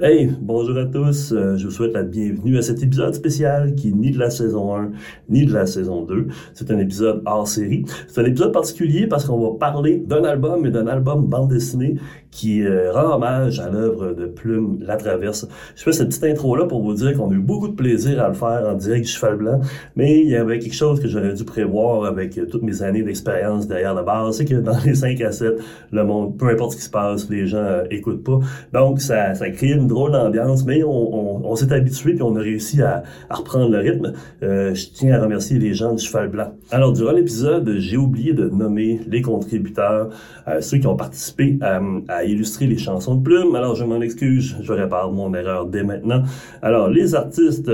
Hey, bonjour à tous. Euh, je vous souhaite la bienvenue à cet épisode spécial qui est ni de la saison 1 ni de la saison 2. C'est un épisode hors série. C'est un épisode particulier parce qu'on va parler d'un album et d'un album bande dessinée qui euh, rend hommage à l'œuvre de Plume La Traverse. Je fais cette petite intro-là pour vous dire qu'on a eu beaucoup de plaisir à le faire en direct du Cheval Blanc, mais il y avait quelque chose que j'aurais dû prévoir avec toutes mes années d'expérience derrière la barre, c'est que dans les 5 à 7, le monde, peu importe ce qui se passe, les gens euh, écoutent pas. Donc, ça, ça crée une drôle d'ambiance, mais on, on, s'est habitué puis on a réussi à, à reprendre le rythme. Euh, je tiens à remercier les gens du Cheval Blanc. Alors, durant l'épisode, j'ai oublié de nommer les contributeurs, euh, ceux qui ont participé à, à illustrer les chansons de Plume. Alors, je m'en excuse, je répare mon erreur dès maintenant. Alors, les artistes,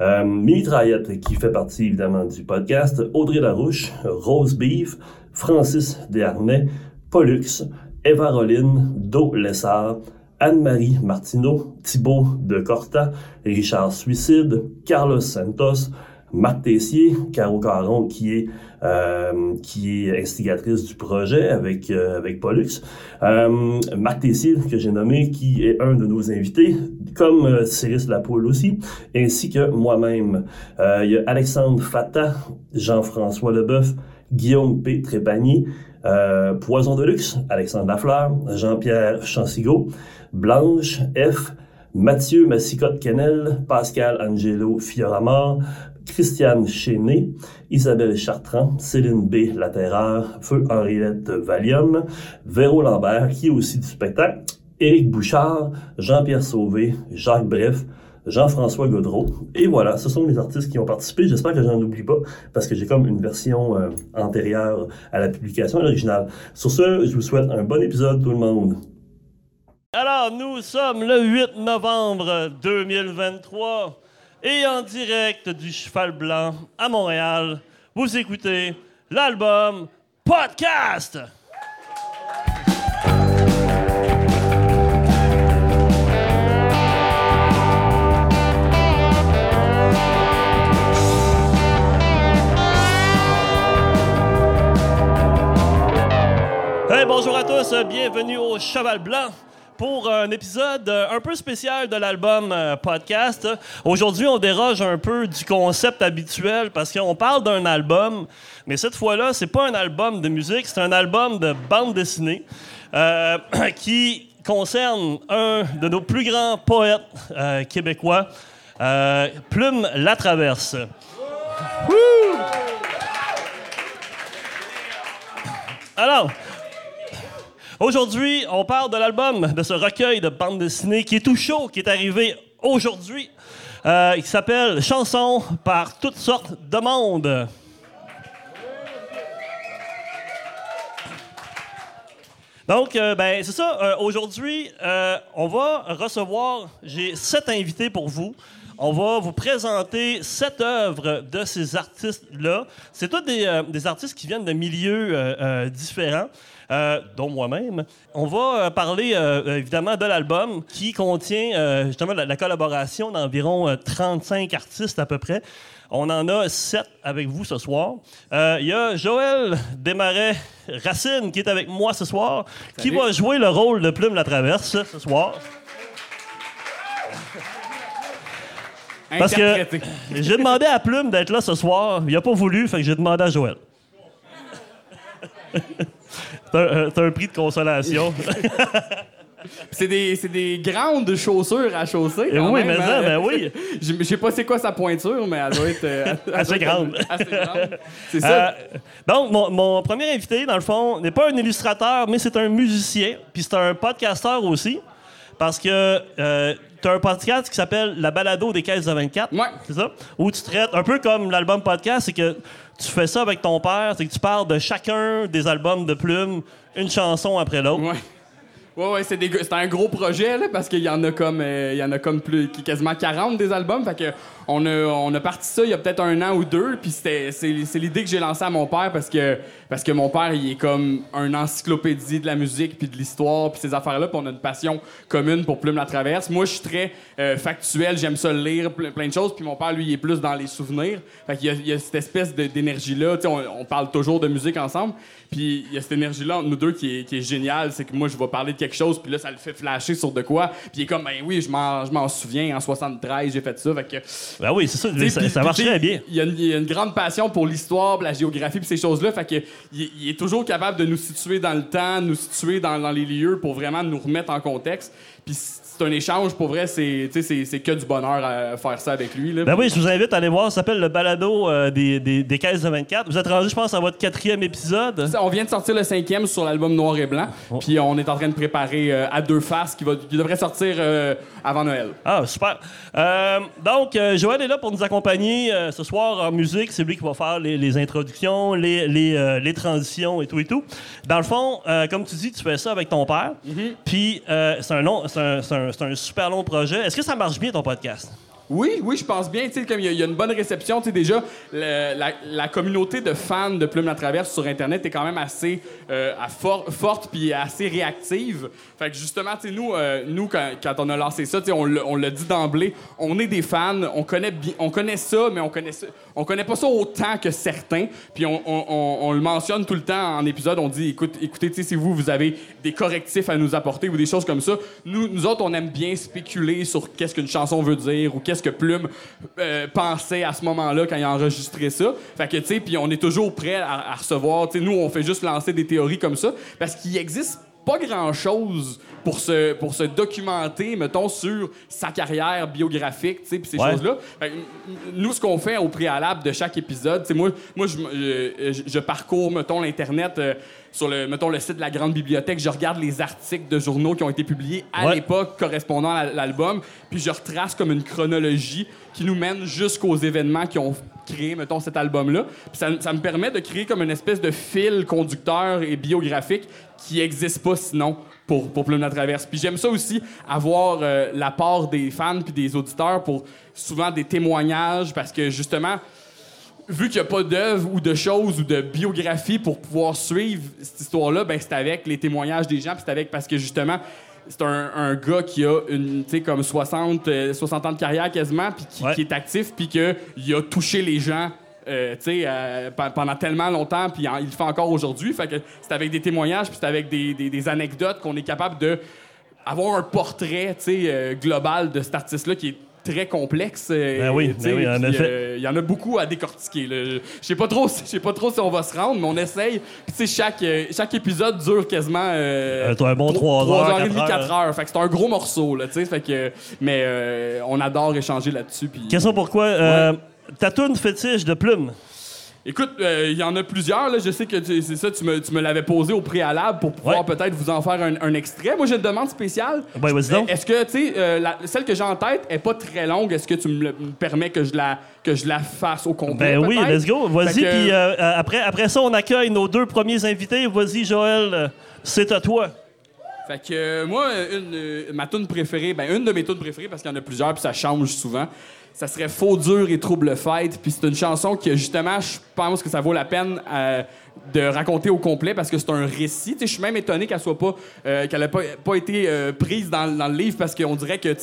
euh, Mimi qui fait partie évidemment du podcast, Audrey Larouche, Rose Beef, Francis Desharnais, Pollux, Eva Roline, Do Lessard, Anne-Marie Martineau, Thibaut de Corta, Richard Suicide, Carlos Santos, Marc Tessier, Caro Caron, qui est euh, instigatrice du projet avec euh, avec Pollux, euh, Marc Tessier que j'ai nommé, qui est un de nos invités, comme Cyrus Lapoule aussi, ainsi que moi-même. Il y a Alexandre Fatta, Jean-François Leboeuf, Guillaume P. Trépanier, Poison de luxe, Alexandre Lafleur, Jean-Pierre Chansigo, Blanche F. Mathieu Massicotte-Kennel, Pascal Angelo Fioramar, Christiane Chéné, Isabelle Chartrand, Céline B. Laterreur, Feu Henriette Valium, Véro Lambert, qui est aussi du spectacle, Éric Bouchard, Jean-Pierre Sauvé, Jacques Bref, Jean-François Godreau. Et voilà, ce sont les artistes qui ont participé. J'espère que j'en oublie pas parce que j'ai comme une version euh, antérieure à la publication originale. Sur ce, je vous souhaite un bon épisode tout le monde. Alors, nous sommes le 8 novembre 2023 et en direct du Cheval Blanc à Montréal, vous écoutez l'album Podcast. Hey, bonjour à tous, bienvenue au Cheval Blanc pour un épisode euh, un peu spécial de l'album euh, podcast. Aujourd'hui, on déroge un peu du concept habituel parce qu'on parle d'un album, mais cette fois-là, c'est pas un album de musique, c'est un album de bande dessinée euh, qui concerne un de nos plus grands poètes québécois, Plume La Traverse. Alors, Aujourd'hui, on parle de l'album, de ce recueil de bande dessinée qui est tout chaud, qui est arrivé aujourd'hui. Euh, qui s'appelle Chansons par toutes sortes de monde. Donc, euh, ben, c'est ça. Euh, aujourd'hui, on va recevoir, j'ai sept invités pour vous. On va vous présenter sept œuvres de ces artistes-là. C'est tous des, des, artistes qui viennent de milieux différents. Euh, dont moi-même. On va euh, parler euh, évidemment de l'album qui contient justement la, collaboration d'environ 35 artistes à peu près. On en a sept avec vous ce soir. Il y a Joël Desmarais Racine qui est avec moi ce soir, qui va jouer le rôle de Plume la Traverse ce soir. Parce que j'ai demandé à Plume d'être là ce soir. Il n'a pas voulu, fait que j'ai demandé à Joël. C'est un, prix de consolation. c'est des, des, grandes chaussures à chausser. Eh oui, mais hein. ben oui. Je sais pas c'est quoi sa pointure, mais elle doit être euh, assez, grande. assez grande. C'est ça. Euh, donc, mon, mon, premier invité, dans le fond, n'est pas un illustrateur, mais c'est un musicien, puis c'est un podcasteur aussi, parce que euh, tu as un podcast qui s'appelle La balado des caisses de 24. Ouais. C'est ça? Où tu traites, un peu comme l'album podcast, c'est que tu fais ça avec ton père, c'est que tu parles de chacun des albums de Plume, une chanson après l'autre. Ouais. Ouais, ouais, c'est, un gros projet, là, parce qu'il y en a comme, euh, il y en a comme plus, quasiment 40 des albums. Fait que on a, on a parti ça il y a peut-être un an ou deux, puis c'est, l'idée que j'ai lancée à mon père parce que, parce que mon père, il est comme un encyclopédie de la musique, puis de l'histoire, puis ces affaires-là, puis on a une passion commune pour Plume la Traverse. Moi, je suis très euh, factuel, j'aime ça lire plein, de choses, puis mon père, lui, il est plus dans les souvenirs. Fait qu'il y a, il y a cette espèce d'énergie-là, tu on, parle toujours de musique ensemble, puis il y a cette énergie-là entre nous deux qui est, qui est géniale, c'est que moi, je vais parler de quelque chose, puis là, ça le fait flasher sur de quoi, puis il est comme, ben oui, je m'en, je m'en souviens, en 73, j'ai fait ça, fait que... Ben oui, c'est ça. T'sais, Ça, puis marche très bien. Il y, a une, il y a une grande passion pour l'histoire, pour la géographie, puis ces choses-là. Fait que il, est- toujours capable de nous situer dans le temps, nous situer dans, dans les lieux pour vraiment nous remettre en contexte. Puis c'est un échange, pour vrai, c'est c'est c'est que du bonheur à faire ça avec lui. Là. Ben oui, je vous invite à aller voir. Ça s'appelle le balado euh, des, des, des caisses de 24. Vous êtes rendu, je pense, à votre quatrième épisode. On vient de sortir le cinquième sur l'album Noir et Blanc, Oh. puis on est en train de préparer euh, à deux faces qui, va, qui devrait sortir euh, avant Noël. Ah, super. Donc, Joël est là pour nous accompagner ce soir en musique. C'est lui qui va faire les, les introductions, les, les, les transitions et tout et tout. Dans le fond, comme tu dis, tu fais ça avec ton père. Puis, euh, c'est un, long- c'est un, un- c'est un super long projet. Est-ce que ça marche bien, ton podcast? Oui, oui, je pense bien. Tu comme il y, a- une bonne réception, tu déjà, la, communauté de fans de Plume la Traverse sur Internet est quand même assez euh, forte puis assez réactive. Fait que justement, nous, euh, quand, on a lancé ça, on l'a dit d'emblée, on est des fans, on connaît, on connaît ça, mais on connaît, connaît pas ça autant que certains. Puis on, le mentionne tout le temps en épisode, on dit, écoute, écoutez, si vous, vous avez des correctifs à nous apporter ou des choses comme ça, nous, nous autres, on aime bien spéculer sur qu'est-ce qu'une chanson veut dire ou qu'est-ce que Plume euh, pensait à ce moment-là quand il a enregistré ça. Fait que, tu sais, puis on est toujours prêt à, à recevoir. Tu sais, nous, on fait juste lancer des théories comme ça parce qu'il existe pas grand-chose pour se, pour se documenter, mettons, sur sa carrière biographique, tu sais, puis ces Ouais. choses-là. Nous, ce qu'on fait au préalable de chaque épisode, tu sais, moi, moi je, euh, je, je parcours, mettons, l'Internet euh, sur le, mettons, le site de la Grande Bibliothèque, je regarde les articles de journaux qui ont été publiés à Ouais. l'époque correspondant à l'album, puis je retrace comme une chronologie qui nous mène jusqu'aux événements qui ont créé, mettons, cet album-là. Puis ça, ça me permet de créer comme une espèce de fil conducteur et biographique qui n'existe pas sinon pour, pour Plume la Traverse. Puis j'aime ça aussi, avoir euh, la part des fans puis des auditeurs pour souvent des témoignages, parce que justement, vu qu'il n'y a pas d'œuvre ou de choses ou de biographie pour pouvoir suivre cette histoire-là, ben c'est avec les témoignages des gens, puis c'est avec parce que justement, c'est un, un gars qui a une, tu sais, comme 60, euh, 60 ans de carrière quasiment, puis qui, Ouais. qui est actif, puis qu'il a touché les gens. Euh, euh, pe- pendant tellement longtemps, puis il le fait encore aujourd'hui. Fait que c'est avec des témoignages, puis c'est avec des, des- des anecdotes qu'on est capable de avoir un portrait, euh, global de cet artiste-là qui est très complexe. euh, Ben oui, ben oui, en puis, effet. euh, il y en a beaucoup à décortiquer. Je sais pas trop, je sais pas trop si on va se rendre, mais on essaye. Puis chaque chaque épisode dure quasiment Euh, un bon trois- 3 heures, trois et demie, 4 heures. 4 heures. Fait que c'est un gros morceau là. Fait que mais euh, on adore échanger là-dessus. Puis Question pourquoi. Ta toune fétiche de plume. écoute, euh, il y en a plusieurs. Là. Je sais que tu- c'est ça, tu me, tu me l'avais posé au préalable pour pouvoir Ouais. peut-être vous en faire un, un extrait. Moi, j'ai une demande spéciale. Ben, vas-y donc. Est-ce que, tu sais, euh, celle que j'ai en tête est pas très longue? Est-ce que tu me, permets que je la, que je la fasse au complet? Ben oui, let's go. Vas-y, que- puis euh, après, après ça, on accueille nos deux premiers invités. Vas-y, Joël, c'est à toi. Fait que moi, une, ma tune préférée, ben une de mes tunes préférées, parce qu'il y en a plusieurs, puis ça change souvent, ça serait Faux dur et trouble fête. Puis c'est une chanson que, justement, je pense que ça vaut la peine euh, de raconter au complet, parce que c'est un récit. Je suis même étonné qu'elle soit pas, euh, qu'elle ait pas, pas été euh, prise dans, le livre, parce qu'on dirait que,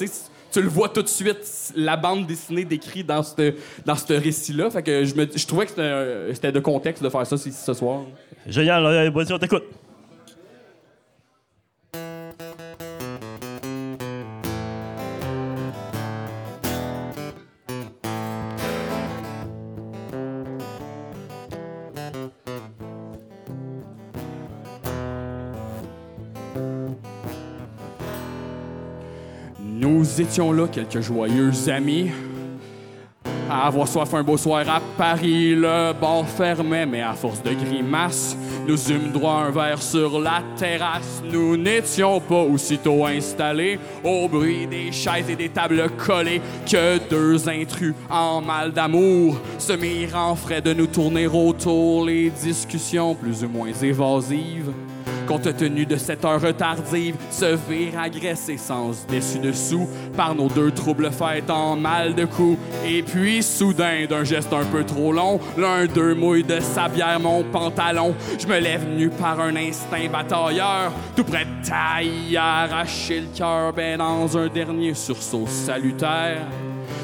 tu le vois tout de suite, la bande dessinée décrite dans ce dans récit-là. Fait que je, me, je trouvais que c'était, de contexte de faire ça ce soir. Génial, vas-y, on t'écoute. Étions là, quelques joyeux amis, à avoir soif un beau soir à Paris. Le bar fermait, mais à force de grimaces, nous eûmes droit un verre sur la terrasse. Nous n'étions pas aussitôt installés au bruit des chaises et des tables collées que deux intrus en mal d'amour se mirent en frais de nous tourner autour les discussions plus ou moins évasives compte tenu de cette heure tardive, se vire agressé sans dessus-dessous par nos deux troubles faits en mal de coups. Et puis, soudain, d'un geste un peu trop long, l'un d'eux mouille de sa bière mon pantalon. Je me lève nu par un instinct batailleur, tout près de taille arracher le cœur, ben dans un dernier sursaut salutaire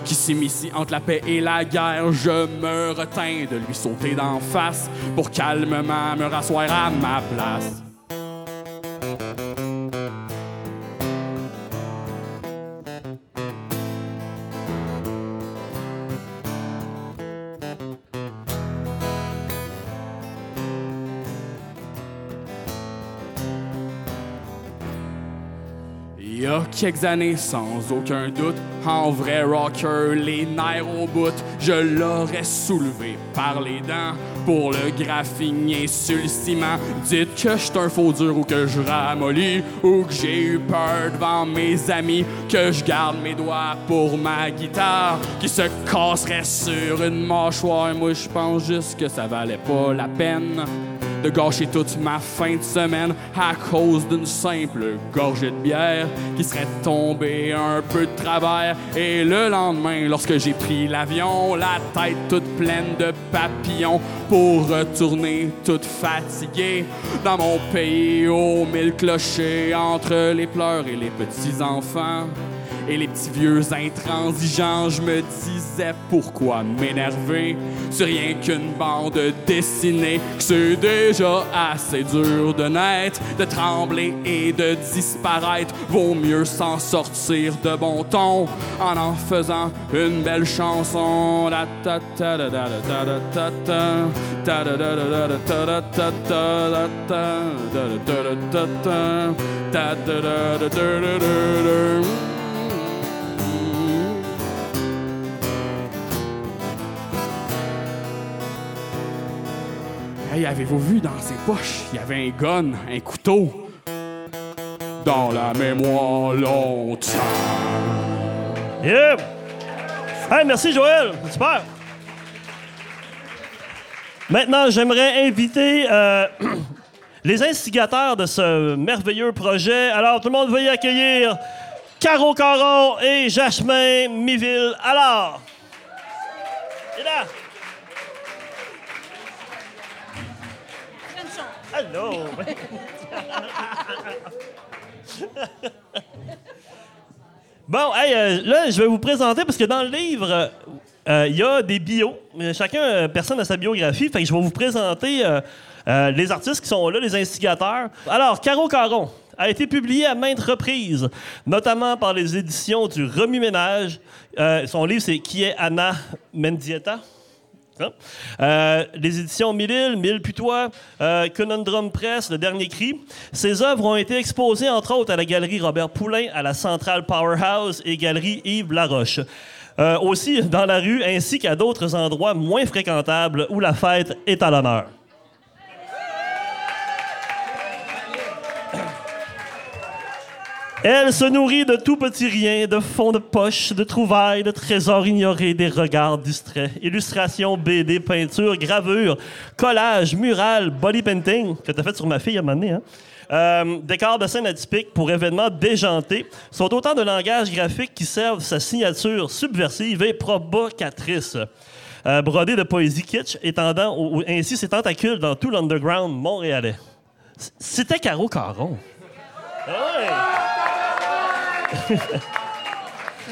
qui s'immisce entre la paix et la guerre. Je me retins de lui sauter d'en face pour calmement me rasseoir à ma place. Il y a quelques années, sans aucun doute, en vrai rocker, les nerfs au bout, je l'aurais soulevé par les dents pour le graffiner sur le ciment. Dites que je un faux dur ou que je ramollis ou que j'ai eu peur devant mes amis, que je garde mes doigts pour ma guitare qui se casserait sur une mâchoire. Moi, je pense juste que ça valait pas la peine de gâcher toute ma fin de semaine à cause d'une simple gorgée de bière qui serait tombée un peu de travers. Et le lendemain, lorsque j'ai pris l'avion, la tête toute pleine de papillons pour retourner toute fatiguée dans mon pays aux mille clochers entre les pleurs et les petits enfants et les petits vieux intransigeants, je me disais pourquoi m'énerver sur rien qu'une bande dessinée, que c'est déjà assez dur de naître, de trembler et de disparaître. Vaut mieux s'en sortir de bon ton en en faisant une belle chanson. Hey, avez-vous vu dans ses poches, il y avait un gun, un couteau. Dans la mémoire longtemps. Yeah! Hey, merci Joël, super. Maintenant, j'aimerais inviter euh, les instigateurs de ce merveilleux projet. Alors, tout le monde veuillez accueillir Caro Caron et Jachmin Miville. Alors, et là. Allô. Bon, hey, euh, là, je vais vous présenter parce que dans le livre, euh, il y a des bios. Chacun, euh, personne a sa biographie. Fait que je vais vous présenter les artistes qui sont là, les instigateurs. Alors, Caro Caron a été publié à maintes reprises, notamment par les éditions du Remue-Ménage. Son livre, c'est Qui est Anna Mendieta? Hein? Euh, les éditions Mille Mille Putois, euh, Conundrum Press, Le Dernier Cri. Ces œuvres ont été exposées, entre autres, à la Galerie Robert Poulain, à la Centrale Powerhouse et Galerie Yves Laroche. Euh, aussi dans la rue, ainsi qu'à d'autres endroits moins fréquentables où la fête est à l'honneur. Elle se nourrit de tout petits riens, de fonds de poche, de trouvailles, de trésors ignorés, des regards distraits, illustrations, BD, peintures, gravures, collages, murales, body painting, que t'as fait sur ma fille à un moment donné, hein? Euh, décors de scènes atypiques pour événements déjantés sont autant de langages graphiques qui servent sa signature subversive et provocatrice. Euh, brodé de poésie kitsch, étendant au- ainsi ses tentacules dans tout l'underground montréalais. C'était Caro Caron. Ouais.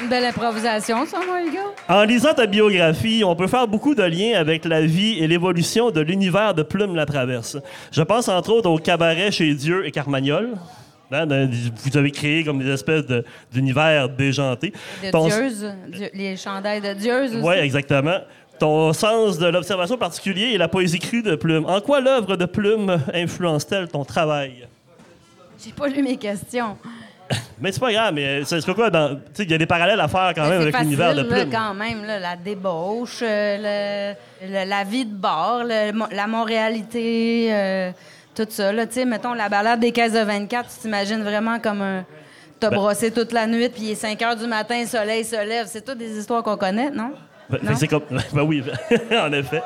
Une belle improvisation, ça, moi, les gars. En lisant ta biographie, on peut faire beaucoup de liens avec la vie et l'évolution de l'univers de Plume la Traverse. Je pense entre autres au cabaret chez Dieu et Carmagnol. Hein, de- vous avez créé comme des espèces de- d'univers déjantés. De Ton- Dieuse, Dieu- les chandails de Dieuse aussi. Oui, exactement. Ton sens de l'observation particulier et la poésie crue de Plume. En quoi l'œuvre de Plume influence-t-elle ton travail? J'ai pas lu mes questions. Mais c'est pas grave, mais c'est c'est quoi dans. Tu sais, il y a des parallèles à faire quand même C'est avec l'univers de là, Plume. quand même, là, la débauche, euh, le- le- la vie de le- mo- la moralité, euh, tout ça. Là, mettons, la balade des caisses de 24, tu t'imagines vraiment comme un... T'as Ben- brossé toute la nuit, puis il est 5 heures du matin, le soleil se lève. C'est toutes des histoires qu'on connaît, non? Ben, Non? comme. Ben oui, en effet.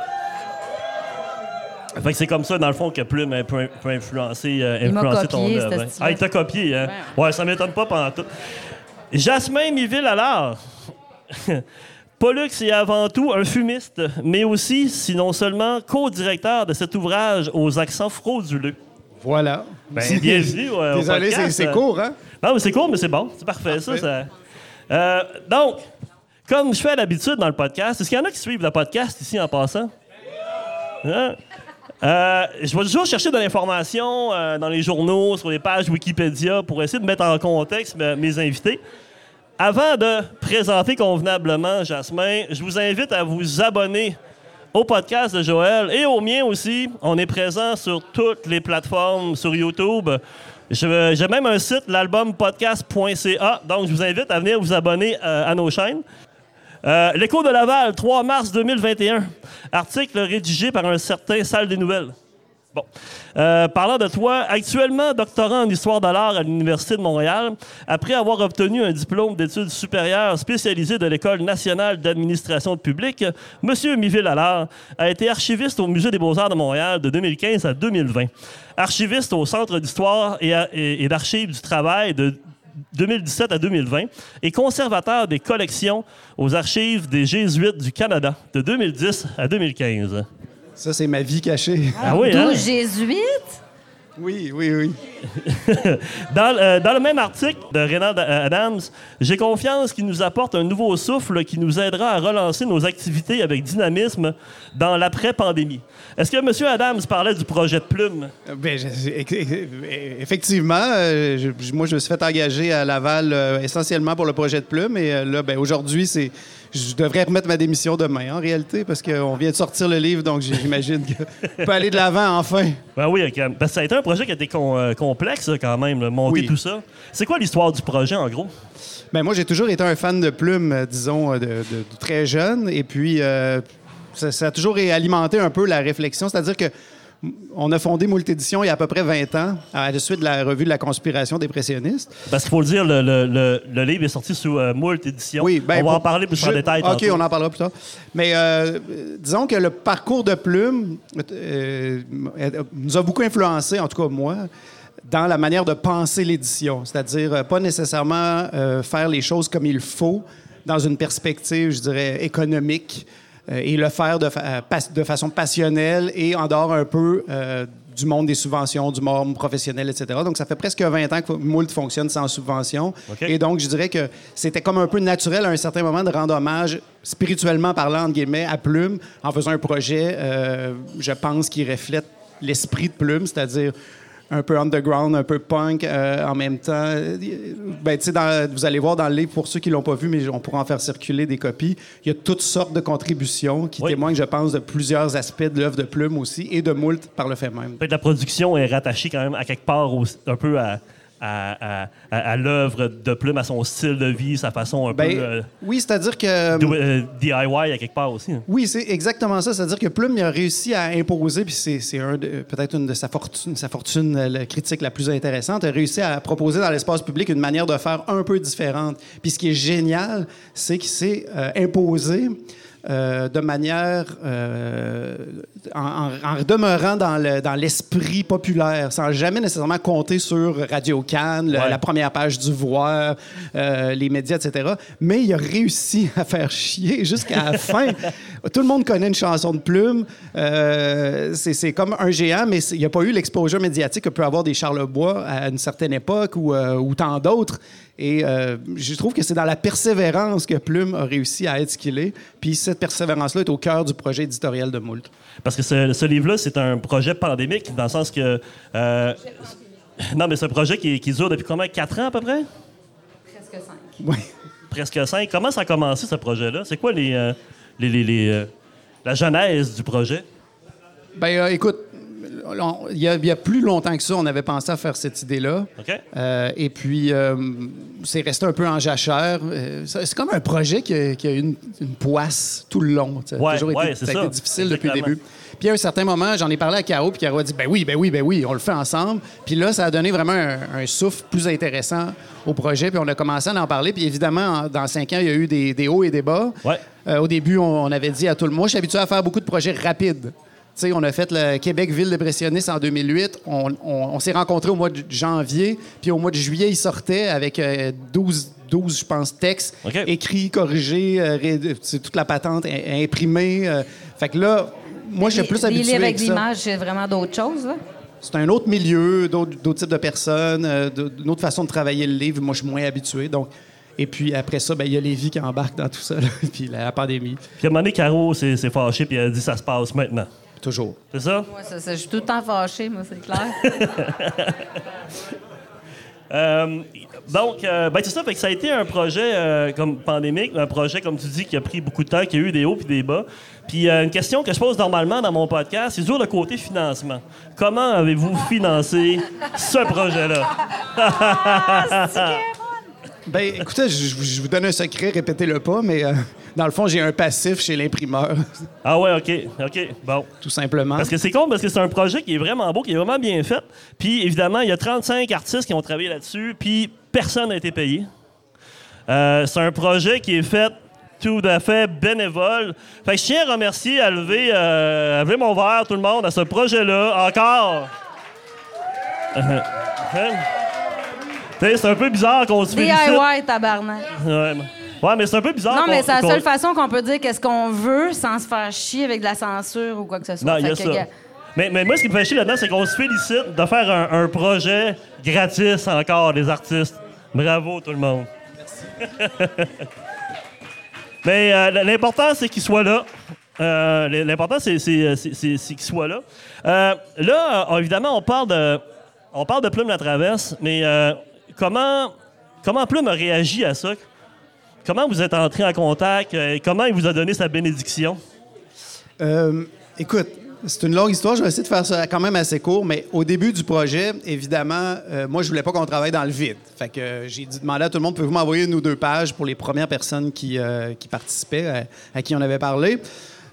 Fait que c'est comme ça, dans le fond, que Plume euh, peut, peut influencer, euh, Il m'a influencer ton copié, œuvre. hein. Ah, il t'a copié, hein? Ouais, ça m'étonne pas pendant tout. Jasmin Miville alors. Pollux est avant tout un fumiste, mais aussi, sinon seulement, co-directeur de cet ouvrage aux accents frauduleux. Voilà. Ben, bienvenue au Désolé, podcast. c'est c'est court, hein? Non, mais c'est court, mais c'est bon. C'est parfait, ça. ça. Euh, donc, comme je fais à l'habitude dans le podcast, est-ce qu'il y en a qui suivent le podcast ici en passant? Hein? Euh, je vais toujours chercher de l'information euh, dans les journaux, sur les pages Wikipédia pour essayer de mettre en contexte me- mes invités. Avant de présenter convenablement Jasmin, je vous invite à vous abonner au podcast de Joël et au mien aussi. On est présent sur toutes les plateformes, sur YouTube. J'ai même un site, l'albumpodcast.ca. Donc, je vous invite à venir vous abonner euh, à nos chaînes. Euh, L'écho de Laval, 3 mars 2021. Article rédigé par un certain Salle des Nouvelles. Bon. Euh, parlant de toi, actuellement doctorant en histoire de l'art à l'Université de Montréal, après avoir obtenu un diplôme d'études supérieures spécialisé de l'École nationale d'administration publique, M. Miville Allard a été archiviste au Musée des beaux-arts de Montréal de 2015 à 2020. Archiviste au Centre d'histoire et, d'archives du travail de 2017 à 2020 et conservateur des collections aux archives des Jésuites du Canada de 2010 à 2015. Ça, c'est ma vie cachée. Ah oui, hein? Douze jésuites? Oui, oui, oui. Dans, euh, dans le même article de Reynald Adams, j'ai confiance qu'il nous apporte un nouveau souffle qui nous aidera à relancer nos activités avec dynamisme dans l'après-pandémie. Est-ce que M. Adams parlait du projet de plume? Ben, je- effectivement, euh, je- moi, je me suis fait engager à Laval euh, essentiellement pour le projet de plume. Et euh, là, ben, aujourd'hui, c'est. Je devrais remettre ma démission demain, en réalité, parce qu'on vient de sortir le livre, donc j'imagine qu'on peut aller de l'avant enfin. Ben oui, ok. Parce que ça a été un projet qui a été com- euh, complexe quand même, là, monter Oui. tout ça. C'est quoi l'histoire du projet en gros? Ben, moi, j'ai toujours été un fan de plumes, euh, disons, euh, de, de- de très jeune. Et puis, euh, ça, ça a toujours alimenté un peu la réflexion. C'est-à-dire que on a fondé Moult Édition il y a à peu près 20 ans, à la suite de la revue de la conspiration dépressionniste. Parce qu'il faut le dire, le, le- le- le livre est sorti sous euh, moult éditions. Oui, ben, on va en parler plus en je- détail. OK, tantôt. on en parlera plus tard. Mais euh, disons que le parcours de Plume euh, nous a beaucoup influencé, en tout cas moi, dans la manière de penser l'édition. C'est-à-dire euh, pas nécessairement faire les choses comme il faut dans une perspective, je dirais, économique et le faire de, fa- euh, de façon passionnelle et en dehors un peu euh, du monde des subventions, du monde professionnel, etc. Donc, ça fait presque 20 ans que Moult fonctionne sans subvention. Et donc, je dirais que c'était comme un peu naturel à un certain moment de rendre hommage, spirituellement parlant, entre guillemets, à Plume, en faisant un projet, euh, je pense, qui reflète l'esprit de Plume, c'est-à-dire un peu underground, un peu punk euh, en même temps. Ben, dans- vous allez voir dans le livre, pour ceux qui l'ont pas vu, mais on pourra en faire circuler des copies, il y a toutes sortes de contributions qui Oui. témoignent, je pense, de plusieurs aspects de l'œuvre de Plume aussi et de Moult par le fait même. La production est rattachée quand même à quelque part au- un peu à, à, à- à- à l'œuvre de Plume, à son style de vie, sa façon un Ben, peu euh, oui, c'est-à-dire que... do- euh, DIY à quelque part aussi. hein. Oui, c'est exactement ça. C'est-à-dire que Plume il a réussi à imposer, puis c'est un peut-être une de sa fortune, sa fortune euh, la critique la plus intéressante, a réussi à proposer dans l'espace public une manière de faire un peu différente. Puis ce qui est génial, c'est qu'il s'est euh, imposé. Euh, de manière euh, en, demeurant dans le- dans l'esprit populaire, sans jamais nécessairement compter sur Radio Cannes, Ouais. la première page du Voir, euh, les médias, etc. Mais il a réussi à faire chier jusqu'à la fin. Tout le monde connaît une chanson de plume. Euh, c'est comme un géant, mais il n'y a pas eu l'exposure médiatique que peut avoir des Charlebois à une certaine époque ou, ou tant d'autres. Et euh, je trouve que c'est dans la persévérance que Plume a réussi à être ce qu'il est. Puis cette persévérance-là est au cœur du projet éditorial de Moult. Parce que ce, ce livre-là, c'est un projet pandémique, dans le sens que. euh, non, mais c'est un projet qui, qui dure depuis combien? Quatre ans à peu près? Presque cinq. Oui. Presque cinq. Comment ça a commencé, ce projet-là? C'est quoi les, euh, les, les- les, euh, la genèse du projet? Ben, euh, écoute, il y, a, il y a plus longtemps que ça, on avait pensé à faire cette idée-là. Euh, et puis, euh, c'est resté un peu en jachère. Euh, c'est comme un projet qui a, qui a eu une, une poisse tout le long. Ça a toujours ouais, été, ça a ça. été difficile depuis le début. Puis à un certain moment, j'en ai parlé à Caro, puis Caro a dit ben oui, ben oui, ben oui, on le fait ensemble. Puis là, ça a donné vraiment un, un souffle plus intéressant au projet, puis on a commencé à en parler. Puis évidemment, en- dans cinq ans, il y a eu des, des hauts et des bas. Ouais. Euh, au début, on, on avait dit à tout le monde, moi, je suis habitué à faire beaucoup de projets rapides. On a fait le Québec Ville dépressionniste en 2008. On, on- on s'est rencontrés au mois de janvier, puis au mois de juillet, il sortait avec euh, 12, 12, je pense, textes écrits, corrigés, euh, ré- toute la patente im- imprimée. euh. fait que là, moi, je suis plus habitué livres avec l'image, c'est vraiment d'autres choses. C'est un autre milieu, d'autres d'autres types de personnes, euh, d'une autre façon de travailler le livre. Moi, je suis moins habitué. Donc, et puis après ça, ben, il y a Lévi qui embarque dans tout ça, là, puis la, la pandémie, Puis à un moment donné, Caro s'est s'est fâchée puis elle a dit ça se passe maintenant. Toujours. C'est ça? Moi, ça, ça, je suis tout le temps fâchée, moi, c'est clair. Euh, donc, euh, ben, c'est ça, fait que ça a été un projet euh, comme pandémique, un projet, comme tu dis, qui a pris beaucoup de temps, qui a eu des hauts puis des bas. Puis euh, une question que je pose normalement dans mon podcast, c'est toujours le côté financement. Comment avez-vous financé ce projet-là? Ben, écoutez, je, vous donne un secret, répétez-le pas, mais euh, dans le fond, j'ai un passif chez l'imprimeur, Ah ouais, OK, OK, bon. tout simplement. Parce que c'est con, parce que c'est un projet qui est vraiment beau, qui est vraiment bien fait. Puis évidemment, il y a 35 artistes qui ont travaillé là-dessus, puis personne n'a été payé. Euh, c'est un projet qui est fait tout à fait bénévole. Fait que je tiens à remercier, à lever, euh, à lever mon verre, tout le monde, à ce projet-là, encore. C'est un peu bizarre qu'on se félicite. DIY, tabarnak. Ouais, mais- ouais, mais c'est un peu bizarre Non, mais c'est la seule façon qu'on peut dire qu'est-ce qu'on veut sans se faire chier avec de la censure ou quoi que ce soit. Non, il y a que, ça. Mais, mais moi, ce qui me fait chier là-dedans, c'est qu'on se félicite de faire un, un projet gratis encore, les artistes. Bravo, tout le monde. mais euh, l'important, c'est qu'ils soient là. Euh, l'important, c'est c'est qu'ils soient là. Euh, là, euh, évidemment, on parle de, on parle de Plume la Traverse, mais euh, comment, comment a réagi à ça? Comment vous êtes entré en contact? Euh, comment il vous a donné sa bénédiction? Euh, écoute, c'est une longue histoire. Je vais essayer de faire ça quand même assez court, mais au début du projet, évidemment, euh, moi, je voulais pas qu'on travaille dans le vide. Fait que j'ai demandé à tout le monde, pouvez-vous m'envoyer une ou deux pages pour les premières personnes qui, qui participaient, à qui on avait parlé?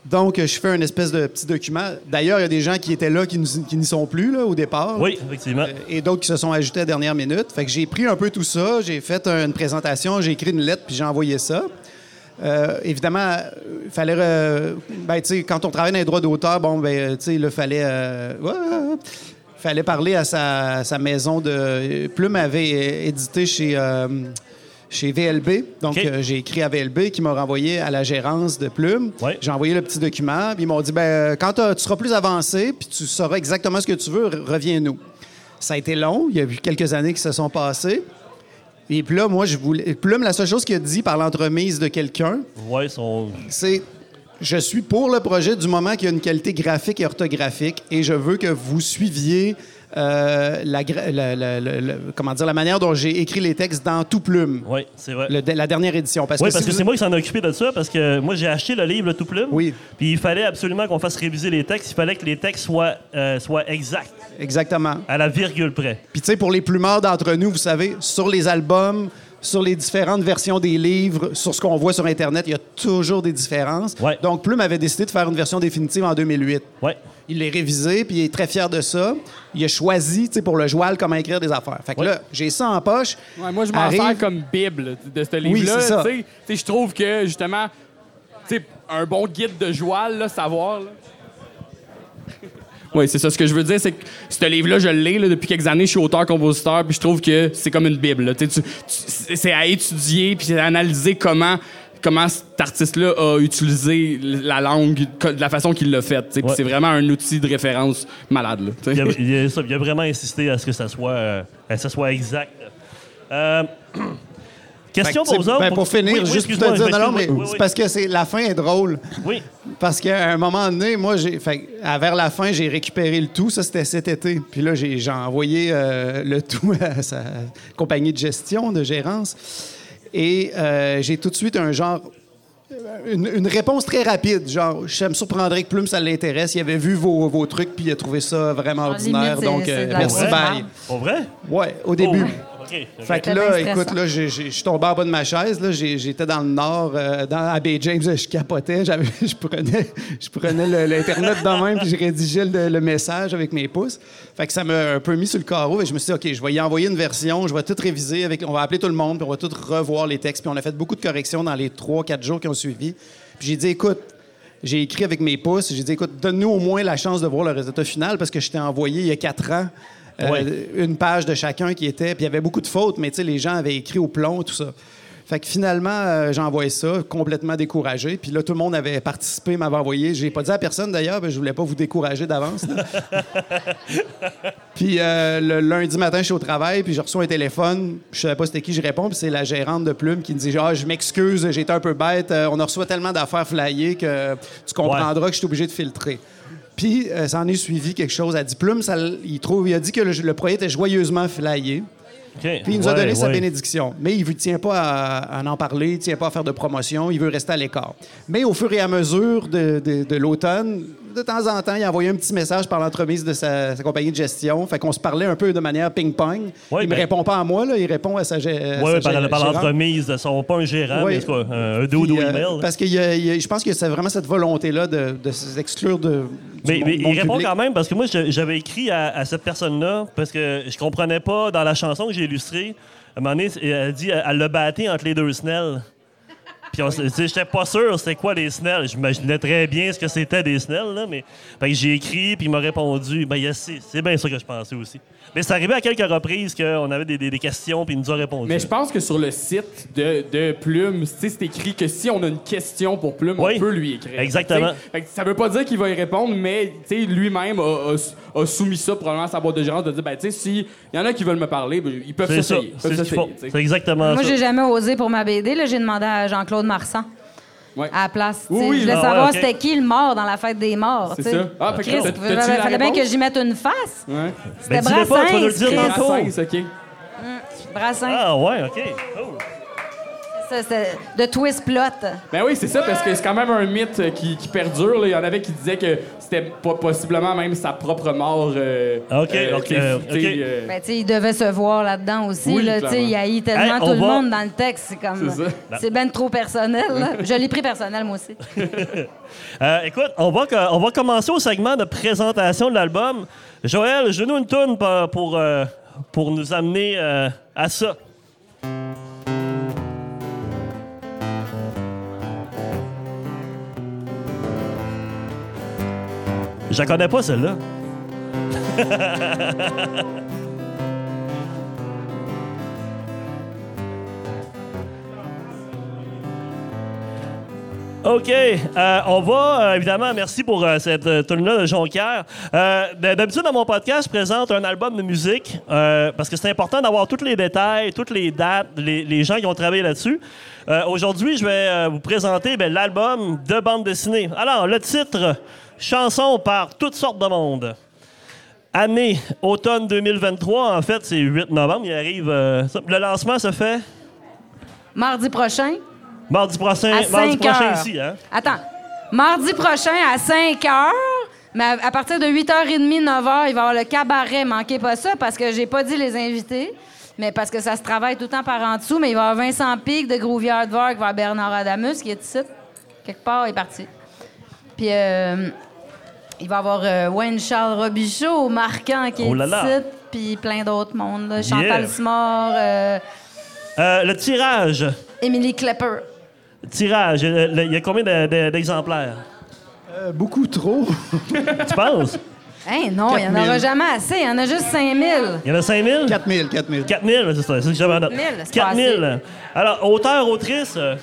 Donc, euh, je fais une espèce de petit document. D'ailleurs, il y a des gens qui étaient là qui n'y sont plus là, au départ. Oui, effectivement. Euh, et d'autres qui se sont ajoutés à la dernière minute. Fait que j'ai pris un peu tout ça, j'ai fait une présentation, j'ai écrit une lettre, puis j'ai envoyé ça. Euh, évidemment, il fallait. euh, ben, tu sais, quand on travaille dans les droits d'auteur, bon, ben, tu sais, il fallait. euh, ouais, fallait parler à sa, sa maison de. Plume avait euh, édité chez. Euh, chez VLB. Donc, euh, j'ai écrit à VLB qui m'a renvoyé à la gérance de Plume. Ouais. J'ai envoyé le petit document. Puis ils m'ont dit ben, quand t'as- tu seras plus avancé, puis tu sauras exactement ce que tu veux, re- reviens-nous. Ça a été long. Il y a eu quelques années qui se sont passées. Et puis là, moi, je voulais. Plume, la seule chose qu'il a dit par l'entremise de quelqu'un, Ouais, son... c'est je suis pour le projet du moment qu'il y a une qualité graphique et orthographique et je veux que vous suiviez euh, la, comment dire, la manière dont j'ai écrit les textes dans Tout Plume, Oui, c'est vrai. le- la dernière édition. Parce oui, que parce si que vous- c'est moi qui s'en ai occupé de ça, parce que moi, j'ai acheté le livre, le tout plume. Oui. Puis il fallait absolument qu'on fasse réviser les textes. Il fallait que les textes soient, euh, soient exacts, Exactement. à la virgule près. Puis, tu sais, pour les plumards d'entre nous, vous savez, sur les albums, sur les différentes versions des livres, sur ce qu'on voit sur Internet, il y a toujours des différences. Ouais. Donc, Plume avait décidé de faire une version définitive en 2008. Ouais. Il l'a révisé, puis il est très fier de ça. Il a choisi, tu sais, pour le joual, comment écrire des affaires. Fait que Ouais. là, j'ai ça en poche. Ouais, moi, je m'en Arrive- sers comme Bible de ce Oui, livre-là. sais, Je trouve que, justement, tu sais, un bon guide de joual, là, savoir. là. Oui, c'est ça. Ce que je veux dire, c'est que ce livre-là, je l'ai là, depuis quelques années. Je suis auteur-compositeur, puis je trouve que c'est comme une Bible. là. Tu sais, tu- tu- c'est à étudier, puis c'est à analyser comment, comment cet artiste-là a utilisé la langue de la façon qu'il l'a faite. Ouais. C'est vraiment un outil de référence malade. Là. Il a, il a- ça, il a vraiment insisté à ce que ça soit, euh, à ce que ça soit exact. Euh, question pour vous autres. ben, pour finir, Oui, oui, juste pour te dire, non, non, mais. Oui, c'est parce que c'est, la fin est drôle. Oui. Parce qu'à un moment donné, moi, j'ai, fait, à vers la fin, j'ai récupéré le tout. Ça, c'était cet été. Puis là, j'ai, j'ai envoyé euh, le tout à sa compagnie de gestion, de gérance. Et euh, j'ai tout de suite un genre. Une, une réponse très rapide, genre, je me surprendrais que Plume, ça l'intéresse. Il avait vu vos, vos trucs, puis il a trouvé ça vraiment En ordinaire. donc, c'est euh, merci, bye. Pour vrai? Ouais, au début. Oh, Fait que là, écoute, là, je suis tombé en bas de ma chaise. Là, J'ai- j'étais dans le nord, euh, dans, à Bay James, je capotais. J'avais- je prenais, je prenais le- l'Internet de même, puis je rédigeais le, le message avec mes pouces. Fait que ça m'a un peu mis sur le carreau. Et je me suis dit, OK, je vais y envoyer une version, je vais tout réviser. Avec, on va appeler tout le monde, puis on va tout revoir les textes. Puis on a fait beaucoup de corrections dans les trois, quatre jours qui ont suivi. Puis j'ai dit, écoute, j'ai écrit avec mes pouces. J'ai dit, écoute, donne-nous au moins la chance de voir le résultat final parce que je t'ai envoyé il y a quatre ans euh, une page de chacun qui était. Puis il y avait beaucoup de fautes, mais tu sais, les gens avaient écrit au plomb, tout ça. Fait que finalement, euh, j'ai envoyé ça, complètement découragé. Puis là, tout le monde avait participé, m'avait envoyé. J'ai pas dit à personne d'ailleurs, que je voulais pas vous décourager d'avance. puis euh, le lundi matin, je suis au travail, puis je reçois un téléphone. Je savais pas c'était qui, je réponds, puis c'est la gérante de Plume qui me dit Ah, je m'excuse, j'ai été un peu bête. Euh, on a reçu tellement d'affaires flyées que tu comprendras que je suis obligé de filtrer. Puis, euh, ça en est suivi quelque chose. Ça, l- il, trouve, il a dit que le, le projet était joyeusement flyé. Puis il nous a Ouais, donné sa bénédiction. Mais il ne tient pas à, à en parler, il ne tient pas à faire de promotion, il veut rester à l'écart. Mais au fur et à mesure de, de- de l'automne, de temps en temps, il a envoyé un petit message par l'entremise de sa, sa compagnie de gestion. Fait qu'on se parlait un peu de manière ping-pong. Ouais, il me ben- répond pas à moi, là, il répond à sa, à Oui, par, par l'entremise de son, pas un gérant, mais quoi, un, dodo euh, email. parce que je pense que c'est vraiment cette volonté-là de, de s'exclure de. Mais, monde- mais il répond public. quand même parce que moi, j'avais écrit à, à cette personne-là parce que je comprenais pas dans la chanson que j'ai illustrée. À un moment donné, elle dit elle l'a batté entre les deux snells. Puis j'étais pas sûr c'était quoi les snells. J'imaginais très bien ce que c'était des snells, là, mais que j'ai écrit puis il m'a répondu. Ben yes, c'est bien ça que je pensais aussi. Mais c'est arrivé à quelques reprises qu'on avait des, des- des questions puis il nous a répondu. Mais je pense que sur le site de, de Plume, c'est écrit que si on a une question pour Plume, Oui. on peut lui écrire. Exactement. Fait que ça veut pas dire qu'il va y répondre, mais lui-même a, a- a soumis ça probablement à sa boîte de gérance de dire, ben, tu sais, s'il y en a qui veulent me parler, ben, ils peuvent c'est ça. s'essayer. C'est ce. C'est exactement Moi, ça. j'ai jamais osé pour ma BD. là. J'ai demandé à Jean-Claude Marsan. Ouais. À la place. Oui, oui, je voulais ah ouais, savoir c'était qui le mort dans la fête des morts. C'est ça. Ah, Chris, il fallait bien que j'y mette une face. Ouais. C'était Ben, dis-le pas, tu vas nous le Brassens. dire. Brassens, OK. Brassens. Ah ouais, OK. Oh. De twist plot. Ben oui, c'est ça, parce que c'est quand même un mythe euh, qui, qui perdure. là. Il y en avait qui disaient que c'était pas possiblement même sa propre mort. euh, Ok, euh, ok, euh, ok. euh, Ben, tu sais, il devait se voir là-dedans aussi. Oui, là, tu sais, clairement. il haït tellement Hey, tout le monde dans le texte. C'est comme. C'est. C'est ben trop personnel. là. Je l'ai pris personnel, moi aussi. Euh, écoute, on va, co- on va commencer au segment de présentation de l'album. Joël, je nous une tourne pour, pour, pour nous amener euh, à ça. Je la connais pas, celle-là. OK. Euh, on va, euh, évidemment, merci pour euh, cette tune-là de Jonquière. D- D'habitude, dans mon podcast, je présente un album de musique parce que c'est important d'avoir tous les détails, toutes les dates, les, gens qui ont travaillé là-dessus. Aujourd'hui, je vais vous présenter ben, l'album de bande dessinée. Alors, le titre, Chanson par toutes sortes de monde. Année, automne 2023. En fait, c'est 8 novembre. Il arrive. euh, le lancement se fait Mardi prochain, mardi prochain, à mardi 5 prochain heures. ici. Hein? Attends. Mardi prochain à 5 heures. Mais à, à partir de 8h30, 9h, il va y avoir le cabaret. Manquez pas ça parce que j'ai pas dit les invités. Mais parce que ça se travaille tout le temps par en dessous. Mais il va y avoir Vincent Pic de Grouvière de Vark, il va y avoir Bernard Adamus qui est ici. Quelque part, il est parti. Puis euh, il va y avoir euh, Wayne Charles Robichaud, Marquant qui est Oh là là. ici. Puis plein d'autres mondes. là. Chantal Yeah. Simard, euh, Euh, le tirage. Émilie Klepper. Tirage. euh, le- Il y a combien de- de- d'exemplaires? Euh, beaucoup trop. tu penses? Hein, non, il n'y en 4000. aura jamais assez. Il y en a juste 5000. Il y en a 5000? 4000, 4000. 4000, c'est ça, c'est ce que j'avais en note. 4000, c'est pas 4000. Alors, auteur, autrice? euh,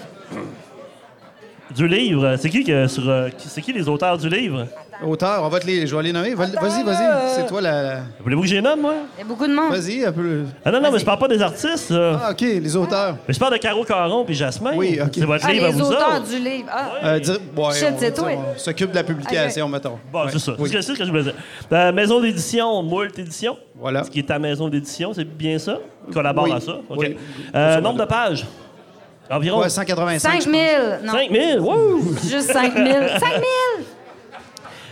du livre, c'est qui, que sur, euh, qui- c'est qui les auteurs du livre? Auteur, on va te les, je vais les nommer. Va- Vas-y, vas-y. C'est toi la. la- Voulez-vous que je les nomme, moi? Il y a beaucoup de monde. Vas-y, un peu. Ah non, non, mais je parle pas des artistes, là. Ah, OK, les auteurs. Mais je parle de Caro Caron puis Jasmin. Oui, ok. C'est votre Ah, livre à les vous auteurs autres. du livre. Ah. Euh, dire- ouais, Shit, on- c'est toi. On s'occupe de la publication, mettons. Bon, Ouais, c'est ça. oui. C'est ce que je voulais dire. Euh, maison d'édition, Moult Édition. Voilà. Ce qui est ta maison d'édition, c'est bien ça? Collabore Oui. à ça? OK. Oui. Euh, nombre de pages? Environ? Ouais, 185. 5000. Non, 5000? Wouh! juste 5000. 5000!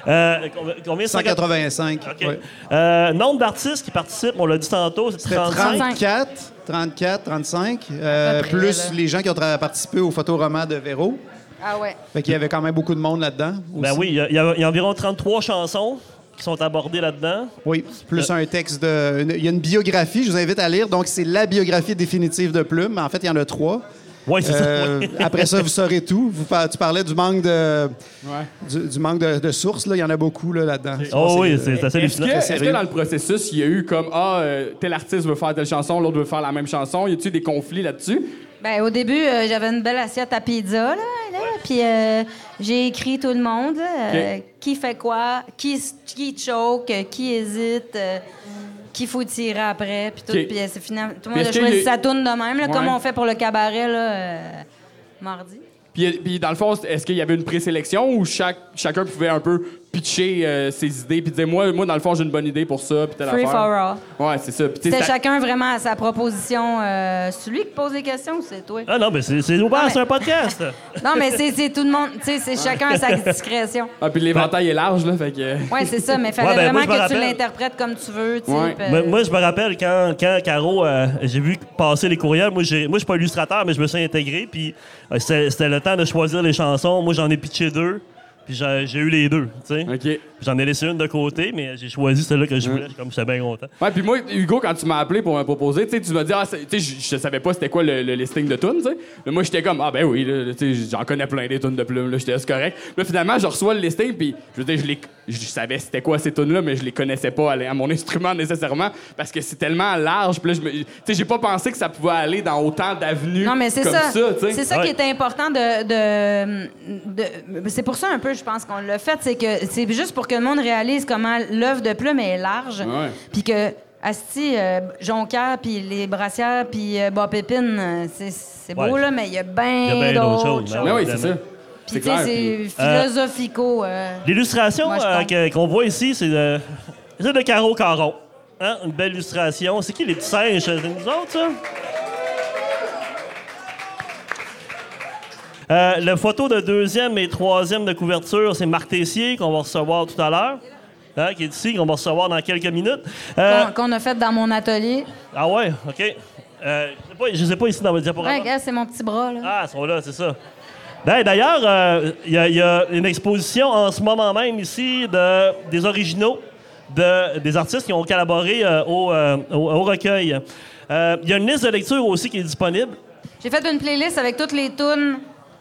Euh, combien- combien? 185. OK. ouais. Euh, nombre d'artistes qui participent, on l'a dit tantôt, c'est C'était 35. 34, 34, 35, euh, À peu près, plus là. les gens qui ont participé au photoroman de Véro. Ah ouais. Fait qu'il y avait quand même beaucoup de monde là-dedans. Ben oui, il y, a- il y a, il y a environ 33 chansons qui sont abordées là-dedans. Oui, Euh. plus un texte de. Il y a une biographie, je vous invite à lire. Donc, c'est la biographie définitive de Plume. En fait, il y en a trois. Ouais, c'est ça, Euh, ouais. Après ça, vous saurez tout. Vous tu parlais du manque de, Ouais. du, du manque de, de sources. Là. Il y en a beaucoup là, là-dedans. Pense Oh que oui, c'est assez Est-ce que, est-ce que dans le processus, il y a eu comme Ah, euh, tel artiste veut faire telle chanson, l'autre veut faire la même chanson? Y a-tu des conflits là-dessus? Ben, au début, euh, j'avais une belle assiette à pizza, là, là, puis euh, j'ai écrit tout le monde, là, euh, qui fait quoi, qui, qui choke, qui hésite, euh, qui faut tirer après, puis tout, puis euh, c'est final... Tout le monde a est-ce qu'il choisi y a- sa tourne de même, là, Ouais. comme on fait pour le cabaret, là, euh, mardi. Puis, puis dans le fond, est-ce qu'il y avait une présélection ou chaque, chacun pouvait un peu pitcher euh, ses idées puis dire moi, moi dans le fond j'ai une bonne idée pour ça puis telle Free affaire. for all. Ouais, c'est ça. C'était chacun vraiment à sa proposition. euh, celui qui pose des questions, c'est toi? Ah non, mais c'est c'est ouvert, mais- c'est un podcast. Non, mais c'est c'est tout le monde, tu sais, c'est chacun à sa discrétion. Ah, puis l'éventail est large là, fait que. Oui, c'est ça, mais il fallait Ouais, ben, vraiment que tu l'interprètes comme tu veux, tu. Ouais. Moi, euh, moi, je me rappelle quand, quand Caro, euh, j'ai vu passer les courriels. Moi, j'ai- moi je suis pas illustrateur, mais je me suis intégré. Puis euh, c'était le temps de choisir les chansons. Moi, j'en ai pitché deux. Puis j'ai eu les deux. tu sais. J'en ai laissé une de côté, mais j'ai choisi celle-là que je voulais. Comme j'étais bien content. Ouais, puis moi, Hugo, quand tu m'as appelé pour me proposer, tu sais, tu m'as dit, ah, tu sais, je je savais pas c'était quoi le, le listing de tunes, tu sais. Mais moi, j'étais comme, ah, ben oui, là, tu sais, j'en connais plein des tunes de plumes, là, j'étais, c'est correct. Là, finalement, je reçois le listing, puis je veux dire, je, les, je savais c'était quoi ces tunes-là, mais je les connaissais pas à, à mon instrument nécessairement, parce que c'est tellement large, puis là, je me- tu sais, j'ai pas pensé que ça pouvait aller dans autant d'avenues Non, mais c'est comme ça. ça, c'est ça Ouais. qui est important de. de- de- c'est pour ça un peu, je pense qu'on l'a fait. C'est que c'est juste pour que le monde réalise comment l'œuvre de plume est large. Ouais. Puis que. Asti, euh, Jonquière, puis les brassières, puis euh, Bob Pépine, euh, c'est, c'est beau, Ouais. là, mais il y a bien d'autres choses, choses. ben Mais oui, c'est ça. Puis, C'est tu sais, c'est puis- philosophico. euh. L'illustration euh, qu'on voit ici, c'est de, c'est de Caro Caron. Hein? Une belle illustration. C'est qui les petits singes? C'est nous autres, ça? Euh, la photo de deuxième et troisième de couverture, c'est Marc Tessier qu'on va recevoir tout à l'heure. Hein, qui est ici, qu'on va recevoir dans quelques minutes. Euh, qu'on, a fait dans mon atelier. ah ouais, OK. Euh, je ne sais pas ici dans votre diaporama. Ouais, regarde, c'est mon petit bras, là. Ah, ils sont là, c'est ça. Ben, D'ailleurs, euh, il y, a- il y a une exposition en ce moment même ici de, des originaux de, des artistes qui ont collaboré au, au- au recueil. Il y a une liste de lecture aussi qui est disponible. J'ai fait une playlist avec toutes les tunes,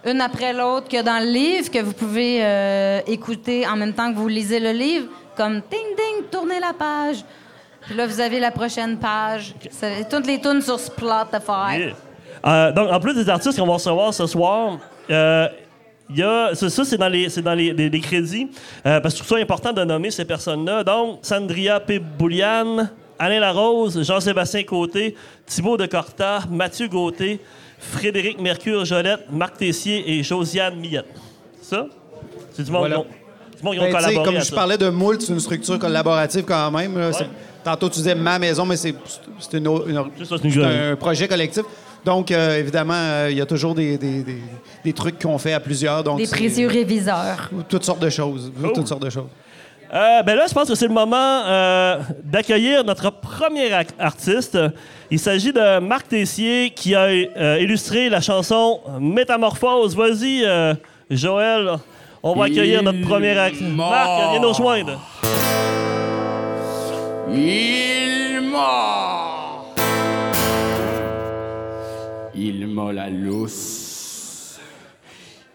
une après l'autre, que dans le livre, que vous pouvez euh, écouter en même temps que vous lisez le livre, comme ding ding, tournez la page. Puis là, vous avez la prochaine page. C'est toutes les tunes sur Spotify. Yeah. Euh, donc, en plus des artistes qu'on va recevoir ce soir, euh, il y a, ça, ça, c'est dans les, c'est dans les, les- les crédits, euh, parce que je trouve ça important de nommer ces personnes-là. Donc, Sandria P. Bouliane, Alain Larose, Jean-Sébastien Côté, Thibaut de Corta, Mathieu Gauthier, Frédéric Mercure-Jolette, Marc Tessier et Josiane Millette. Ça? C'est du monde, Voilà. qui ont- du monde qui ont Ben, collaboré comme à je ça. parlais de moule, c'est une structure collaborative quand même. là. Tantôt, tu disais ma maison, mais c'est c'est une, un projet collectif. Donc, euh, évidemment, euh, il y a toujours des, des- des- des trucs qu'on fait à plusieurs. Donc Des précieux réviseurs. Toutes sortes de choses. Oh. Toutes sortes de choses. Euh, ben là, je pense que c'est le moment euh, d'accueillir notre premier artiste. Il s'agit de Marc Tessier qui a euh, illustré la chanson Métamorphose. Vas-y, euh, Joël, on va accueillir notre premier acte. Marc, viens nous rejoindre. Il m'a. Il m'a la lousse.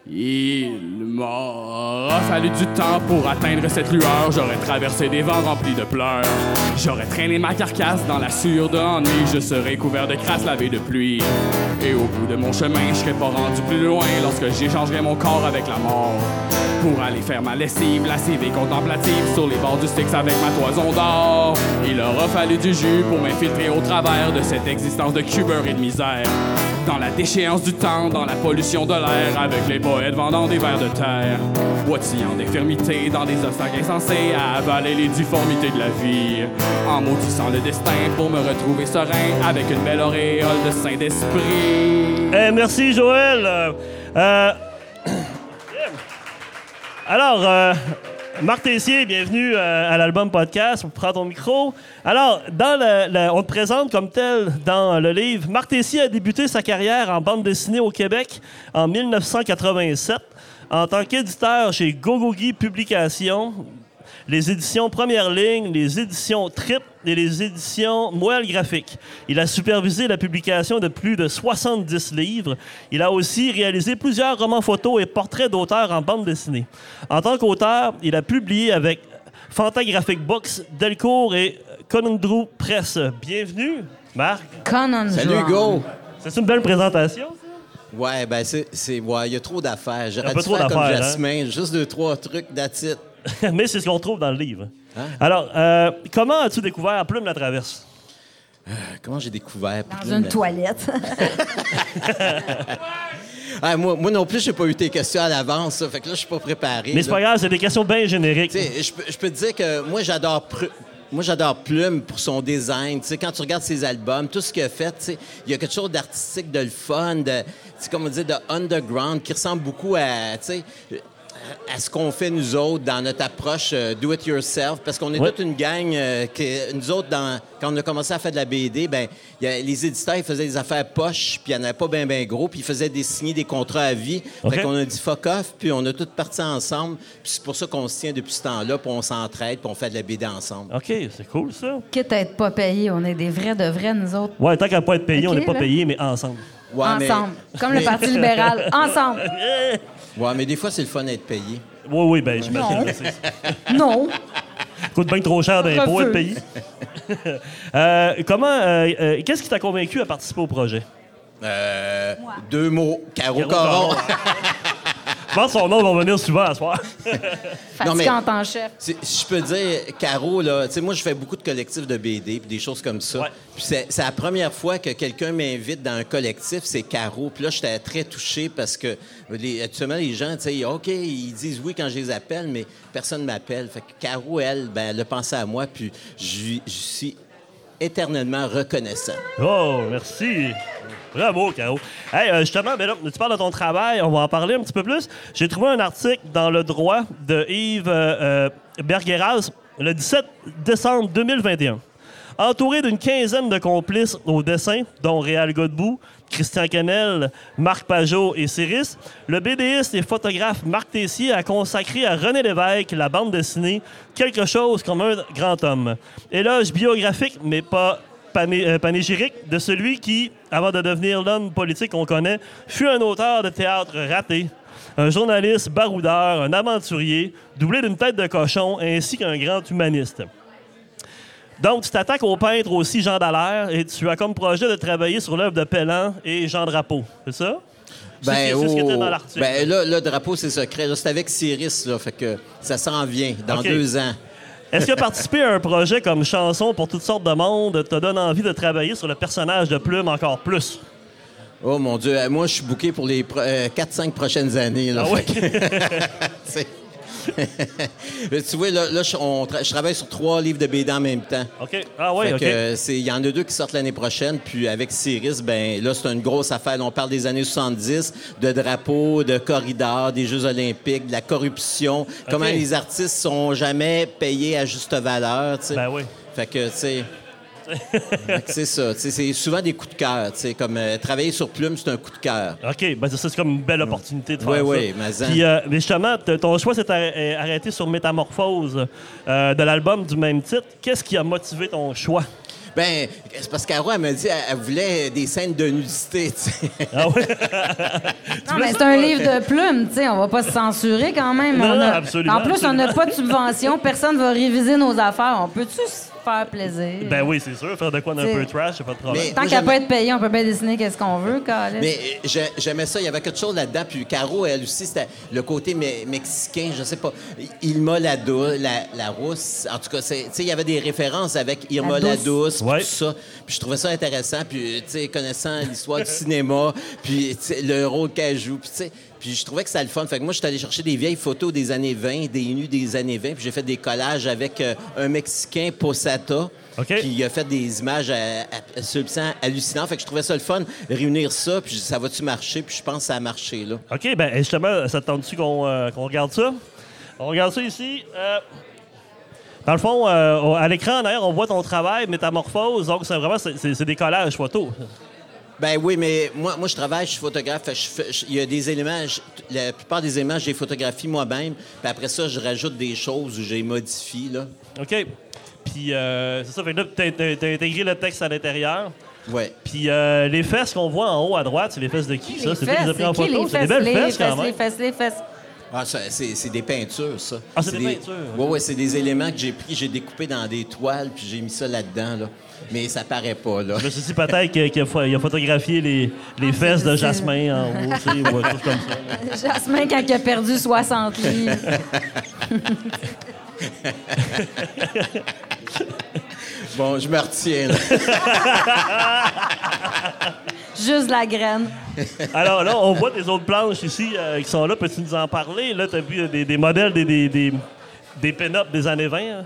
Il m'a fallu du temps pour atteindre cette lueur. J'aurais traversé des vents remplis de pleurs. J'aurais traîné ma carcasse dans la sueur de l'ennui. Je serais couvert de crasse lavée de pluie. Et au bout de mon chemin, je serais pas rendu plus loin lorsque j'échangerais mon corps avec la mort. Pour aller faire ma lessive, lascive et contemplative sur les bords du Styx avec ma toison d'or. Il aura fallu du jus pour m'infiltrer au travers de cette existence de cubeur et de misère. Dans la déchéance du temps, dans la pollution de l'air, avec les poètes vendant des vers de terre. Boitillant d'infirmité dans des obstacles insensés à avaler les difformités de la vie. En maudissant le destin pour me retrouver serein avec une belle auréole de Saint-Esprit. Eh, merci, Joël. Euh, alors, euh, Marc Tessier, bienvenue euh, à l'album podcast. Prends ton micro. Alors, dans le, le- on te présente comme tel dans le livre. Marc Tessier a débuté sa carrière en bande dessinée au Québec en 1987 en tant qu'éditeur chez Gogogi Publications. Les éditions Première Ligne, les éditions Trip et les éditions Moelle Graphique. Il a supervisé la publication de plus de 70 livres. Il a aussi réalisé plusieurs romans photos et portraits d'auteurs en bande dessinée. En tant qu'auteur, il a publié avec Fantagraphic Books, Delcourt et Conundrum Press. Bienvenue, Marc. Conan Salut Hugo! C'est une belle présentation. Ouais, ben c'est. c'est- Ouais, il y a trop d'affaires. J'aurais dû trop faire comme d'affaires, hein? Jasmin, juste deux, trois trucs d'attitude. Mais c'est ce qu'on trouve dans le livre. Hein? Alors, euh, comment as-tu découvert Plume la Traverse? Comment j'ai découvert? Dans Plume une la- toilette. Ah, moi, moi non plus, j'ai pas eu tes questions à l'avance. Fait que là, je suis pas préparé. Mais c'est pas grave, c'est des questions bien génériques. Tu sais, je peux, je te dire que moi, j'adore Pru- Moi, j'adore Plume pour son design. Tu sais, quand tu regardes ses albums, tout ce qu'il a fait, tu sais, il y a quelque chose d'artistique, de le fun, de, tu sais, comme on dit, de underground, qui ressemble beaucoup à, tu sais, à ce qu'on fait nous autres dans notre approche euh, do it yourself parce qu'on est Ouais. toute une gang euh, que nous autres dans, quand on a commencé à faire de la BD ben y a- les éditeurs ils faisaient des affaires poches puis il n'y en avait pas bien bien gros puis ils faisaient des signer des contrats à vie OK. fait qu'on a dit fuck off puis on a tous parti ensemble puis c'est pour ça qu'on se tient depuis ce temps-là puis on s'entraide puis on fait de la BD ensemble OK, c'est cool, ça. Quitte à être pas payé, on est des vrais de vrais, nous autres. Ouais, tant qu'à pas être payé, on n'est pas là. payé, mais ensemble. Ouais, mais- ensemble. Comme le Parti libéral. Ensemble. Ouais mais des fois c'est le fun d'être payé Oui, oui, ben j'imagine. Non. que c'est- Non. coûte bien trop cher d'impôts Refus. être payé. Euh, comment, euh, euh, qu'est-ce qui t'a convaincu à participer au projet? Euh, deux mots Caro Caro Caron Caron. Je pense que son nom va venir souvent à soir. Non, mais- Fatigante en chef. Si je peux dire, Caro, là, tu sais, moi, je fais beaucoup de collectifs de BD puis des choses comme ça. Ouais. Puis c'est c'est la première fois que quelqu'un m'invite dans un collectif, c'est Caro. Puis là, j'étais très touché parce que les, actuellement, les gens, tu sais, OK, ils disent oui quand je les appelle, mais personne ne m'appelle. Fait que Caro, elle, ben, elle a pensé à moi, puis je lui- je suis éternellement reconnaissant. Oh, merci. Bravo, Caro. Hey, euh, justement, ben tu parles de ton travail, on va en parler un petit peu plus. J'ai trouvé un article dans Le Droit de Yves euh, euh, Bergueras le 17 décembre 2021. Entouré d'une quinzaine de complices au dessin, dont Réal Godbout, Christian Canel, Marc Pajot et Céris, le BDiste et photographe Marc Tessier a consacré à René Lévesque la bande dessinée Quelque chose comme un grand homme. Éloge biographique, mais pas euh, panégyrique, de celui qui, avant de devenir l'homme politique qu'on connaît, fut un auteur de théâtre raté, un journaliste baroudeur, un aventurier, doublé d'une tête de cochon, ainsi qu'un grand humaniste. Donc, tu t'attaques au peintre aussi Jean Dallaire et tu as comme projet de travailler sur l'œuvre de Pellan et Jean Drapeau, c'est ça? Qui- c'est ce qui était dans l'article. ben là, le drapeau, c'est secret. C'est avec Cyrus, là, fait que ça s'en vient dans deux ans. Est-ce que participer à un projet comme Chanson pour toutes sortes de monde te donne envie de travailler sur le personnage de Plume encore plus? Oh mon Dieu, euh, moi je suis booké pour les 4-5 prochaines années. Là, Ah? Tu vois, là, on tra- je travaille sur trois livres de BD en même temps. OK. Ah oui, OK. euh, Il y en a deux qui sortent l'année prochaine, puis avec Cyrus, ben là, c'est une grosse affaire. Là, on parle des années 70, de drapeaux, de corridors, des Jeux olympiques, de la corruption, comment les artistes sont jamais payés à juste valeur. Ben oui. Fait que, tu sais... C'est ça. C'est souvent des coups de cœur. Comme euh, travailler sur Plume, c'est un coup de cœur. OK, ben ça, c'est comme une belle opportunité de faire Oui, ça. oui, mais en- Puis, euh, mais justement, ton choix s'est arr- arrêté sur Métamorphose euh, de l'album du même titre. Qu'est-ce qui a motivé ton choix? Ben, c'est parce qu'Aro, elle m'a dit elle, elle voulait des scènes de nudité, tu sais. Ah oui? Non, mais c'est un livre de plumes, tu sais, on va pas se censurer quand même. Non, On non, a- absolument, En plus, on n'a pas de subvention, personne va réviser nos affaires. On peut-tu faire plaisir? ben oui, c'est sûr. Faire de quoi d'un peu trash, c'est pas de problème. Mais- Tant qu'à pas être payé, on peut bien dessiner qu'est-ce qu'on veut. Mais euh, j'ai- j'aimais ça. Il y avait quelque chose là-dedans. Puis Caro, elle aussi, c'était le côté me- mexicain, je sais pas. Ilma la, la, la rousse. En tout cas, c'est- tu sais, il y avait des références avec Irma La la douce. Ouais. tout ça. Puis je trouvais ça intéressant. Puis, tu sais, connaissant l'histoire du cinéma, puis le rôle qu'elle joue, puis tu sais... Puis je trouvais que c'était le fun. Fait que moi, je suis allé chercher des vieilles photos des années 20, des nus des années 20, puis j'ai fait des collages avec euh, un Mexicain, Posata, OK. qui il a fait des images absolument hallucinantes. Fait que je trouvais ça le fun, réunir ça, puis ça va-tu marcher? Puis je pense que ça a marché, là. OK, ben justement, ça te tente-tu qu'on euh, qu'on regarde ça? On regarde ça ici. Euh, dans le fond, euh, à l'écran, d'ailleurs, on voit ton travail, Métamorphose. Donc, c'est vraiment c'est des collages photos. Ben oui, mais moi, moi je travaille, je suis photographe. je Il y a des éléments, je- la plupart des éléments, je les photographie moi-même. Puis après ça, je rajoute des choses ou je les modifie. Là. OK. Puis, euh, c'est ça. Fait que là, t'as, intégré le texte à l'intérieur. Ouais. Puis, euh, les fesses qu'on voit en haut à droite, c'est les fesses de qui, ça? C'est qui les pris en photo? des belles Les fesses, quand même. les fesses, les fesses. Ah, ça, c'est, c'est des peintures, ça. Ah, c'est des peintures, Oui, oui, c'est des éléments que j'ai pris, j'ai découpé dans des toiles, puis j'ai mis ça là-dedans. Là. Mais ça paraît pas, là. Je me suis dit peut-être qu'il a, il a photographié les, les fesses de Jasmin en haut, tu sais, ou quelque chose comme ça. Jasmin, quand il a perdu 60 livres. Bon, je me retiens, là. Juste la graine. Alors là, on voit des autres planches ici euh, qui sont là. Peux-tu nous en parler? Là, tu as vu euh, des, des modèles des, des, des, des pin-up des années 20. hein?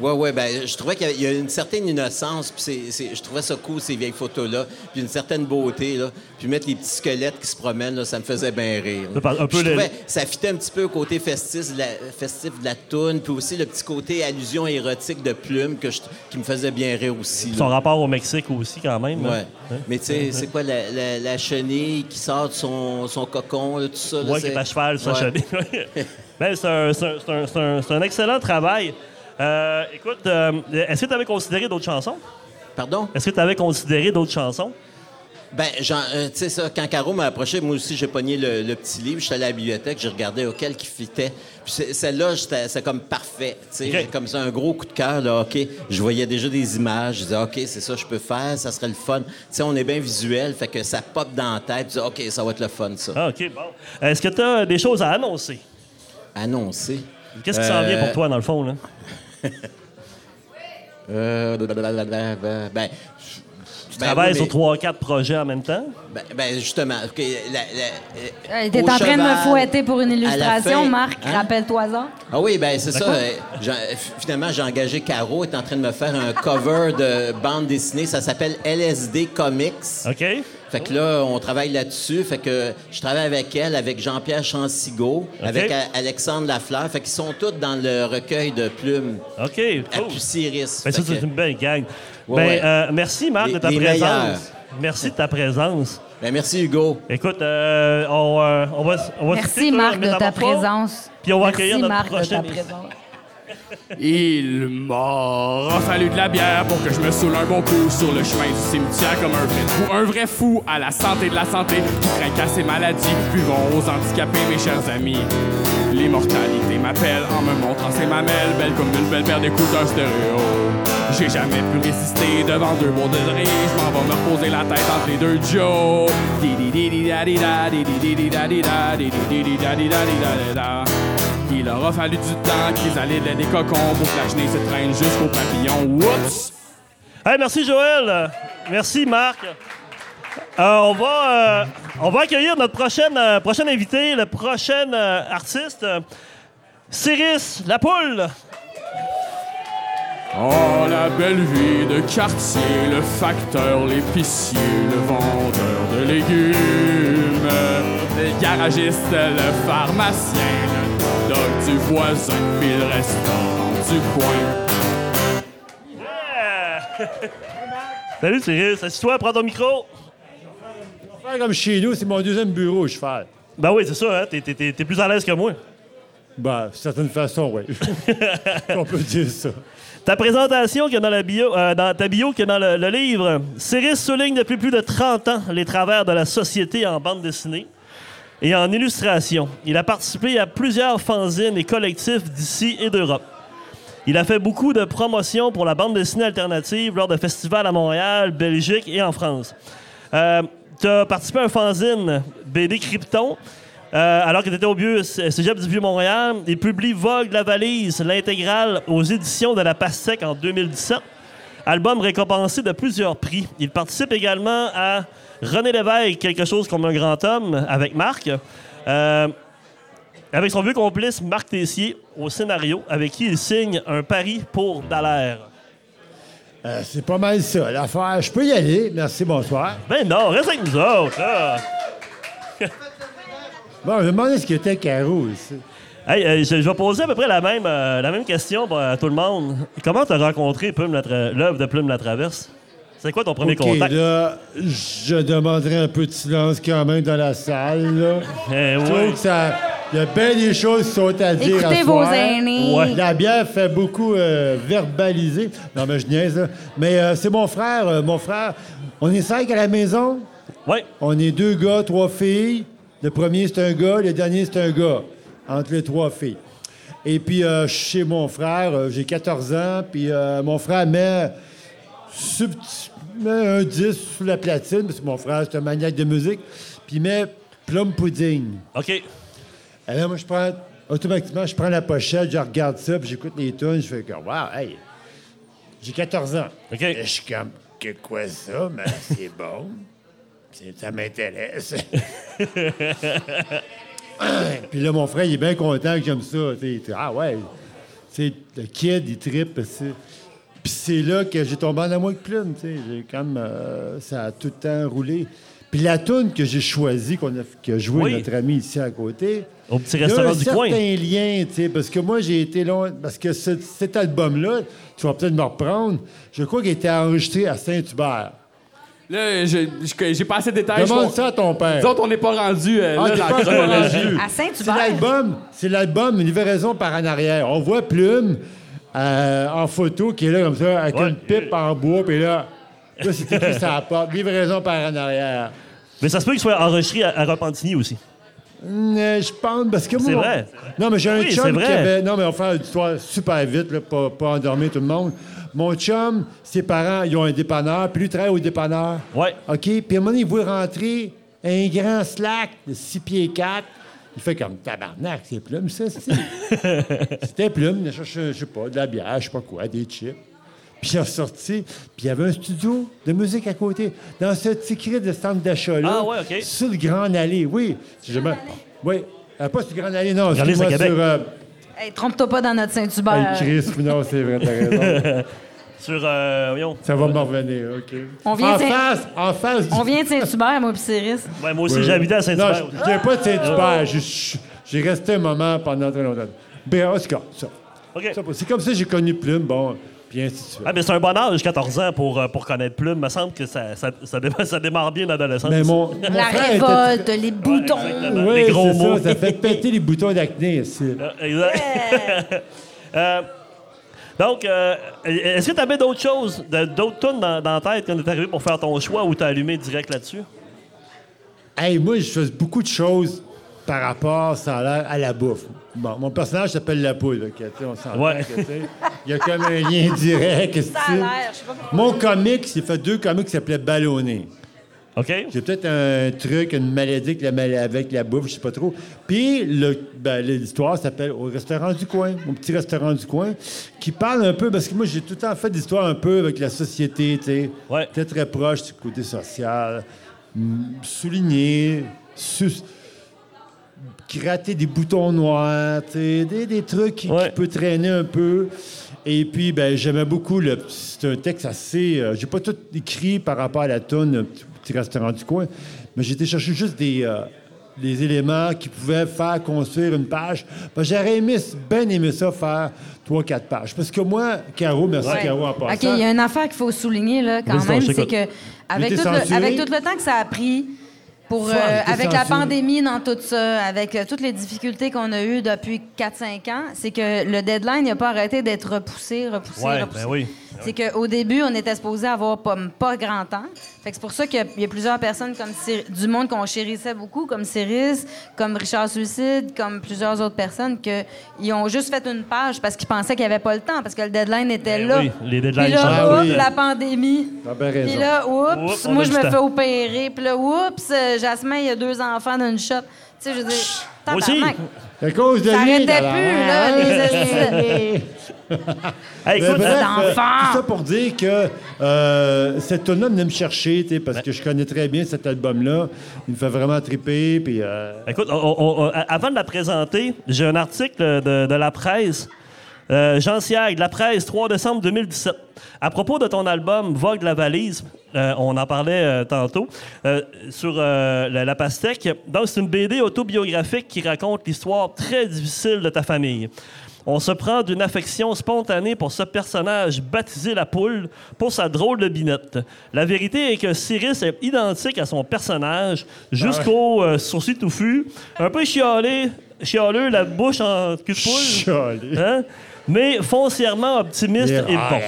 Oui, oui, ben, je trouvais qu'il y a une certaine innocence, puis c'est- c'est- je trouvais ça cool, ces vieilles photos-là, puis une certaine beauté, là. Puis mettre les petits squelettes qui se promènent, là, ça me faisait bien rire. Un peu je trouvais, ça fitait un petit peu au côté festif de la, festif de la toune, puis aussi le petit côté allusion érotique de plume que je- qui me faisait bien rire aussi. là. Son rapport au Mexique aussi, quand même. Ouais. hein? Mais tu sais, c'est quoi la, la- la chenille qui sort de son, son cocon, là, tout ça? Ouais, qui c'est- est à cheval sa Ouais. chenille. ben, c'est un, c'est un- c'est un- c'est un- c'est un excellent travail. Euh, écoute, euh, est-ce que tu avais considéré d'autres chansons? Pardon? Est-ce que tu avais considéré d'autres chansons? Ben, euh, tu sais ça, quand Caro m'a approché, moi aussi, j'ai pogné le, le petit livre, j'étais allé à la bibliothèque, j'ai regardé auquel qui fitait. Puis celle-là, c'est comme parfait, tu sais, OK. j'ai comme ça un gros coup de cœur, là, OK. Je voyais déjà des images, je disais, OK, c'est ça que je peux faire, ça serait le fun. Tu sais, on est bien visuel, fait que ça pop dans la tête, tu dis, OK, ça va être le fun, ça. Ah, OK, bon. Est-ce que tu as des choses à annoncer? Annoncé. Qu'est-ce qui s'en vient pour toi, dans le fond? Là? Euh, ben, Tu ben travailles oui, sur mais- trois, quatre projets en même temps? Ben, ben, justement, OK, la, la, euh, T'es en train de me fouetter pour une à illustration, fin- Marc. Hein? Rappelle-toi ça. Ah oui, ben c'est ça. euh, finalement, j'ai engagé Caro, elle est en train de me faire un cover de bande dessinée. Ça s'appelle LSD Comics. OK? Fait que là, on travaille là-dessus. Fait que je travaille avec elle, avec Jean-Pierre Chancigo, avec A- Alexandre Lafleur. Fait qu'ils sont tous dans le recueil de plumes OK, à cool. Puciris. Ben, ça, c'est que- une belle gang. Ouais, ben, ouais. euh, merci, Marc, de ta les présence. meilleurs. Merci de ta présence. ben, merci, Hugo. Écoute, euh, on, euh, on va, on va se Merci, sur Marc, de ta présence. Puis on va Merci, accueillir notre Marc, de ta présence. Il m'a fallu de la bière pour que je me saoule un bon coup sur le chemin du cimetière comme un vrai fou. Un vrai fou à la santé de la santé qui craint à ses maladies. Buvons aux handicapés, mes chers amis. L'immortalité m'appelle en me montrant ses mamelles, belle comme une belle paire d'écouteurs stéréo. J'ai jamais pu résister devant deux mots de. Je m'en vais me reposer la tête entre les deux Joe. Il aura fallu du temps qu'ils allaient de des cocons pour que la chenille se traîne jusqu'au papillon. Whoops! Hey, merci, Joël. Merci, Marc. Euh, on, va, euh, on va accueillir notre prochaine, euh, prochain invité, le prochain euh, artiste, Cyrus La Poule. Oh, la belle vie de quartier, le facteur, l'épicier, le vendeur de légumes, le garagiste, le pharmacien, le dog du voisin, puis le restaurant du coin. Yeah! Salut, Cyrus. Assis-toi, prends ton micro. Faire comme chez nous, c'est mon deuxième bureau, je fais. Ben oui, c'est ça, hein? T'es, t'es- t'es- t'es plus à l'aise que moi. Ben, d'une certaine façon, oui. On peut dire ça. Ta présentation qui est dans, la bio, euh, dans ta bio qui est dans le, livre, Cyrus souligne depuis plus de 30 ans les travers de la société en bande dessinée et en illustration. Il a participé à plusieurs fanzines et collectifs d'ici et d'Europe. Il a fait beaucoup de promotions pour la bande dessinée alternative lors de festivals à Montréal, Belgique et en France. tu as participé à un fanzine BD Krypton. Euh, alors que tu étais au vieux Cégep du Vieux-Montréal, il publie Vogue la valise, l'intégrale aux éditions de la Pastèque en 2017. Album récompensé de plusieurs prix. Il participe également à René Lévesque, quelque chose comme un grand homme, avec Marc. Euh, avec son vieux complice Marc Tessier au scénario, avec qui il signe un pari pour Dallaire. Euh, c'est pas mal ça, l'affaire. Je peux y aller. Merci, bonsoir. Ben non, reste avec nous autres. là. Bon, je me demandais ce qu'était Caro ici. Hey, euh, je, je vais poser à peu près la même, euh, la même question à tout le monde. Comment t'as rencontré l'œuvre de Plume la Traverse? C'est quoi ton premier OK, contact? là, je demanderais un peu de silence quand même dans la salle, là. Eh, Je trouve ouais. que ça... Il y a bien des choses qui sont à dire Écoutez à vos soir. aînés. Ouais. La bière fait beaucoup euh, verbaliser. Non, mais je niaise, là. Mais euh, c'est mon frère, euh, mon frère. On est cinq à la maison? Ouais. On est deux gars, trois filles. Le premier, c'est un gars. Le dernier, c'est un gars. Entre les trois filles. Et puis, euh, chez mon frère. euh, J'ai 14 ans. Puis, euh, mon frère met, un disque sous la platine. Parce que mon frère, c'est un maniaque de musique. Puis, il met Plum Pudding. OK. Et là, moi, je prends... Automatiquement, je prends la pochette, je regarde ça, puis j'écoute les tunes. Je fais comme, wow, hey, j'ai 14 ans. OK. Et je suis comme, que quoi ça? Mais c'est bon. Ça m'intéresse. Puis là, mon frère, il est bien content que j'aime ça. ah ouais, c'est le kid, il trippe. c'est- Puis c'est là que j'ai tombé en amour avec Plume. tu sais. J'ai comme, euh, ça a tout le temps roulé. Puis la tune que j'ai choisie, qu'on a, qui a joué Oui. notre ami ici à côté, Au petit il y a un certain lien, tu sais, parce que moi, j'ai été long... Parce que ce- cet album-là, tu vas peut-être me reprendre, je crois qu'il était enregistré à Saint-Hubert. Là, je- je- j'ai pas assez de détails. Demande ça à ton père. Nous autres, on n'est pas rendu euh, Ah, là, t'es dans pas la encore chronologie. rendu. À C'est Saint-Hubert. l'album, c'est l'album Livraison par en arrière. On voit Plume euh, en photo qui est là comme ça, avec Ouais. une pipe en bois, puis là, là c'est écrit sur la porte. Livraison par en arrière. Mais ça se peut qu'il soit enregistré à, à Repentigny aussi. Hum, euh, je pense, parce que moi... C'est vrai. Non, mais j'ai un Oui, c'est chum vrai. qui avait... Non, mais on va faire une histoire super vite, là, pas, pas endormir tout le monde. Mon chum, ses parents, ils ont un dépanneur, puis lui, il travaille au dépanneur. Ouais. OK? Puis à un moment donné, il voit rentrer un grand slack de 6 pieds 4. Il fait comme tabarnak, c'est plume, ça, c'est. C'était plume, il a cherché, je sais pas, de la bière, je sais pas quoi, des chips. Puis il est ressorti, puis il y avait un studio de musique à côté, dans ce petit cri de centre d'achat-là. Ah ouais, OK. Sur le Grand Allée, oui. Si jamais- Oui. Euh, pas sur le Grand Allée, non. Grand Allée, sur... euh, Hey, trompe-toi pas dans notre Saint-Hubert. hey, Chris, non, c'est vrai, t'as raison. Sur. Euh, voyons. Ça va me revenir, OK. On vient en de- face, en face du On vient de Saint-Hubert, moi, puis Cyrus. Ouais, moi aussi, Oui. habité à Saint-Hubert. Non, je je viens pas de Saint-Hubert. Je- je- J'ai resté un moment pendant très longtemps. Ben, en tout cas, ça? OK. Ça, C'est comme ça que j'ai connu Plume, bon, puis ainsi de suite. Ah, mais c'est un bon âge, 14 ans, pour, euh, pour connaître Plume. Il me semble que ça, ça, ça, dé- ça démarre bien l'adolescence. Mais mon, mon La frère était- révolte, les boutons. exactement. Oui, Les gros c'est mots. Ça, ça fait péter les boutons d'acné ici. Euh, exact. Euh, donc, euh, est-ce que tu avais d'autres choses, de- d'autres tunes dans, dans la tête quand tu es arrivé pour faire ton choix ou t'as allumé direct là-dessus? Hey, moi, je fais beaucoup de choses par rapport, ça a l'air, à la bouffe. Bon, mon personnage s'appelle La Poule, ok, tu sais, on s'entend Ouais. que, il y a comme un lien direct. Ça a l'air, je sais pas pourquoi. Mon comic, j'ai fait deux comics qui s'appelaient Ballonné. OK? J'ai peut-être un truc, une maladie avec la, mal- avec la bouffe, je sais pas trop. Puis le- ben, l'histoire s'appelle Au restaurant du coin, mon petit restaurant du coin, qui parle un peu, parce que moi j'ai tout le temps fait des histoires un peu avec la société, tu sais. Ouais. Très très proche du côté social, souligner, sus- gratter des boutons noirs, des, des trucs qui, qui Ouais. peut traîner un peu. Et puis, ben, j'aimais beaucoup le. C'est un texte assez. euh, j'ai pas tout écrit par rapport à la tonne, petit, restaurant du coin, mais j'ai été chercher juste des, euh, des éléments qui pouvaient faire construire une page. Ben, J'aurais aimé, bien aimé ça, faire trois, quatre pages. Parce que moi, Caro, merci Ouais. Caro en passant. OK, il y a une affaire qu'il faut souligner, là, quand même, c'est que avec tout, le, avec tout le temps que ça a pris pour, euh, avec la pandémie dans tout ça, avec euh, toutes les difficultés qu'on a eues depuis 4-5 ans, c'est que le deadline n'a pas arrêté d'être repoussé, repoussé, Ouais, repoussé. ben oui. C'est qu'au début, on était supposé avoir pas, pas grand temps. Fait que c'est pour ça qu'il y a- il y, a plusieurs personnes comme du monde qu'on chérissait beaucoup, comme Cyrus, comme Richard Suicide, comme plusieurs autres personnes, que ils ont juste fait une page parce qu'ils pensaient qu'il n'y avait pas le temps, parce que le deadline était Ben là. oui, les deadlines Puis là, oups, Ah oui. la pandémie. Puis là, oups, moi, je me fais opérer. Puis là, oups, euh, Jasmin, il y a deux enfants d'une shot. Tu sais, je veux dire, Moi aussi. à cause de Ça lui, plus, là. là, les Hey, écoute, d'enfants. euh, tout ça pour dire que euh, cette tune-là venait me chercher, tu sais, parce que je connais très bien cet album-là. Il me fait vraiment triper, puis... euh, Écoute, on- on- on- avant de la présenter, j'ai un article de, de la presse. Euh, Jean Siag, de la presse, 3 décembre 2017. À propos de ton album Vogue la valise, euh, on en parlait euh, tantôt, sur la, la pastèque. Donc, c'est une BD autobiographique qui raconte l'histoire très difficile de ta famille. On se prend d'une affection spontanée pour ce personnage baptisé la poule pour sa drôle de binette. La vérité est que Cyrus est identique à son personnage jusqu'au euh, sourcil touffu, un peu chialé, chialeux, la bouche en cul de poule. Chialé. Hein? Mais foncièrement optimiste Yeah. et bon.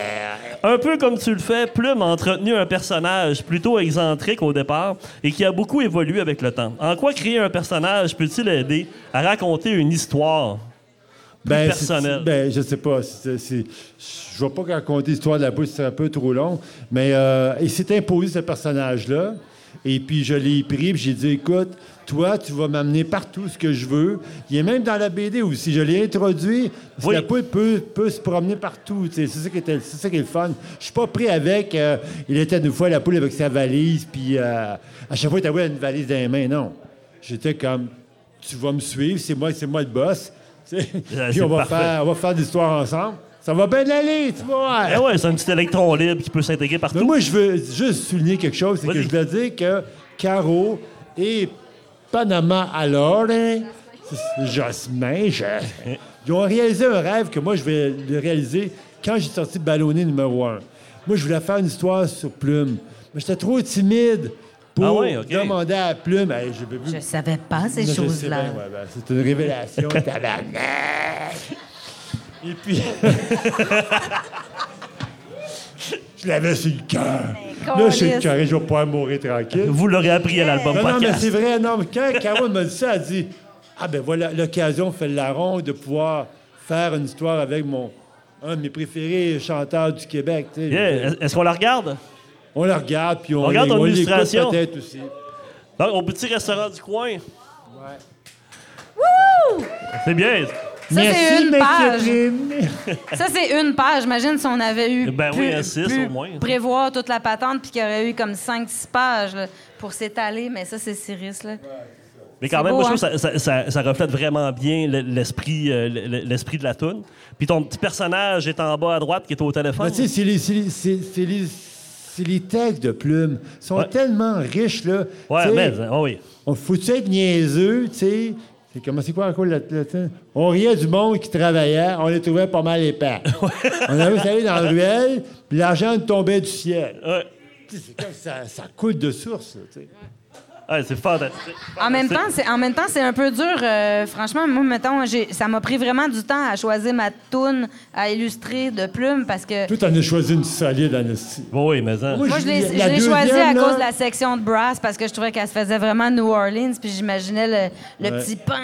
Un peu comme tu le fais, Plume a entretenu un personnage plutôt excentrique au départ et qui a beaucoup évolué avec le temps. En quoi créer un personnage peut-il aider à raconter une histoire plus Ben, personnelle? Ben, je sais pas. c'est- je vais pas raconter l'histoire de la bouche, c'est un peu trop long. Mais euh, il s'est imposé ce personnage-là. Et puis, je l'ai pris, puis j'ai dit, écoute, toi, tu vas m'amener partout ce que je veux. Il est même dans la BD aussi. Je l'ai introduit. Parce que Oui. La poule peut, peut se promener partout. C'est ça, qui était- c'est ça qui est le fun. Je suis pas pris avec. euh, il était une fois la poule avec sa valise, puis euh, à chaque fois, il avait une valise dans les mains. Non. J'étais comme, tu vas me suivre, c'est moi, c'est moi le boss. Puis on va, parfait. faire, on va faire de l'histoire ensemble. Ça va bien aller, tu voir. Eh ouais, c'est un petit électron libre qui peut s'intégrer partout. Mais moi, je veux juste souligner quelque chose, c'est que je veux dire que Caro et Panama alors, hein, Jasmin, je- ils ont réalisé un rêve que moi, je vais le réaliser quand j'ai sorti Ballonné numéro un. Moi, je voulais faire une histoire sur Plume, mais j'étais trop timide pour Ah ouais, demander à Plume. Hey, Je savais pas ces choses-là. ouais, ben, c'est une révélation. Et puis... je l'avais sur le cœur. Là, je suis câlisse. carré, je vais pouvoir mourir tranquille. Vous l'aurez appris à l'album Non, non, mais c'est vrai, non, mais quand Caro m'a dit ça, elle a dit Ah, ben voilà, l'occasion fait le larron de pouvoir faire une histoire avec mon, un de mes préférés chanteurs du Québec. tu sais. Yeah. Est-ce qu'on la regarde? On le regarde, puis on, On regarde on ton illustration. peut-être aussi. Donc, au petit restaurant du coin. C'est bien. Ça, c'est une page. Ça, c'est une page. Imagine si on avait eu. Ben oui, un six au moins. Prévoir toute la patente, puis qu'il y aurait eu comme 5-6 pages là, pour s'étaler. Mais ça, c'est Cyrus. Là. Mais quand même, beau, moi, je trouve hein? que ça, ça- ça- ça reflète vraiment bien le- l'esprit euh, le- l'esprit de la toune. Puis ton petit personnage est en bas à droite qui est au téléphone. Ben, tu sais, c'est les, c'est les- les- textes de Plume. Ils sont Ouais. tellement riches, là. ouais, mais, oh oui. On faut-tu être niaiseux, tu sais? C'est comment c'est quoi encore le, le- le- On riait du monde qui travaillait, on les trouvait pas mal épais. on avait allé dans la ruelle, puis l'argent nous tombait du ciel. Ouais. C'est comme ça, ça coule de source, là, c'est fantastique. En même temps, c'est en même temps, c'est un peu dur. euh, franchement, moi, mettons, j'ai- ça m'a pris vraiment du temps à choisir ma toune à illustrer de plumes parce que Toi, t'en as choisi une solide, Anastie. Bon, oui, mais hein. moi, je l'ai je la l'ai choisi à là, cause de la section de brass parce que je trouvais qu'elle se faisait vraiment New Orleans, puis j'imaginais le, le Ouais. petit pan,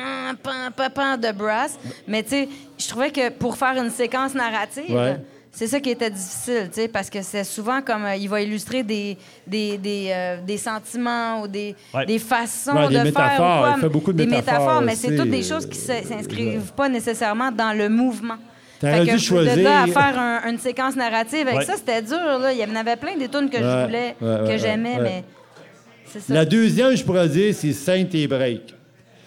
pan, pan, pan de brass. Mais tu sais, je trouvais que pour faire une séquence narrative. Ouais. C'est ça qui était difficile, tu sais, parce que c'est souvent comme euh, il va illustrer des, des, des, euh, des sentiments ou des, Ouais. des façons Ouais, des de faire. métaphores. Ou quoi, Il fait beaucoup de des métaphores mais c'est toutes des choses qui ne s'inscrivent pas nécessairement dans le mouvement. T'aurais dû choisir- de là à faire un- une séquence narrative avec Ouais. ça, c'était dur. Là. Il y en avait plein des tunes que je voulais, ouais, ouais, que j'aimais, ouais. mais c'est ça. La deuxième, je pourrais dire, c'est Sainte et Break.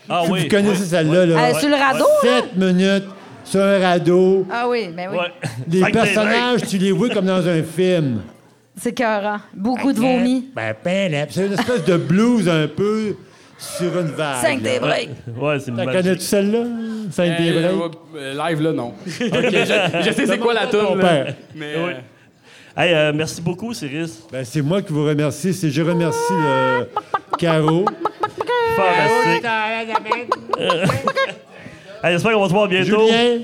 Ah Si oui. Vous connaissez ouais. celle-là, là? Euh, sur le radeau, là? Sept minutes sur un radeau. Ah oui, ben oui. Ouais. Les personnages, tu les vois comme dans un film. C'est écœurant. Beaucoup de vomi. Ben, ben, là, C'est une espèce de blues un peu sur une vague. Cinq là. des breaks. Ouais, c'est T'as magique. connais-tu celle-là? Cinq des Euh, breaks? euh, live, là, non. je, je sais c'est quoi la père. Mais, euh, Hey, euh, merci beaucoup, Cyrus. Ben, c'est moi qui vous remercie. C'est je remercie le Caro. Fantastique. Hey, J'espère qu'on va se voir bientôt. Julien,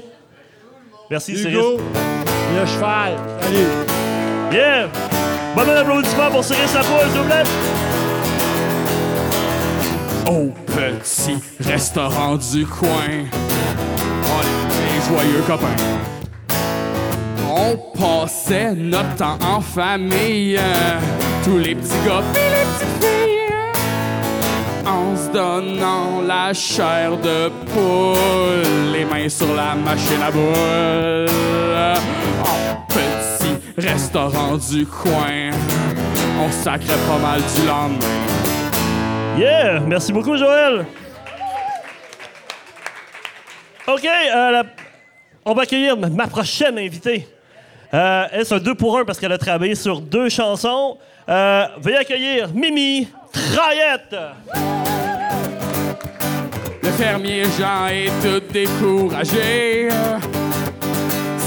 Merci. Hugo, le cheval. Salut. Yeah! Bon applaudissement pour Cyrus Lapoule, s'il vous plaît. Au petit restaurant du coin. Oh, les, les joyeux copains. On passait notre temps en famille. Tous les petits gars pis les petites filles. En se donnant la chair de poule. Les mains sur la machine à boules. Au petit restaurant du coin. On sacrait pas mal du lendemain. Yeah! Merci beaucoup, Joël. OK, euh, on va accueillir ma- prochaine invitée. Euh, elle, c'est un deux pour un parce qu'elle a travaillé sur deux chansons. Euh, veuillez accueillir Mimi Traillette. Le fermier Jean est tout découragé.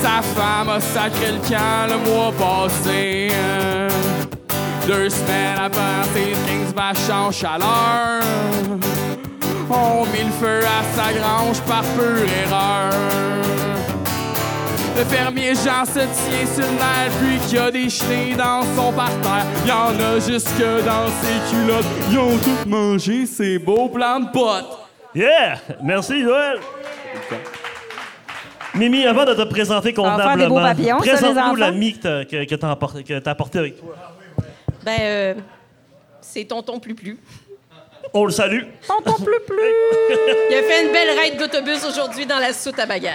sa femme a sacré le camp le mois passé. Deux semaines après ses 15 vaches en chaleur, on mit le feu à sa grange par pure erreur. Le fermier Jean se tient sur le nerf, puis qu'il a des chenilles dans son parterre. Y en a jusque dans ses culottes. Ils ont tout mangé ces beaux plants de potes. Yeah! Merci, Joël! Mimi, avant de te présenter convenablement, présente-nous l'ami que t'as que, que t'as t'as apporté avec toi. Ben, euh, c'est Tonton Plus Plus. On le salue. Tonton plus plus. Il a fait une belle ride d'autobus aujourd'hui dans la soute à bagages.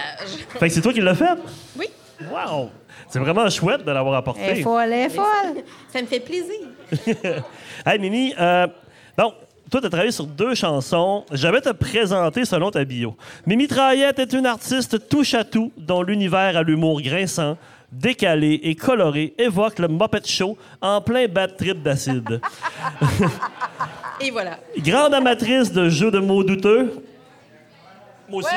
Fait que c'est toi qui l'as fait? Oui, Wow! C'est vraiment chouette de l'avoir Elle apporté. est folle, elle est folle. ça me fait plaisir. Hey, Mimi, euh, donc, toi, tu as travaillé sur deux chansons. Je vais te présenter selon ta bio. Mimi Traillette est une artiste touche-à-tout dont l'univers à l'humour grinçant, décalé et coloré évoque le Muppet Show en plein bad trip d'acide. Et voilà. Grande amatrice de jeux de mots douteux. Moi aussi.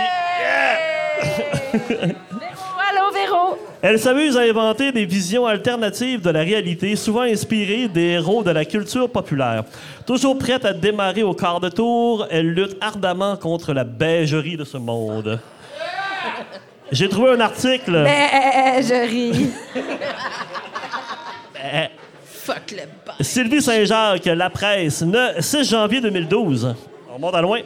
Allô, Véro. Elle s'amuse à inventer des visions alternatives de la réalité, souvent inspirées des héros de la culture populaire. Toujours prête à démarrer au quart de tour, elle lutte ardemment contre la beigerie de ce monde. J'ai trouvé un article. Ben, je ris. Fuck le bas. Sylvie Saint-Jacques, La Presse, ne- 6 janvier 2012. On monte à loin.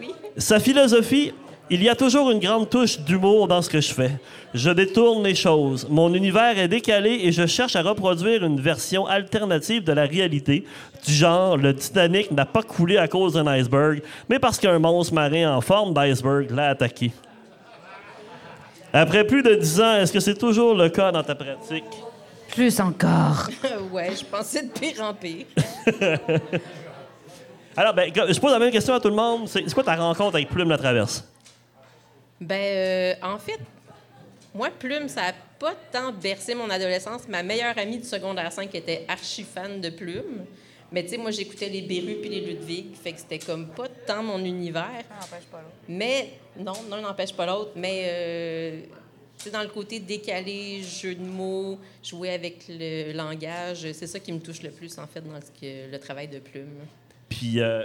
oui. Sa philosophie, il y a toujours une grande touche d'humour dans ce que je fais. Je détourne les choses. Mon univers est décalé et je cherche à reproduire une version alternative de la réalité, du genre le Titanic n'a pas coulé à cause d'un iceberg, mais parce qu'un monstre marin en forme d'iceberg l'a attaqué. Après plus de 10 ans, est-ce que c'est toujours le cas dans ta pratique? Plus encore. ouais, je pensais de pire en pire. Alors, ben, je pose la même question à tout le monde. C'est quoi ta rencontre avec Plume la Traverse? Ben, euh, en fait, moi, Plume, ça a pas tant bercé mon adolescence. Ma meilleure amie du secondaire 5 était archi fan de Plume. Mais tu sais, moi, j'écoutais les Berus puis les Ludwig. Fait que c'était comme pas tant mon univers. Mais, non, non, n'empêche pas l'autre. Mais, euh, tu sais, dans le côté décalé, jeu de mots, jouer avec le langage, c'est ça qui me touche le plus, en fait, dans ce que- le travail de Plume. Puis, euh,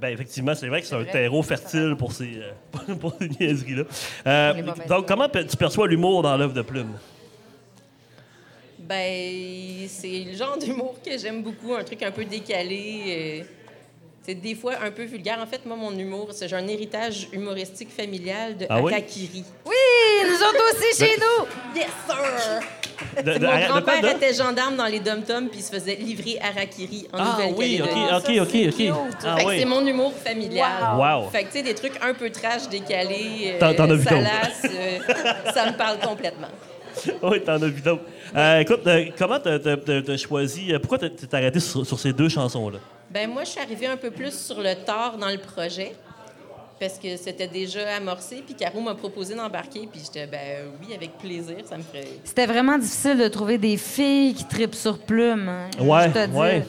ben, effectivement, c'est vrai que c'est un terreau fertile pour ces, euh, pour ces niaiseries-là. Euh, donc, comment tu perçois l'humour dans l'œuvre de Plume? Ben, c'est le genre d'humour que j'aime beaucoup, un truc un peu décalé. C'est des fois un peu vulgaire. En fait, moi, mon humour, c'est j'ai un héritage humoristique familial de Ah oui? Harakiri. Oui, nous autres aussi chez nous. Yes, sir! De- de- Mon grand-père de- était gendarme dans les dom-toms puis il se faisait livrer Harakiri en Ah oui, Nouvelle-Calédonie. OK, OK, OK, OK. Ah Fait que oui. c'est mon humour familial. Wow. Fait que, tu sais, des trucs un peu trash, décalés, euh, T'en- t'en as vu d'autres. salaces, euh, ça me parle complètement. oui, t'en as vu d'autres. Euh, écoute, euh, comment t'as choisi... euh, Pourquoi t'as t'es arrêté sur, sur ces deux chansons-là? Ben moi, je suis arrivée un peu plus sur le tard dans le projet parce que c'était déjà amorcé. Puis Caro m'a proposé d'embarquer. Puis j'étais, ben oui, avec plaisir, ça me ferait. C'était vraiment difficile de trouver des filles qui tripent sur plume. hein, Ouais, juste te dire. ouais.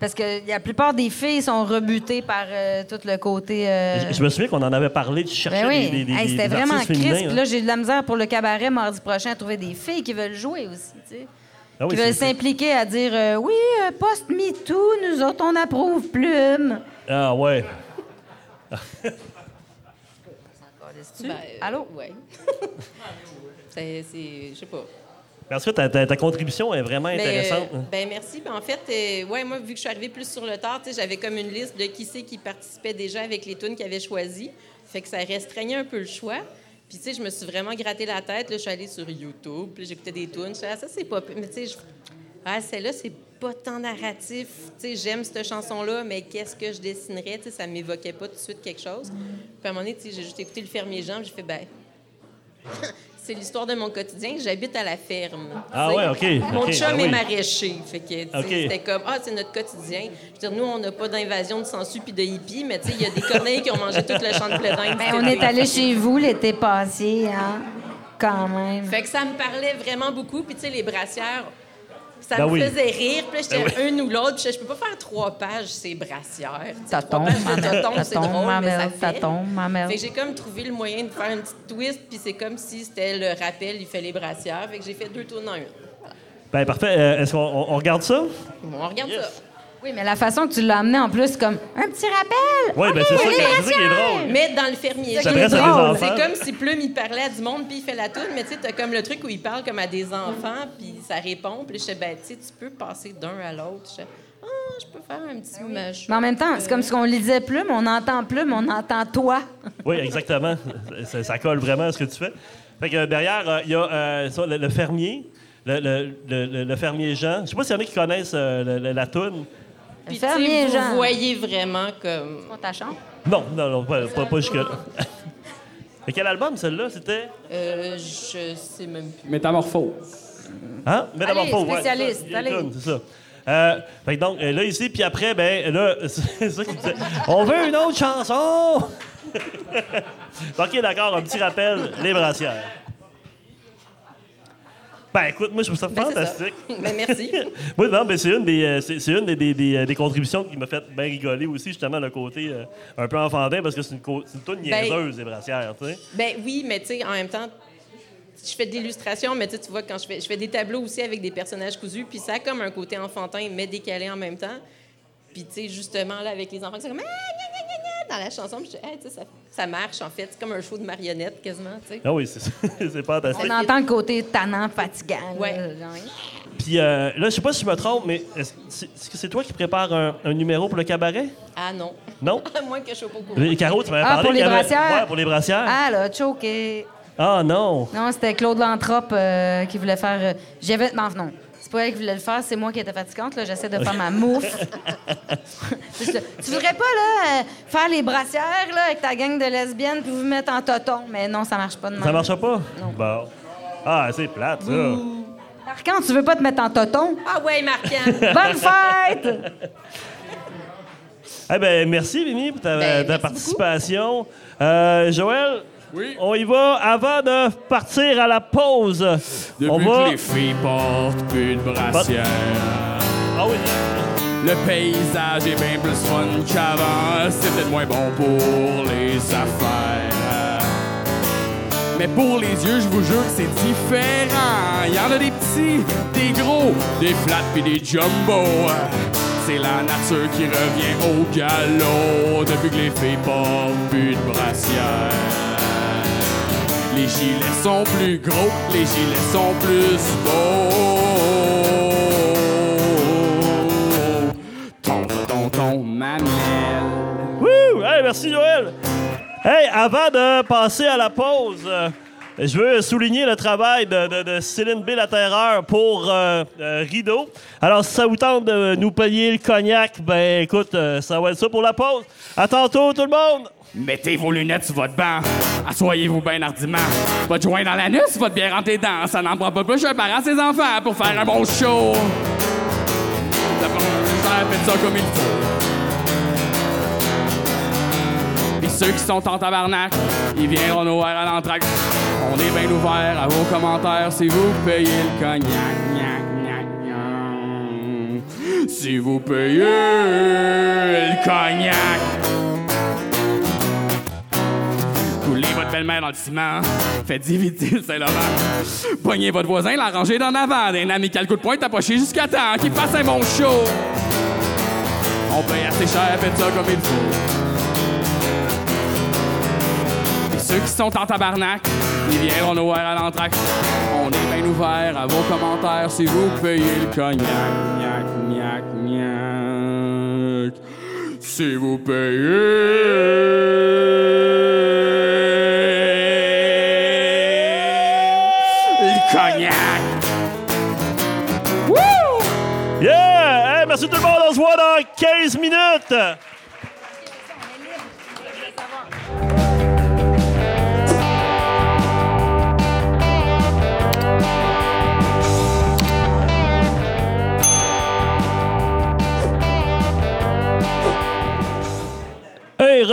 Parce que la plupart des filles sont rebutées par euh, tout le côté. euh, Je, je me souviens qu'on en avait parlé, tu cherchais Ben oui, des, des, Hey, des- c'était des vraiment artistes crisp. féminins. Puis là, j'ai de la misère pour le cabaret mardi prochain à trouver des filles qui veulent jouer aussi, tu sais. Ah oui, qui veulent s'impliquer à dire euh, oui, euh, post-MeToo, nous autres, on approuve plume. Ah ouais. Ben, Allô? Ouais. c'est- je sais pas. Parce que ta, ta- ta contribution est vraiment intéressante. euh, ben merci. Ben, en fait, euh, ouais, moi, vu que je suis arrivée plus sur le tard, j'avais comme une liste de qui c'est qui participait déjà avec les tunes qu'ils avaient choisies. Fait que ça restreignait un peu le choix. Puis, tu sais, je me suis vraiment gratté la tête. Là, je suis allée sur YouTube, puis j'écoutais des tunes. Je ah, ça, c'est pas... Mais tu sais, ah, celle-là, c'est pas tant narratif. Tu sais, j'aime cette chanson-là, mais qu'est-ce que je dessinerais? Tu sais, ça m'évoquait pas tout de suite quelque chose. Puis, à un moment donné, tu sais, j'ai juste écouté Le Fermier Jean, puis j'ai fait, ben... c'est l'histoire de mon quotidien. J'habite à la ferme. Ah ouais, OK, Mon chum ah est oui. maraîcher. Fait que, c'était comme, ah, c'est notre quotidien. Je veux dire, nous, on n'a pas d'invasion de sangsues puis de hippies, mais tu sais, il y a des corneilles qui ont mangé tout le champ de d'Inde. Ben, on est allé chez vous l'été passé, hein? Quand même. Fait que ça me parlait vraiment beaucoup. Puis, tu sais, les brassières, Ça Ben me oui. faisait rire. Puis là, j'étais Ben oui. une ou l'autre. Puis je peux pas faire trois pages, c'est brassière. Ça tombe, c'est tombe, drôle, ma mais ça mère, ça fait. tombe, ma mère. Fait que j'ai comme trouvé le moyen de faire une petite twist, puis c'est comme si c'était le rappel, il fait les brassières. Fait que j'ai fait deux tours dans une. Voilà. Ben, parfait. Euh, Est-ce qu'on on- on regarde ça? Bon, on regarde ça. Oui, mais la façon que tu l'as amené en plus, comme un petit rappel. Oui, ben, c'est ça, oui, c'est ça qui est drôle. Mais dans le fermier. C'est comme si Plume, il parlait à du monde, puis il fait la toune, mais tu sais, t'as comme le truc où il parle comme à des enfants, puis ça répond, puis je sais, ben, tu sais, tu peux passer d'un à l'autre. Je sais, ah, je peux faire un petit match. Mais en même temps, c'est comme si on lisait plume, on entend plume, on entend toi. Oui, exactement. ça, ça colle vraiment à ce que tu fais. Fait que euh, derrière, euh, il y a euh, ça, le, le fermier, le, le- le- le- le fermier Jean. Je sais pas s'il y en a qui connaissent euh, le- le- la toune. Puis, sais, Jean. vous voyez vraiment comme. Dans ta chambre? Non, non, non, pas, pas, pas jusque-là. Et quel album, celle-là? C'était... Euh, je sais même plus. Métamorphose. Hein? Métamorphose, ouais, spécialiste, allez. C'est ça. Euh, fait que donc, euh, là, ici, puis après, ben, là, c'est ça qu'il disait. On veut une autre chanson! OK, d'accord, un petit rappel, les brassières. Ben, écoute, moi, je trouve ça Ben, ça. fantastique. Ben, merci. oui, non, mais c'est une des, euh, c'est, c'est une des, des- des, euh, des contributions qui m'a fait bien rigoler aussi, justement, le côté euh, un peu enfantin, parce que c'est une, co- c'est une toune Ben- niaiseuse, les brassières, tu sais. Ben oui, mais tu sais, en même temps, je fais de l'illustration, mais tu vois, quand je fais, je fais des tableaux aussi avec des personnages cousus, puis ça a comme un côté enfantin, mais décalé en même temps. Puis, tu sais, justement, là, avec les enfants, c'est comme... Ah, dans la chanson, puis je dis, Hey, tu sais, ça, ça marche, en fait. C'est comme un show de marionnettes, quasiment, tu sais. Ah oui, c'est, c'est fantastique. On entend le côté tannant, fatigant. Ouais. Puis euh, là, je sais pas si je me trompe, mais est-ce, que c'est toi qui prépares un, un numéro pour le cabaret? Ah non. Non? À moins que je sois pas au courant. Les- Caro, tu m'avais Ah, parlé. pour les brassières? Ouais, pour les brassières. Ah, là, choqué. Ah non! Non, c'était Claude Lantrope euh, qui voulait faire. euh, J'avais. Non, non. C'est pas elle qui voulait le faire, c'est moi qui étais fatigante. Là, j'essaie de faire ma mouffe. Tu voudrais pas là euh, faire les brassières là avec ta gang de lesbiennes puis vous mettre en toton, mais non, ça marche pas de même. Ça marche pas? Non. Bon. Ah, c'est plate, ça. Par contre, tu veux pas te mettre en toton? Ah ouais, Marquand. Bonne fête! Eh ben, merci, Mimi, pour ta, Ben, ta participation. Euh, Joël, Oui. on y va avant de partir à la pause. Depuis on va. que les filles portent plus de brassière, Ah oui. le paysage est bien plus fun qu'avant. C'est peut-être moins bon pour les affaires. Mais pour les yeux, je vous jure que c'est différent. Il y en a des petits, des gros, des flats puis des jumbo. C'est la nature qui revient au galop depuis que les filles portent plus de brassière. Les gilets sont plus gros, les gilets sont plus beaux. Ton, ton, ton, mamelle. Wouh! Hey, merci, Joël. Hey, avant de passer à la pause, je veux souligner le travail de, Céline B. La Terreur pour euh, euh, Rideau. Alors, si ça vous tente de nous payer le cognac, ben écoute, euh, ça va être ça pour la pause. À tantôt, tout le monde! Mettez vos lunettes sur votre banc. Assoyez-vous bien hardiment. Votre joint dans l'anus, votre bière entre les dents. Ça n'en prend pas plus un parent à ses enfants pour faire un bon show. Comme il faut. Ceux qui sont en tabarnak, ils viendront nous voir à l'entraque. On est bien ouvert à vos commentaires si vous payez le cognac. Gnac, gnac, gnac. Si vous payez le cognac. Coulez votre belle-mère dans le ciment. Faites éviter le Saint-Laurent. Pognez votre voisin, l'arrangez d'en avant. D'un amical coup de poing, tapochez jusqu'à temps qu'il fasse un bon show. On paye assez cher, faites ça comme il faut. Ceux qui sont en tabarnak, ils viendront nous voir à l'entraque. On est bien ouvert à vos commentaires si vous payez le cognac. Gnac, gnac, gnac. Si vous payez le cognac. Yeah! Hey, merci tout le monde, on se voit dans 15 minutes!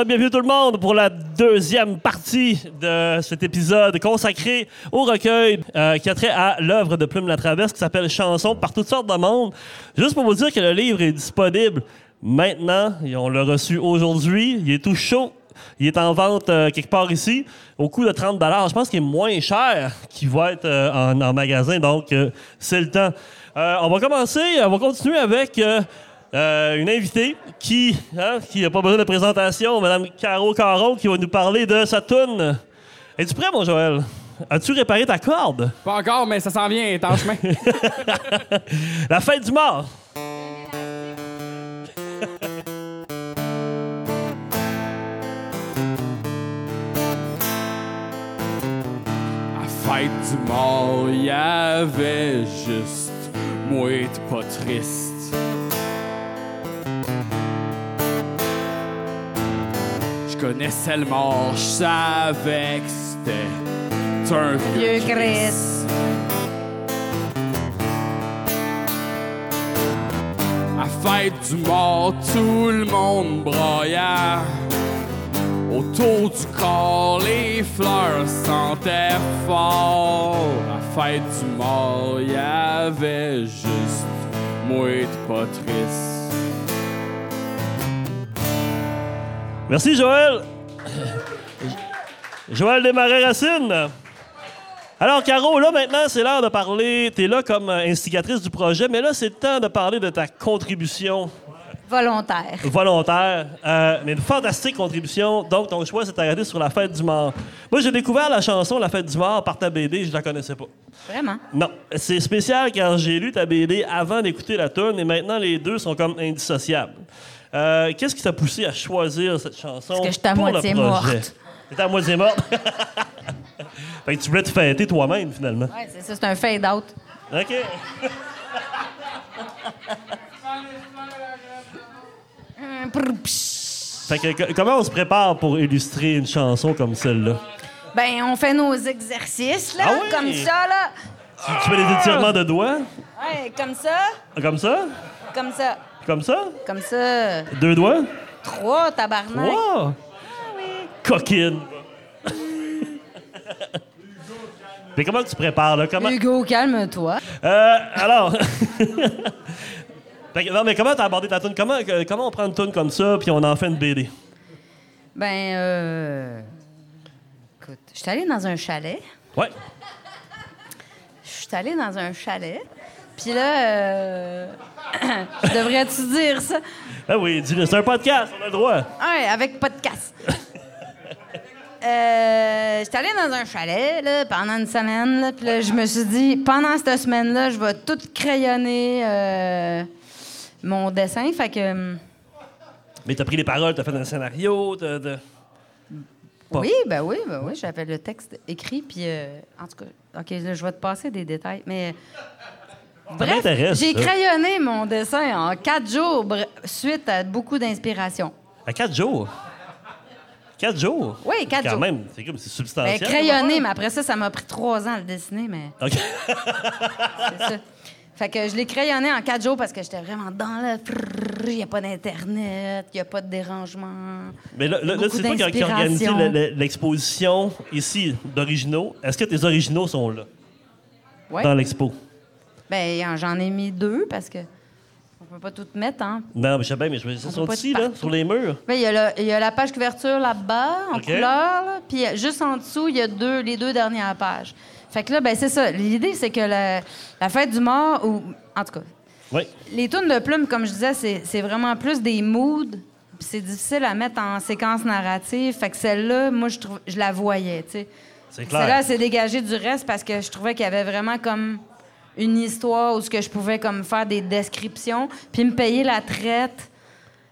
Bienvenue tout le monde pour la deuxième partie de cet épisode consacré au recueil euh, qui a trait à l'œuvre de Plume la Traverse qui s'appelle Chansons par toutes sortes de monde. Juste pour vous dire que le livre est disponible maintenant, et on l'a reçu aujourd'hui, il est tout chaud. Il est en vente euh, quelque part ici au coût de 30 Je pense qu'il est moins cher qu'il va être euh, en, magasin, donc c'est le temps. On va commencer, on va continuer avec euh, une invitée qui hein, qui n'a pas besoin de présentation, Madame Caro Caron, qui va nous parler de sa toune. Es-tu prêt, mon Joël? As-tu réparé ta corde? Pas encore, mais ça s'en vient, est en chemin. La fête du mort. À fête du mort, y avait juste moi et pas triste. Je connaissais le mort, je savais que c'était un vieux Vieux Chris. À fête du mort, tout le monde broya. Autour du corps, les fleurs sentaient fort. À fête du mort, y avait juste moi et pas triste. Merci, Joël. Joël Desmarais-Racine. Alors, Caro, là, maintenant, c'est l'heure de parler. Tu es là comme instigatrice du projet, mais là, c'est le temps de parler de ta contribution Volontaire. volontaire, euh, mais une fantastique contribution. Donc, ton choix s'est arrêté sur la fête du mort. Moi, j'ai découvert la chanson La fête du mort par ta BD, je la connaissais pas. Vraiment? Non, c'est spécial car j'ai lu ta BD avant d'écouter la tune et maintenant les deux sont comme indissociables. Euh, Qu'est-ce qui t'a poussé à choisir cette chanson Parce que j'étais à pour le moitié morte. T'étais à moitié morte? fait que tu voulais te fêter toi-même, finalement. Ouais, c'est ça, c'est un fade-out. OK. Fait que co- comment on se prépare pour illustrer une chanson comme celle-là? Ben, on fait nos exercices, là, Ah oui? comme ça, là. Tu, tu fais des étirements de doigts? Ouais, comme ça, Comme ça? comme ça, Comme ça? comme ça. Deux doigts? Trois, tabarnak. Wow! Coquine! Mais comment tu prépares, là? Comment... Hugo, calme-toi. Euh, alors... Non, mais comment t'as abordé ta tune? Comment, que- comment on prend une tune comme ça, puis on en fait une BD? Ben, euh. Écoute, je suis allée dans un chalet. Ouais. Je suis allée dans un chalet. Puis là, euh... je devrais-tu dire ça? Ben oui, dis-le, c'est un podcast, on a le droit. Ouais, avec podcast. Euh, J'étais allée dans un chalet là, pendant une semaine. Là, puis là, je me suis dit, pendant cette semaine-là, je vais tout crayonner euh, mon dessin. Fait que. hum, Mais t'as pris les paroles, t'as fait un scénario, t'as... Oui, ben oui, ben oui. J'avais le texte écrit. Puis, euh, en tout cas, OK, là, je vais te passer des détails. Mais. Bref, j'ai crayonné mon dessin en quatre jours suite à beaucoup d'inspiration. À quatre jours? Quatre jours? Oui, quatre Quand jours. même, c'est comme, c'est Ben, substantiel. crayonné, mais après ça, ça m'a pris trois ans à le dessiner, mais OK. c'est ça. Fait que je l'ai crayonné en quatre jours parce que j'étais vraiment dans le... Il n'y a pas d'Internet, il n'y a pas de dérangement. Mais là, là, là, c'est toi qui as organisé l'exposition ici d'originaux. Est-ce que tes originaux sont là, Ouais. dans l'expo? Ben, j'en ai mis deux parce que on peut pas tout mettre, hein. Non, mais je sais bien, mais je- On sont ici, là, sur les murs. Ben, il y, a y la page couverture là-bas, en couleur, là, puis juste en dessous, il y a deux, les deux dernières pages. Fait que là, ben, c'est ça. L'idée, c'est que la, la fête du mort, ou en tout cas, Oui. Les tunes de plumes, comme je disais, c'est c'est vraiment plus des moods. puis C'est difficile à mettre en séquence narrative. Fait que celle-là, moi, je, trouve, je la voyais. tu sais. C'est clair. Celle-là, elle s'est dégagée du reste parce que je trouvais qu'il y avait vraiment comme une histoire où ce que je pouvais comme faire des descriptions, puis me payer la traite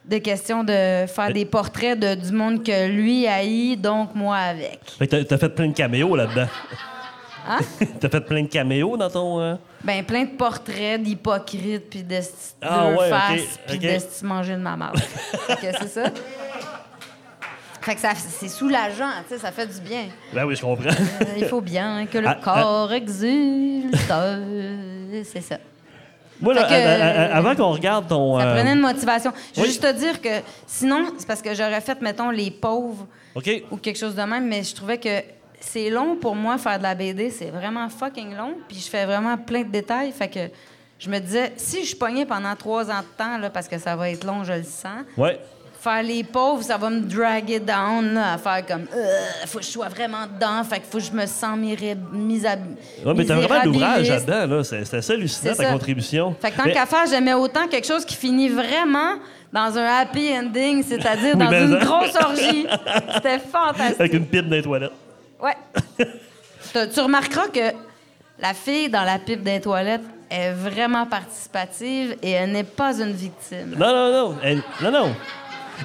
de questions de faire des portraits de, du monde que lui haït, donc moi avec. Fait que t'as- fait plein de caméos là-dedans. Hein? t'as fait plein de caméos dans ton... euh, Ben, plein de portraits d'hypocrites, puis de Ah deux ouais, ok, faces, puis ok. de manger de ma marde. que c'est ça. Fait que ça, c'est soulageant, tu sais, ça fait du bien. Ben oui, je comprends. Euh, il faut bien que le Ah, corps exulte. euh, C'est ça. Moi, là, que, à- avant qu'on regarde ton. Ça euh, prenait une motivation. Je veux oui. juste te dire que sinon, c'est parce que j'aurais fait, mettons, les pauvres ou quelque chose de même, mais je trouvais que c'est long pour moi faire de la BD. C'est vraiment fucking long. Puis je fais vraiment plein de détails. Fait que je me disais, si je pognais pendant trois ans de temps, là, parce que ça va être long, je le sens, Ouais. Faire les pauvres, ça va me draguer down, là, à faire comme, Euh, faut que je sois vraiment dedans, fait que faut que je me sens miré- misab... Ouais, mais t'as vraiment misérabiliste. là-dedans, là. C'est assez hallucinant, ta ça. contribution. Fait que tant Mais- qu'à faire, j'aimais autant quelque chose qui finit vraiment dans un happy ending, c'est-à-dire dans une ça. grosse orgie. C'était fantastique. Avec une pipe dans les toilettes. Ouais. Tu- tu remarqueras que la fille dans la pipe des toilettes est vraiment participative et elle n'est pas une victime. Non, non, non. Elle, non, non.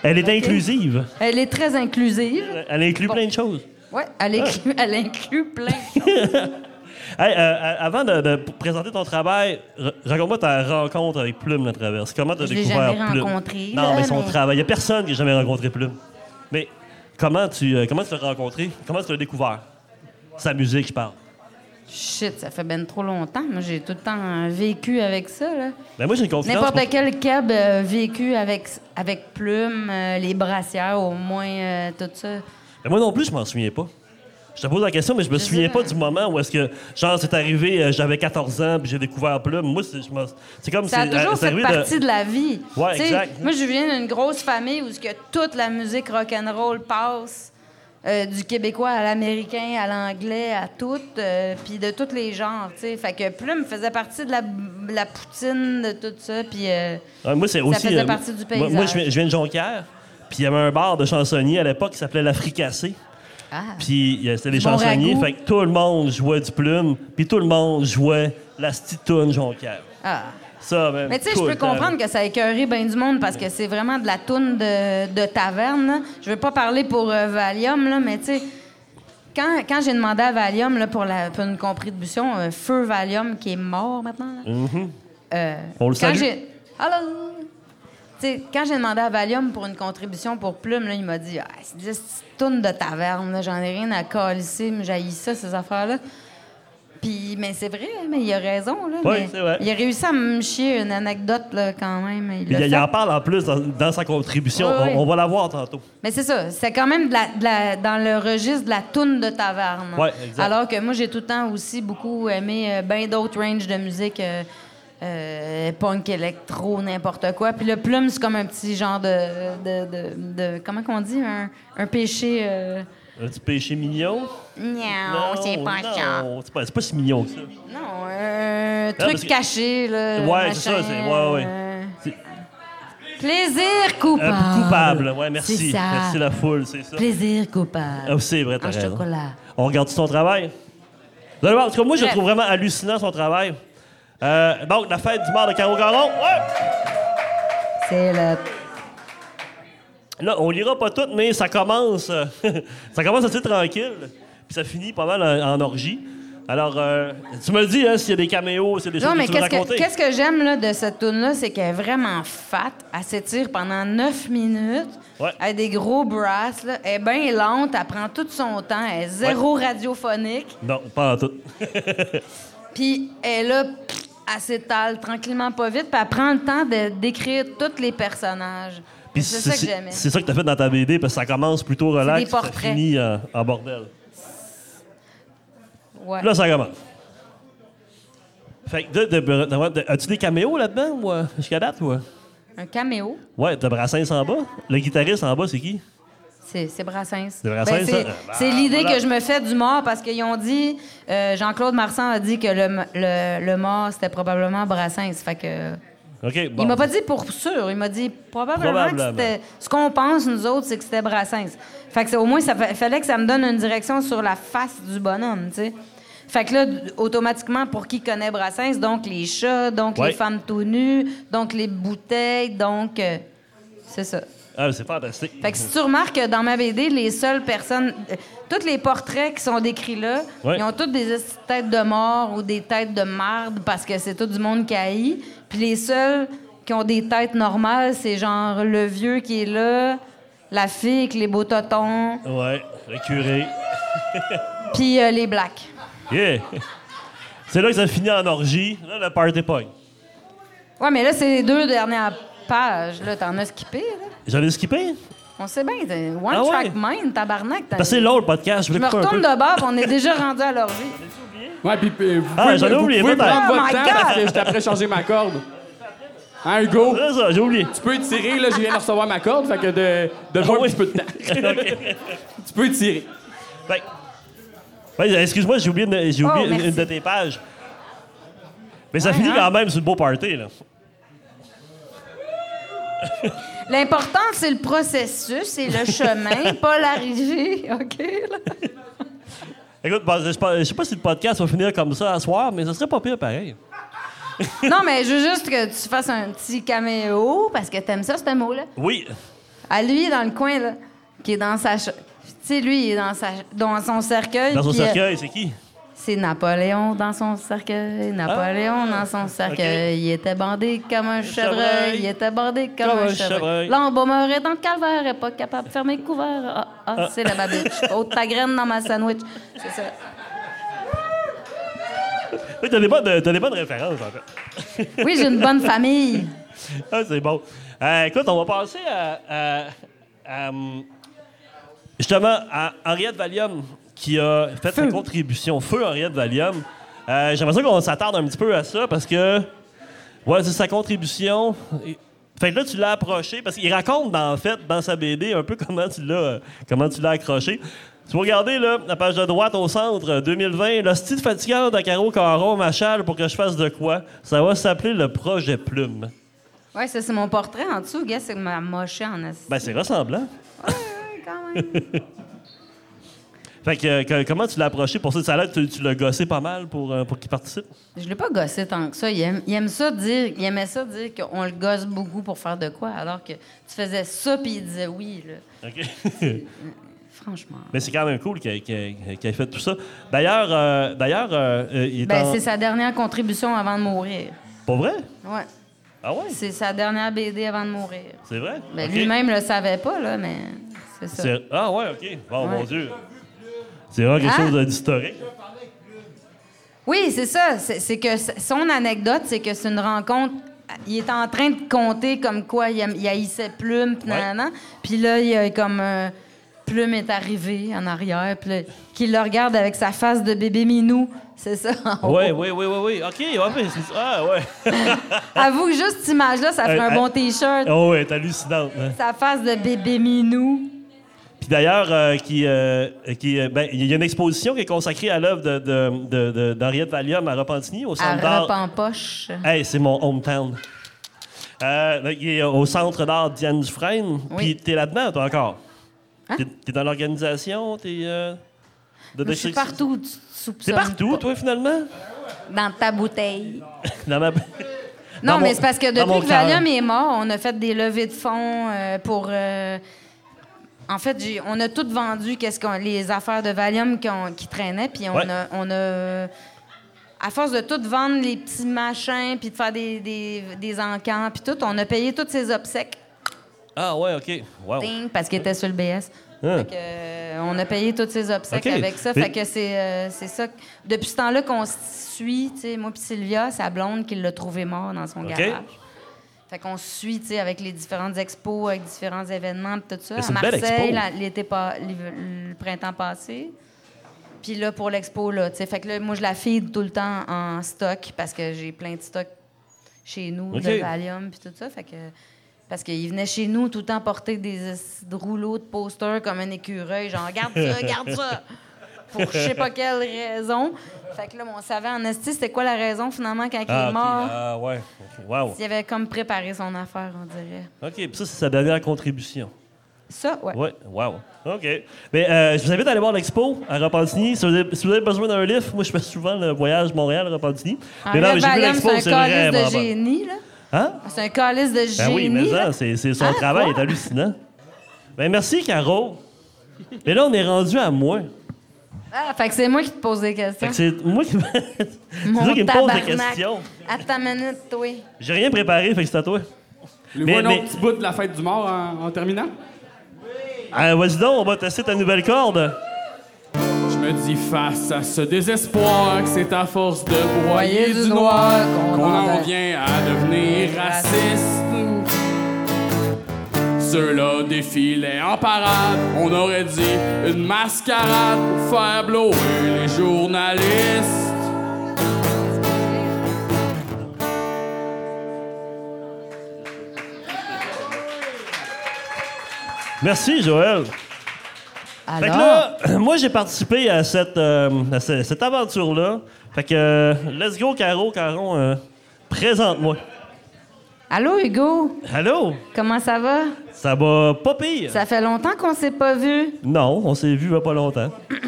Elle est inclusive. Elle est très inclusive. Elle inclut plein de choses. Ouais, elle inclut, elle inclut plein de choses. Hey, euh, euh, avant de, présenter ton travail, raconte-moi ta rencontre avec Plume la traverse. Comment tu as découvert jamais Plume? rencontré, Non, là, mais son mais- travail. Il n'y a personne qui a jamais rencontré Plume. Mais comment tu euh, comment tu l'as rencontré? Comment tu l'as découvert? Sa musique, je parle. Shit, ça fait ben trop longtemps. Moi, j'ai tout le temps euh, vécu avec ça, là. Ben moi, j'ai une. N'importe pour- quel cab euh, vécu avec, avec plume, euh, les brassières, au moins, euh, tout ça. Ben moi non plus, je m'en souviens pas. Je te pose la question, mais je me Je souviens pas du moment où est-ce que, genre, c'est arrivé, j'avais 14 ans, puis j'ai découvert Plume. Moi, c'est je m'en- c'est comme Ça a toujours fait partie de... de... la vie. Ouais, exact. Moi, je viens d'une grosse famille où que toute la musique rock'n'roll passe, euh, du québécois à l'américain, à l'anglais, à tout, euh, puis de tous les genres, tu sais. Fait que Plume faisait partie de la, la poutine, de tout ça, puis... euh, Ouais, moi, c'est aussi. faisait partie du moi- je viens, de Jonquière, puis il y avait un bar de chansonniers à l'époque qui s'appelait La Fricassée. ah. Puis c'était des Du bon chansonniers, ragoût. fait que tout le monde jouait du plume, puis tout le monde jouait la stitoune Jonquière. ah. Ça. Mais tu sais, je peux comprendre que ça a écœuré bien du monde parce que c'est vraiment de la toune de, de taverne. Je veux pas parler pour euh, Valium, là, mais tu sais, quand, quand j'ai demandé à Valium là, pour, la, pour une contribution, euh, Feu Valium qui est mort maintenant, là, euh, Mm-hmm. On le quand salue. sais, quand j'ai demandé à Valium pour une contribution pour Plume, là, il m'a dit ah, c'est des tounes de taverne, j'en ai rien à calisser, mais j'ai ça, ces affaires-là. Puis, mais c'est vrai, mais il a raison. Là, Oui, c'est vrai. Il a réussi à me chier une anecdote là, quand même. Il en parle en plus dans, dans sa contribution. On, on va la voir tantôt. Mais c'est ça, c'est quand même de la- de la- dans le registre de la toune de taverne. Ouais, exact. Alors que moi, j'ai tout le temps aussi beaucoup aimé euh, bien d'autres ranges de musique, euh, euh, punk, électro, n'importe quoi. Puis le plume, c'est comme un petit genre de... de, de- de- comment qu'on dit? Un, un péché... euh, Un petit péché mignon? Non, c'est pas ça. c'est pas, c'est pas si mignon que ça. Non, un parce truc que- caché, là. Ouais, c'est ça, machin, c'est- ouais, ouais. euh, C'est- Plaisir coupable. Un coupable, ouais, merci. C'est ça. Merci la foule, c'est ça. Plaisir coupable. Ah, c'est vrai, t'as en raison. chocolat. On regarde son travail? Vous allez voir, en tout cas, moi, je le Bref. trouve vraiment hallucinant, son travail. Euh, donc, la fête du mort de Caro Caron. Ouais! C'est le... Là, on lira pas tout, mais ça commence, euh, ça commence assez tranquille. Puis ça finit pas mal en, en orgie. Alors, euh, tu me le dis, hein, s'il y a des caméos, s'il y a des Non, choses mais que tu qu'est-ce que, qu'est-ce que j'aime là, de cette tune-là, c'est qu'elle est vraiment fat. Elle s'étire pendant 9 minutes. Ouais. Elle a des gros brasses. Là. Elle est bien lente. Elle prend tout son temps. Elle est zéro radiophonique. Non, pas en tout. Puis elle est là, pff, elle s'étale tranquillement pas vite. Puis elle prend le temps de, d'écrire tous les personnages. Puis c'est ça que j'aimais. C'est ça que t'as fait dans ta BD, parce que ça commence plutôt relax, des ça finit en, en bordel. Ouais. Là, ça commence. Fait que, de, de- de- de- as-tu des caméos là-dedans, ou, euh, jusqu'à date, ou? euh? Un caméo? Ouais, t'as Brassens en bas. Le guitariste en bas, c'est qui? C'est, Brassens. C'est Brassens, Ben, c'est, c'est Ah, l'idée voilà. que je me fais du mort parce qu'ils ont dit, euh, Jean-Claude Marsan a dit que le, le, le mort, c'était probablement Brassens. Fait que. OK, bon. Il m'a pas dit pour sûr, il m'a dit probablement, Probablement. que c'était. Ce qu'on pense, nous autres, c'est que c'était Brassens. Fait que c'est- au moins, ça fa- fallait que ça me donne une direction sur la face du bonhomme, tu sais. Fait que là, automatiquement, pour qui connaît Brassens, donc les chats, donc Ouais. les femmes tout nues, donc les bouteilles, donc. euh, c'est ça. Ah, c'est fantastique. Fait que si tu remarques que dans ma BD, les seules personnes. euh, tous les portraits qui sont décrits là, Ouais. ils ont toutes des têtes de mort ou des têtes de marde parce que c'est tout du monde qui haït. Puis les seuls qui ont des têtes normales, c'est genre le vieux qui est là, la fille avec les beaux totons, Ouais, le curé. puis euh, les blacks. Yeah! C'est là que ça finit en orgie. Là, le party point. Ouais, mais là, c'est les deux dernières pages. Là, t'en as skippé, là? J'en ai skippé? On sait bien, t'es one Ah ouais? track mind, tabarnak. t'as- Parce que c'est long, le podcast. Je Je me retourne de bord, on est déjà rendu à l'orgie. Ouais, puis euh, vous Ah, pouvez, j'en ai vous oublié, pouvez peut-être. prendre Oh votre my temps God! parce que j'étais après changer ma corde. Hein, Hugo? C'est ça, j'ai oublié. Tu peux étirer, là, je viens de recevoir ma corde, fait que de, de Ah un oui. petit peu de temps. tu peux étirer. Ben, ben, excuse-moi, j'ai oublié, une, j'ai oublié Oh, une- merci. une de tes pages. Mais ça Ouais, finit hein? quand même sur le beau party, là. L'important, c'est le processus, c'est le chemin, pas l'arrivée, OK? là? Écoute, je sais pas- je sais pas si le podcast va finir comme ça à soir, mais ce serait pas pire pareil. Non, mais je veux juste que tu fasses un petit caméo, parce que t'aimes ça, ce mot-là. Oui. À lui, dans le coin, là, qui est dans sa... Tu sais, lui, il est dans, sa... dans son cercueil. Dans son euh, cercueil, c'est qui? C'est Napoléon dans son cercueil. Napoléon dans son cercueil. Il était bandé comme un chevreuil. Il était bandé comme, Comme un chevreuil. L'embaumeur est dans le calvaire. est pas capable de fermer le couvert. Ah, ah, c'est la babiche. Haute ta graine dans ma sandwich. C'est ça. Oui, t'as des, bonnes, t'as des bonnes références, en fait. Oui, j'ai une bonne famille. Ah, c'est bon. Euh, écoute, on va passer à, à- à, justement à Henriette Valium qui a fait sa contribution. Feu Henriette Valium. Euh, J'aimerais ça qu'on s'attarde un petit peu à ça parce que ouais, c'est sa contribution. Fait que là, tu l'as approché parce qu'il raconte, dans, en fait, dans sa BD, un peu comment tu l'as, euh, comment tu l'as accroché. Tu vas regarder, là, la page de droite au centre, euh, 2020, le style fatigant de Caro Caron m'achale pour que je fasse de quoi. Ça va s'appeler le projet Plume. Oui, ça, c'est mon portrait en dessous. Gars, c'est ma mochée en assis. Ben, c'est ressemblant. Ouais, quand même. Fait que, euh, que- comment tu l'as approché pour ça? Ça a tu, tu l'as gossé pas mal pour, euh, pour qu'il participe? Je l'ai pas gossé tant que ça. Il, aime, il aime ça dire, il aimait ça dire qu'on le gosse beaucoup pour faire de quoi, alors que tu faisais ça puis il disait oui. Là. OK. Franchement. Mais c'est quand même cool qu'il ait, fait tout ça. D'ailleurs, euh, d'ailleurs euh, euh, il est Ben, en... c'est sa dernière contribution avant de mourir. Pas vrai? Ouais. Ah ouais? C'est sa dernière BD avant de mourir. C'est vrai? Ben. Lui-même le savait pas, là, mais c'est ça. Ah ouais, OK. Bon, Ouais. mon Dieu. C'est vraiment quelque Ah. chose d'historique. Oui, c'est ça. C'est que son anecdote, c'est que c'est une rencontre. Il est en train de compter comme quoi il, il haïssait Plume, puis Ouais. là, il y a comme euh, Plume est arrivé en arrière, puis là, qu'il le regarde avec sa face de bébé minou. C'est ça. Oui, oui, oui, oui, oui. OK, ouais, c'est Ah, ouais. Avoue que juste cette image-là, ça ferait Euh, un bon T-shirt. oh, ouais, t'es hallucinante. hein. Sa face de bébé minou. Puis d'ailleurs, euh, qui, euh, qui, euh, ben, il y a une exposition qui est consacrée à l'œuvre de, de, de- de- d'Henriette Valium à Repentigny, au À Centre d'art. en poche. Hey, c'est mon hometown. Euh, il est au Centre d'art Diane Dufresne. Oui. Puis t'es là-dedans, toi, encore? Hein? T'es, t'es dans l'organisation? T'es... Euh, de Je suis partout, tu T'es soupçonnes partout, pas. toi, finalement? Dans ta bouteille. Dans ma... Non, Dans mais mon- c'est parce que depuis que. Valium est mort, on a fait des levées de fonds euh, pour. euh, en fait, on a tout vendu qu'est-ce qu'on, les affaires de Valium qui, ont- qui traînaient, puis on, Ouais. a, on a. À force de tout vendre les petits machins, puis de faire des, des, des encans, puis tout, on a payé toutes ces obsèques, Ah, ouais, OK. Wow. ding, parce qu'ils étaient sur le BS. Ah. Fait que, euh, on a payé toutes ces obsèques avec ça. Fait que c'est euh, c'est ça. Depuis ce temps-là qu'on se suit, tu sais, moi puis Sylvia, sa blonde, qui l'a trouvé mort dans son garage. Fait qu'on suit, tu sais, avec les différentes expos, avec différents événements, tout ça. À Marseille, l'été pas, le printemps passé. Puis là, pour l'expo, là, tu sais. Fait que là, moi, je la feed tout le temps en stock parce que j'ai plein de stock chez nous, de Valium, puis tout ça. Fait que... Parce qu'il venait chez nous tout le temps porter des rouleaux de posters comme un écureuil, genre, regarde ça, regarde ça! Pour je sais pas quelle raison. Fait que là, on savait en esti c'était quoi la raison finalement quand il Ah, est OK. mort? Ah, ouais. Wow. Il avait comme préparé son affaire, on dirait. OK, puis ça, c'est sa dernière contribution. Ça, ouais. Ouais, wow. OK. Mais euh, je vous invite à aller voir l'expo à Repentigny. Si vous avez, si vous avez besoin d'un livre, moi, je fais souvent le voyage Montréal-Repentigny. En Mais mais j'ai vu l'expo, c'est c'est un calice de génie, là. Hein? C'est un calice de Ben génie. oui, mais là. ça, c'est, son Ah, travail est hallucinant. Ben merci, Caro. Et là, on est rendu à moi. Ah, fait que c'est moi qui te pose des Fait questions. que c'est moi qui, c'est Mon toi qui me pose des tabarnak. questions. À ta minute, toi. J'ai rien préparé, fait que c'est à toi. Le Mais- petit bout de la fête du mort en, en terminant? Ah, vas-y donc, on va tester ta nouvelle corde. Je me dit face à ce désespoir que c'est à force de broyer du noir qu'on en vient à devenir raciste. Ceux-là défilaient en parade, on aurait dit une mascarade pour faire blower les journalistes. Merci, Joël. Fait que Alors, là, moi, j'ai participé à cette, euh, à cette aventure-là. Fait que, euh, let's go, Caro, Caron, euh, présente-moi. Allô Hugo, Allô? comment ça va? Ça va pas pire? Ça fait longtemps qu'on s'est pas vu. Non, on s'est vu il y a pas longtemps.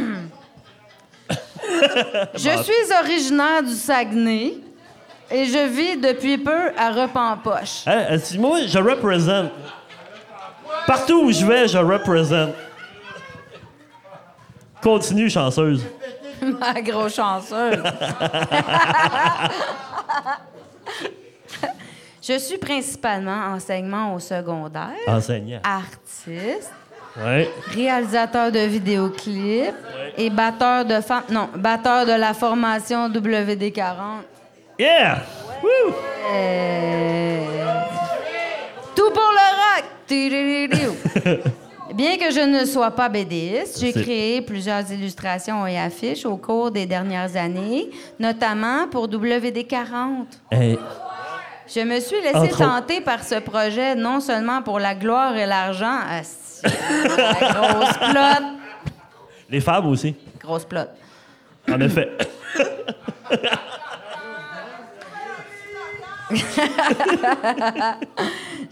Je suis originaire du Saguenay et je vis depuis peu à Repenpoche. Hein, euh, si moi, je représente? Partout où je vais, je représente. Continue, chanceuse. Ma grosse chanceuse. je suis principalement enseignement au secondaire, Enseignant. artiste, Ouais. réalisateur de vidéoclips et batteur de non, batteur de la formation WD40. Yeah! Woo! Euh, Tout pour le rock. Bien que je ne sois pas BDiste, j'ai créé plusieurs illustrations et affiches au cours des dernières années, notamment pour WD40. Hey, Je me suis laissé Entre autres. tenter par ce projet non seulement pour la gloire et l'argent, asti, la grosse plot, les femmes aussi, grosse plot. en effet.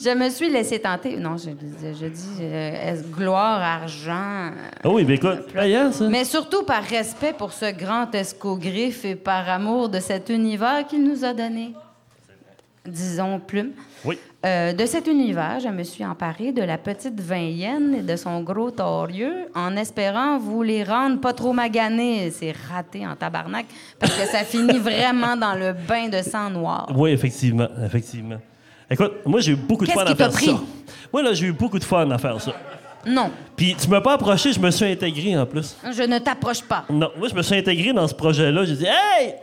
Je me suis laissé tenter. Non, je, je dis euh, est-ce gloire, argent. Ah oui, mais écoute, ça. Mais surtout par respect pour ce grand escogriffe et par amour de cet univers qu'il nous a donné. Disons plume. Oui. Euh, de cet univers, je me suis emparée de la petite Vaienne et de son gros torieux en espérant vous les rendre pas trop maganés. C'est raté en tabarnak parce que ça finit vraiment dans le bain de sang noir. Oui, effectivement, effectivement. Écoute, moi, j'ai eu beaucoup de fun à faire pris? ça. Moi, là, j'ai eu beaucoup de fun à faire ça. Non, Puis, tu m'as pas approché, je me suis intégré en plus. je ne t'approche pas. Non, moi, je me suis intégré dans ce projet-là. J'ai dit, hey!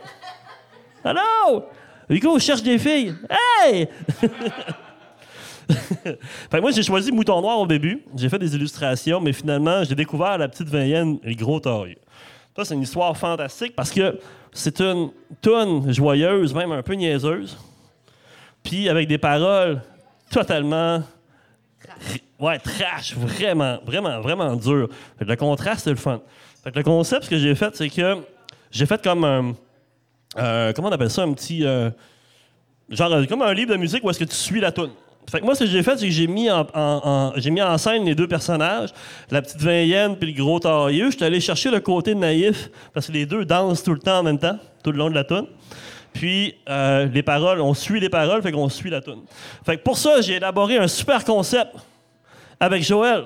Allô? Hugo, je cherche des filles. Hey! fait que moi, j'ai choisi Mouton Noir au début. J'ai fait des illustrations, mais finalement, j'ai découvert la petite Vaienne et le gros torieux. Ça, c'est une histoire fantastique parce que c'est une tonne joyeuse, même un peu niaiseuse. Puis avec des paroles totalement. Ouais, trash, vraiment, vraiment, vraiment dur. Le contraste, c'est le fun. Fait que le concept, ce que j'ai fait, c'est que j'ai fait comme un. Euh, comment on appelle ça, un petit. euh, genre, euh, comme un livre de musique où est-ce que tu suis la tune. Fait que moi, ce que j'ai fait, c'est que j'ai mis en, en- en- j'ai mis en scène les deux personnages, la petite Vaienne puis le gros tailleux. J'étais allé chercher le côté naïf parce que les deux dansent tout le temps en même temps, tout le long de la tune. Puis euh, les paroles, on suit les paroles, fait qu'on suit la tune. Fait que pour ça, j'ai élaboré un super concept avec Joël.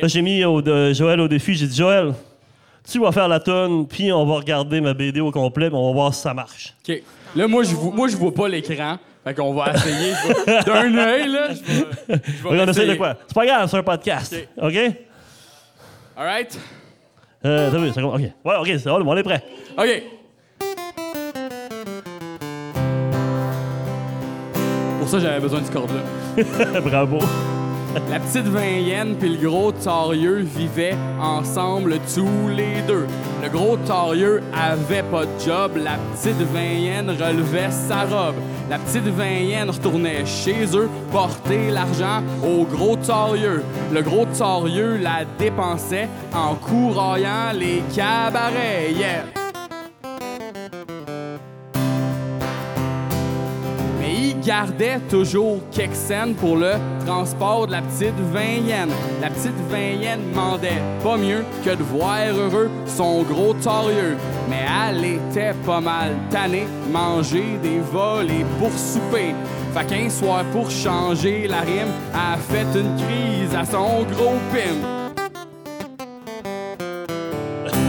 Là, j'ai mis au- de- Joël au défi. J'ai dit Joël, tu vas faire la tune, puis on va regarder ma BD au complet, puis on va voir si ça marche. OK. Là, moi, je vois, moi, je vois pas l'écran. Fait qu'on va essayer. D'un œil, là. Je vais, je vais on essaie de quoi? C'est pas grave, c'est un podcast. OK, All right? euh, t'as vu, comme- OK. Ouais, OK, c'est bon, on est prêt. OK. Pour ça, j'avais besoin de ce corde-là. Bravo. La petite Vaienne puis le gros Torieux vivaient ensemble tous les deux. Le gros Torieux avait pas de job, la petite Vaienne relevait sa robe. La petite Vaienne retournait chez eux porter l'argent au gros Torieux. Le gros Torieux la dépensait en couraillant les cabarets. Gardait toujours quelques pour le transport de la petite Vaienne. La petite Vaienne demandait pas mieux que de voir heureux son gros torieux. Mais elle était pas mal tannée manger des volets pour souper. Fait qu'un soir, pour changer la rime, a fait une crise à son gros pim.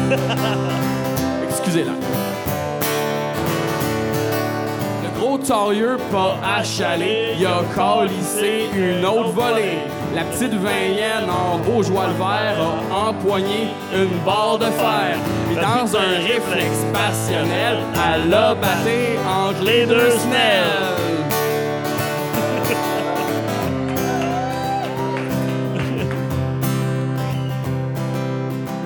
Excusez-la. Le gros torieux pas achalé, il a calissé une autre volée. La petite Vaienne en beau joie le vert a empoigné une barre de fer. Et dans un réflexe passionnel, elle a batté entre les deux snelles.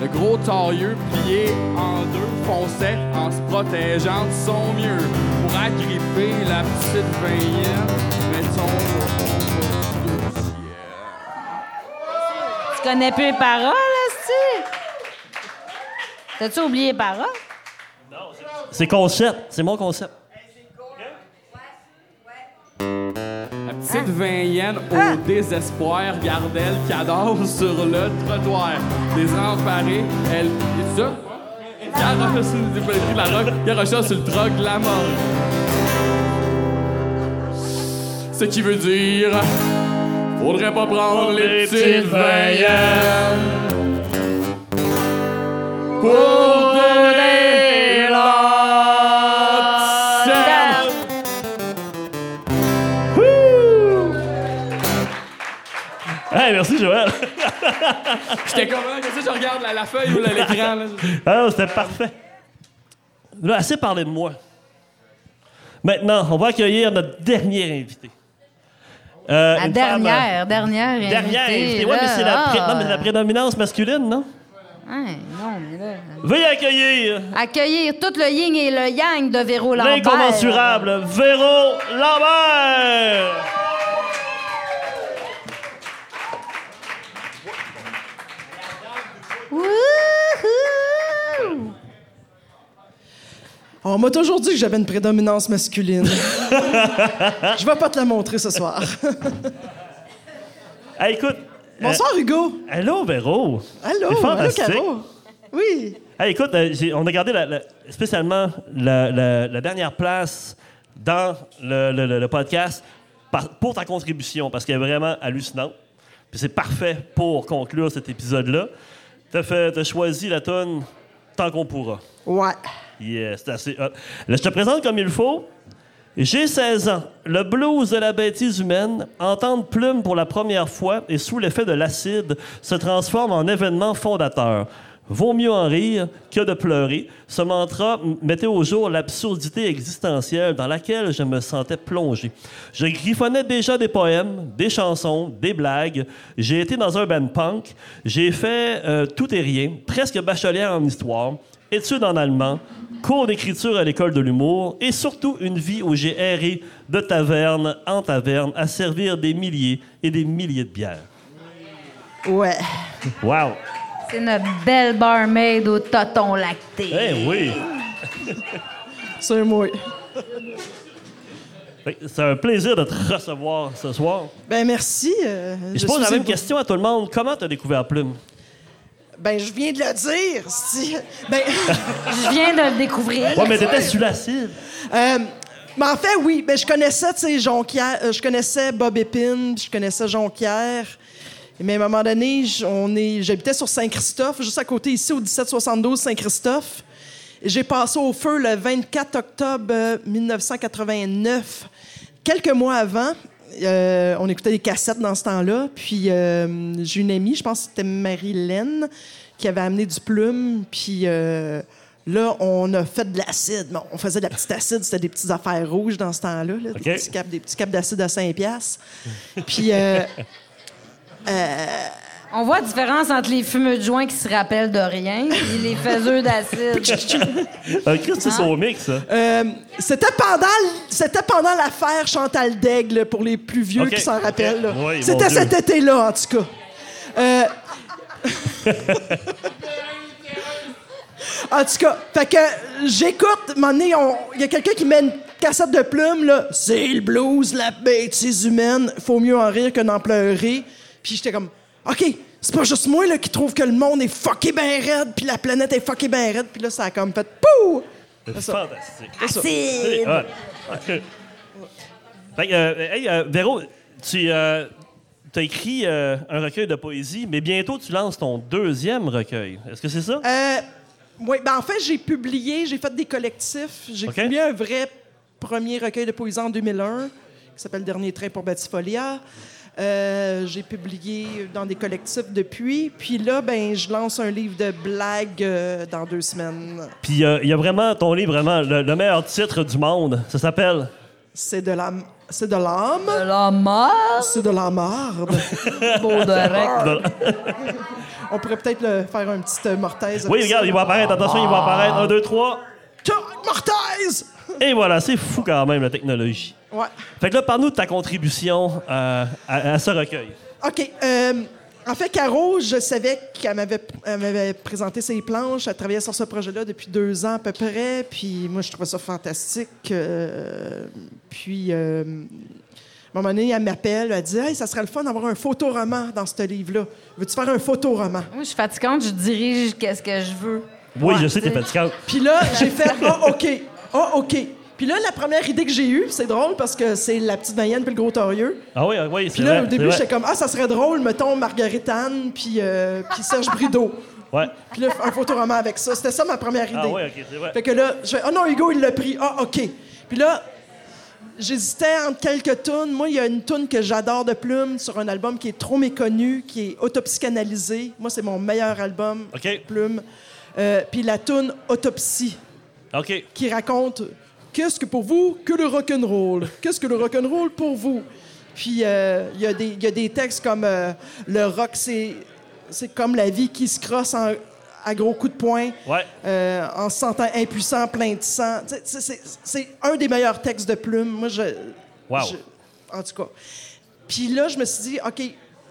Le gros tailleux plié en deux fonçait en se protégeant de son mieux pour agripper la petite Vaienne. Mettons Tu connais plus les paroles, là, T'as-tu oublié les paroles? C'est concept. C'est mon concept. La petite Vaienne, au désespoir, gardait le cadavre sur le trottoir. Désemparée, elle. Et ça? Garocha sur roque, garocha sur le troc la mort. Ce qui veut dire. Faudrait pas prendre les petites pour donner la. Hey, merci, Joël. J'étais comment? Qu'est-ce que je regarde la, la feuille ou l'écran? là? Ah, c'était parfait. Là, assez parlé de moi. Maintenant, on va accueillir notre dernier invité. Euh, La femme, dernière, dernière euh, Dernière invitée, invitée. Ouais, mais c'est la, là. pré- non, mais c'est la prédominance masculine, non? Hein, non, mais là... Veuillez accueillir Accueillir tout le yin et le yang de Véro Lambert. l'incommensurable Véro Lambert! Wouhou! On m'a toujours dit que j'avais une prédominance masculine. Je vais pas te la montrer ce soir. Hey, écoute. Bonsoir, Hugo. euh, allô, Véro. Allô, allô. Caro. Oui. Hey, écoute, euh, on a gardé la- la- spécialement la, dernière place dans le, le- le- le podcast par- pour ta contribution, parce qu'elle est vraiment hallucinante. Puis c'est parfait pour conclure cet épisode-là. T'as fait, t'as choisi la tonne tant qu'on pourra. Ouais. Yes, c'est assez je te présente comme il faut. J'ai 16 ans. Le blues de la bêtise humaine, entendre plume pour la première fois et sous l'effet de l'acide, se transforme en événement fondateur. Vaut mieux en rire que de pleurer. Ce mantra mettait au jour l'absurdité existentielle dans laquelle je me sentais plongé. Je griffonnais déjà des poèmes, des chansons, des blagues. J'ai été dans un band punk. J'ai fait euh, tout et rien, presque bachelière en histoire études en allemand, cours d'écriture à l'école de l'humour et surtout une vie où j'ai erré de taverne en taverne à servir des milliers et des milliers de bières. Ouais. Wow! C'est notre belle barmaid au toton lacté. Eh oui! C'est moi. C'est un plaisir de te recevoir ce soir. Ben, merci. euh, je pose la même question à tout le monde. Comment tu as découvert Plume? Ben, je viens de le dire. si- Ben, Je viens de le découvrir. Ouais, mais t'étais sur l'acide. euh, mais en fait, oui. Ben, je connaissais, tu sais, Jonquière. euh, je connaissais Bob Épine, je connaissais Jonquière. Mais à un moment donné, j- on est, j'habitais sur Saint-Christophe, juste à côté ici, au 1772 Saint-Christophe. J'ai passé au feu le 24 octobre euh, 1989. Quelques mois avant, euh, on écoutait des cassettes dans ce temps-là. Puis euh, j'ai une amie, je pense que c'était Marie-Laine, qui avait amené du plume. Puis euh, là, on a fait de l'acide. Bon, on faisait de la petite acide, c'était des petites affaires rouges dans ce temps-là, là, des, petits caps, des petits caps d'acide à 5 piastres. Puis On voit la différence entre les fumeux de joint qui se rappellent de rien et les faiseux d'acide. Un Christ, c'est son mix, ça. Euh, c'était pendant, c'était pendant l'affaire Chantal Daigle pour les plus vieux qui s'en rappellent. là. Oui, mon c'était cet été-là, en tout cas. Euh, en tout cas, fait que j'écoute, il y a quelqu'un qui met une cassette de plumes, là. C'est le blues, la bêtise humaine. Faut mieux en rire que d'en pleurer. Puis j'étais comme, OK, c'est pas juste moi là, qui trouve que le monde est fucké ben raide, puis la planète est fucké ben raide. Puis là, ça a comme fait pouh! C'est fantastique. C'est euh, hey, euh, Véro, tu as écrit euh, un recueil de poésie, mais bientôt tu lances ton deuxième recueil. Est-ce que c'est ça? Euh, oui, ben en fait, j'ai publié, j'ai fait des collectifs. J'ai publié un vrai premier recueil de poésie en 2001 qui s'appelle Dernier train pour Batifolia. Euh, j'ai publié dans des collectifs depuis. Puis là, ben, je lance un livre de blagues euh, dans deux semaines. Puis euh, il y a vraiment ton livre, vraiment, le, le meilleur titre du monde. Ça s'appelle? C'est de la... C'est de l'âme. De la mort. C'est de la marde. Beau direct. On pourrait peut-être le faire un petit euh, mortaise. Oui, regarde, ça. il va apparaître. Attention, il va apparaître. Un, deux, trois. Mortaise! Et voilà, c'est fou quand même, la technologie. Ouais. Fait que là, parle-nous de ta contribution euh, à, à ce recueil. OK. euh, en fait, Caro, je savais qu'elle m'avait, présenté ses planches. Elle travaillait sur ce projet-là depuis deux ans à peu près. Puis moi, je trouvais ça fantastique. euh, puis, euh, à un moment donné, elle m'appelle. Elle dit Hey, ça serait le fun d'avoir un photoroman dans ce livre-là. Veux-tu faire un photoroman? Moi, je suis fatigante, je dirige qu'est-ce que je veux. Oui, Ouais, je sais, t'es fatigante. Puis là, j'ai fait Ah, OK. Ah, OK. Puis là, la première idée que j'ai eue, c'est drôle parce que c'est la petite Mayenne puis le gros torieux. Ah oui, oui, c'est Puis là, vrai. au début, j'étais comme Ah, ça serait drôle, mettons Marguerite Anne puis, euh, puis Serge Brideau. Ouais. Puis là, un photoroman avec ça. C'était ça ma première idée. Ah oui, OK, c'est vrai. Fait que là, je fais Ah non, Hugo, il l'a pris. Ah, OK. Puis là, j'hésitais entre quelques tunes. Moi, il y a une tune que j'adore de Plume sur un album qui est trop méconnu, qui est Autopsychanalysé. Moi, c'est mon meilleur album, OK. Plume. Euh, puis la tune Autopsie, OK. qui raconte Qu'est-ce que pour vous que le rock'n'roll? Qu'est-ce que le rock'n'roll pour vous? Puis euh, il y, a des- il y a des textes comme euh, Le rock, c'est c'est comme la vie qui se crosse en- à gros coups de poing Ouais. euh, en se sentant impuissant, plein de sang. C'est un des meilleurs textes de Plume. Moi, je, Wow. je- en tout cas. Puis là, je me suis dit, OK,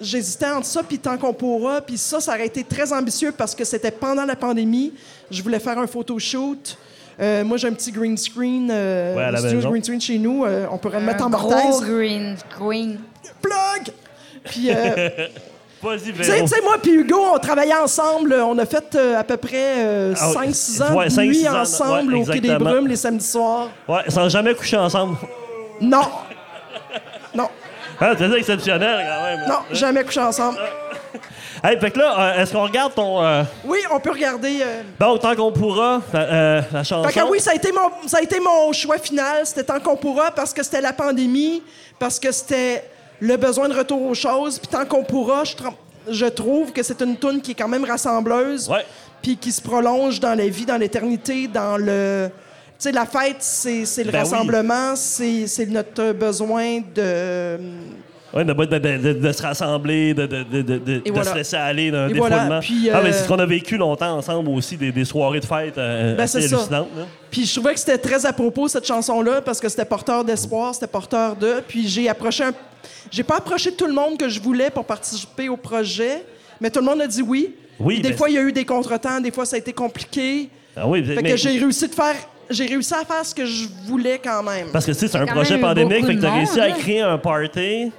j'hésitais entre ça puis Tant qu'on pourra. Puis ça, ça aurait été très ambitieux parce que c'était pendant la pandémie. Je voulais faire un photoshoot. Euh, moi, j'ai un petit green screen, euh, Ouais, à la studio green screen chez nous. Euh, on pourrait le mettre Un en gros mortaise. green screen. Plug! Puis, euh, Vas-y, tu sais, Véro. tu sais, moi puis Hugo, on travaillait ensemble. On a fait euh, à peu près Ah oui. 5-6 ans Ouais, de cinq, nuit six ans, ensemble ouais, au Quai des. Brumes les samedis soirs. Ouais, sans jamais coucher ensemble. Non! Non, c'est exceptionnel quand même. non, jamais couché ensemble. Hey, fait que là, euh, est-ce qu'on regarde ton. euh, Oui, on peut regarder. euh, Donc, tant qu'on pourra, la, euh, la chanson. Fait que oui, ça a été mon, ça a été mon choix final. C'était tant qu'on pourra parce que c'était la pandémie, parce que c'était le besoin de retour aux choses. Puis tant qu'on pourra, je, je trouve que c'est une tune qui est quand même rassembleuse. Ouais. Puis qui se prolonge dans la vie, dans l'éternité, dans le. Tu sais, la fête, c'est c'est le Ben oui. rassemblement, c'est c'est notre besoin de. Ouais, de, de, de- de- de se rassembler, de, de, de, de, de- de voilà. se laisser aller d'un défoulement. voilà, puis, Ah, mais euh, c'est ce qu'on a vécu longtemps ensemble aussi, des, des soirées de fête euh, Ben, assez hallucinantes. là. Puis je trouvais que c'était très à propos, cette chanson-là, parce que c'était porteur d'espoir, c'était porteur de. Puis j'ai approché un... J'ai pas approché tout le monde que je voulais pour participer au projet, mais tout le monde a dit oui. Oui, Des ben, fois, il y a eu des contretemps, des fois, ça a été compliqué. Ah oui, Fait mais- que j'ai réussi de faire... J'ai réussi à faire ce que je voulais quand même. Parce que tu sais, c'est un projet pandémique, fait que t'as réussi à créer un party,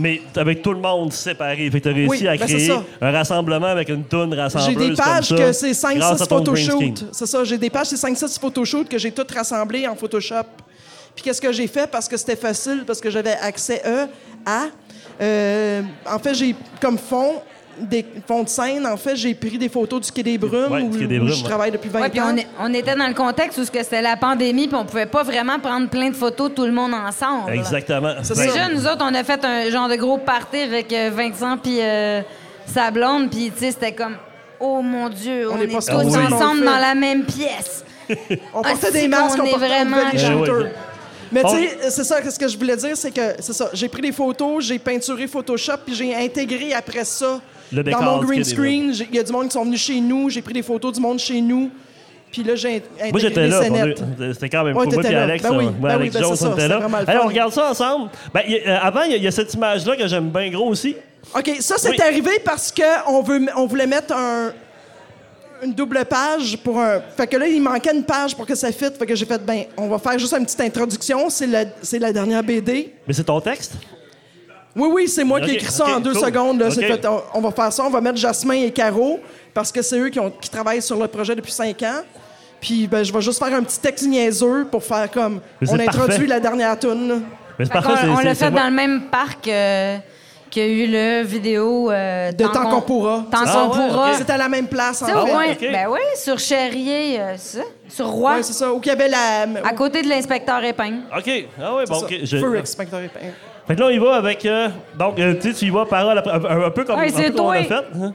mais avec tout le monde séparé. Fait que t'as réussi Oui, à ben, c'est créer ça. un rassemblement avec une toune rassembleuse J'ai des pages comme ça, que c'est grâce à 5-6 ton green screen. photoshoots. C'est ça, j'ai des pages, c'est 5-6 photoshoots que j'ai toutes rassemblées en Photoshop. Puis qu'est-ce que j'ai fait? Parce que c'était facile, parce que j'avais accès euh, à... euh, en fait, j'ai comme fond, des fonds de scène, en fait, j'ai pris des photos du Quai des Brumes, Ouais, où, Quai des je travaille depuis 20 Ouais, puis ans. on, est- on était dans le contexte où ce que c'était la pandémie, puis on pouvait pas vraiment prendre plein de photos tout le monde ensemble. Exactement. Déjà, nous autres, on a fait un genre de gros party avec euh, Vincent puis euh, sa blonde, puis tu sais, c'était comme oh mon Dieu, On on, est est, pas tous ensemble dans la même pièce. On Ah, portait des masques, on portait vraiment- on devait les Eh. Mais tu sais, c'est ça, ce que je voulais dire, c'est que, c'est ça, j'ai pris des photos, j'ai peinturé Photoshop, puis j'ai intégré après ça Le dans décor mon du green screen. Il y a du monde qui sont venus chez nous, j'ai pris des photos du monde chez nous, puis là, j'ai intégré Moi, j'étais là. C'était quand même Ouais, cool. Moi là. Alex, Ben oui, euh, ben Alex oui, ben Jones, on ça, était là. Hey, on regarde ça ensemble. Ben, y a- euh, avant, il y, y a cette image-là que j'aime bien gros aussi. OK, ça, c'est Oui. arrivé parce qu'on on voulait mettre un, une double page pour un... Fait que là, il manquait une page pour que ça fitte. Fait que j'ai fait, ben, on va faire juste une petite introduction. C'est la, c'est la dernière BD. Mais c'est ton texte? Oui, oui, c'est moi qui ai écrit ça en deux cool. secondes. là. Fait, on, on va faire ça. On va mettre Jasmin et Caro parce que c'est eux qui, ont- qui travaillent sur le projet depuis cinq ans. Puis ben, je vais juste faire un petit texte niaiseux pour faire comme... Mais On c'est introduit parfait. la dernière tune. Mais Fait parfait. on l'a fait dans le même parc euh, qu'il y a eu le vidéo euh, De Tant qu'on pourra. Tant Ah qu'on ouais, pourra. C'était à la même place, en Tu fait. ouais, ok. Ben oui, sur Cherrier, euh, ça, sur Roi, Ouais, c'est ça. Ou qu'il y avait la... à côté de l'inspecteur Épingle. OK. Ah oui, bon, OK. ça. Je- Feu Inspecteur Épingle. Fait que là, on y va avec. euh, donc, euh, tu sais, tu y vas parole après, un, un peu comme, un peu comme on a toi. fait. hein.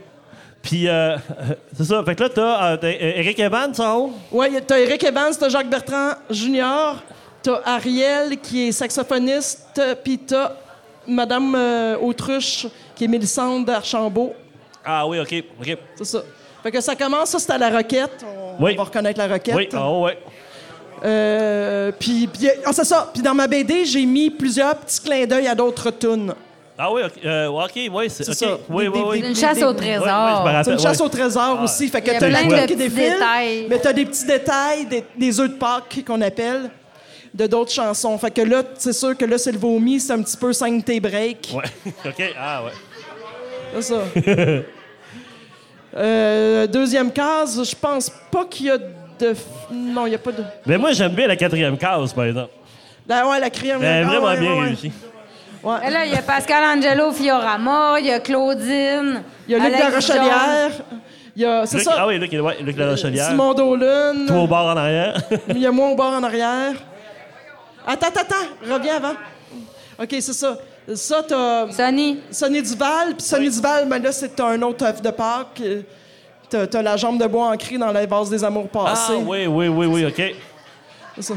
Puis, euh, c'est ça. Fait que là, t'as euh, euh, Eric Evans en haut. Ouais, t'as Eric Evans, t'as Jacques Bertrand Jr., t'as Ariel qui est saxophoniste, puis t'as Madame Autruche qui est Mélissande d'Archambault. Ah oui, OK. OK. C'est ça. Fait que ça commence, ça, c'est à la Roquette. On, Oui. on va reconnaître la Roquette. Oui, en haut, ouais. Euh, puis, puis- ah, c'est ça. Puis dans ma BD, j'ai mis plusieurs petits clins d'œil à d'autres tunes. Ah oui, OK. Euh, OK, oui, c'est. Ça. Oui, Des- oui, oui. Une chasse au trésor. C'est une chasse au trésor aussi. Fait que t'as plein les de tunes qui détails. mais t'as des petits détails, des, des œufs de Pâques qu'on appelle, de d'autres chansons. Fait que là, c'est sûr que là, c'est le vomi, c'est un petit peu 5 tes break. Ouais. OK. Ah ouais. C'est ça. Euh, deuxième case, je pense pas qu'il y a de. f- Non, il n'y a pas de. Mais moi, j'aime bien la quatrième case, par exemple. Là, ouais, la crème. Elle est ah, vraiment ouais, bien ouais, réussie. Ouais. Et là, il y a Pascal Angelo Fiorama, il y a Claudine. Il y a Luc La Rochelière. Il y a. C'est ça. Ah oui, Luc, ouais, Luc La Rochelière. Simon Dolan. Toi au bord en arrière. Il y a moi au bord en arrière. Attends, attends, attends. Reviens avant. OK, c'est ça. Ça, t'as. Sonny. Sonny Duval. Puis Sonny Duval, ben là, c'est un autre œuf de Pâques. T'as, t'as la jambe de bois ancrée dans la base des amours passés. Ah oui, oui, oui, oui, OK. C'est ça.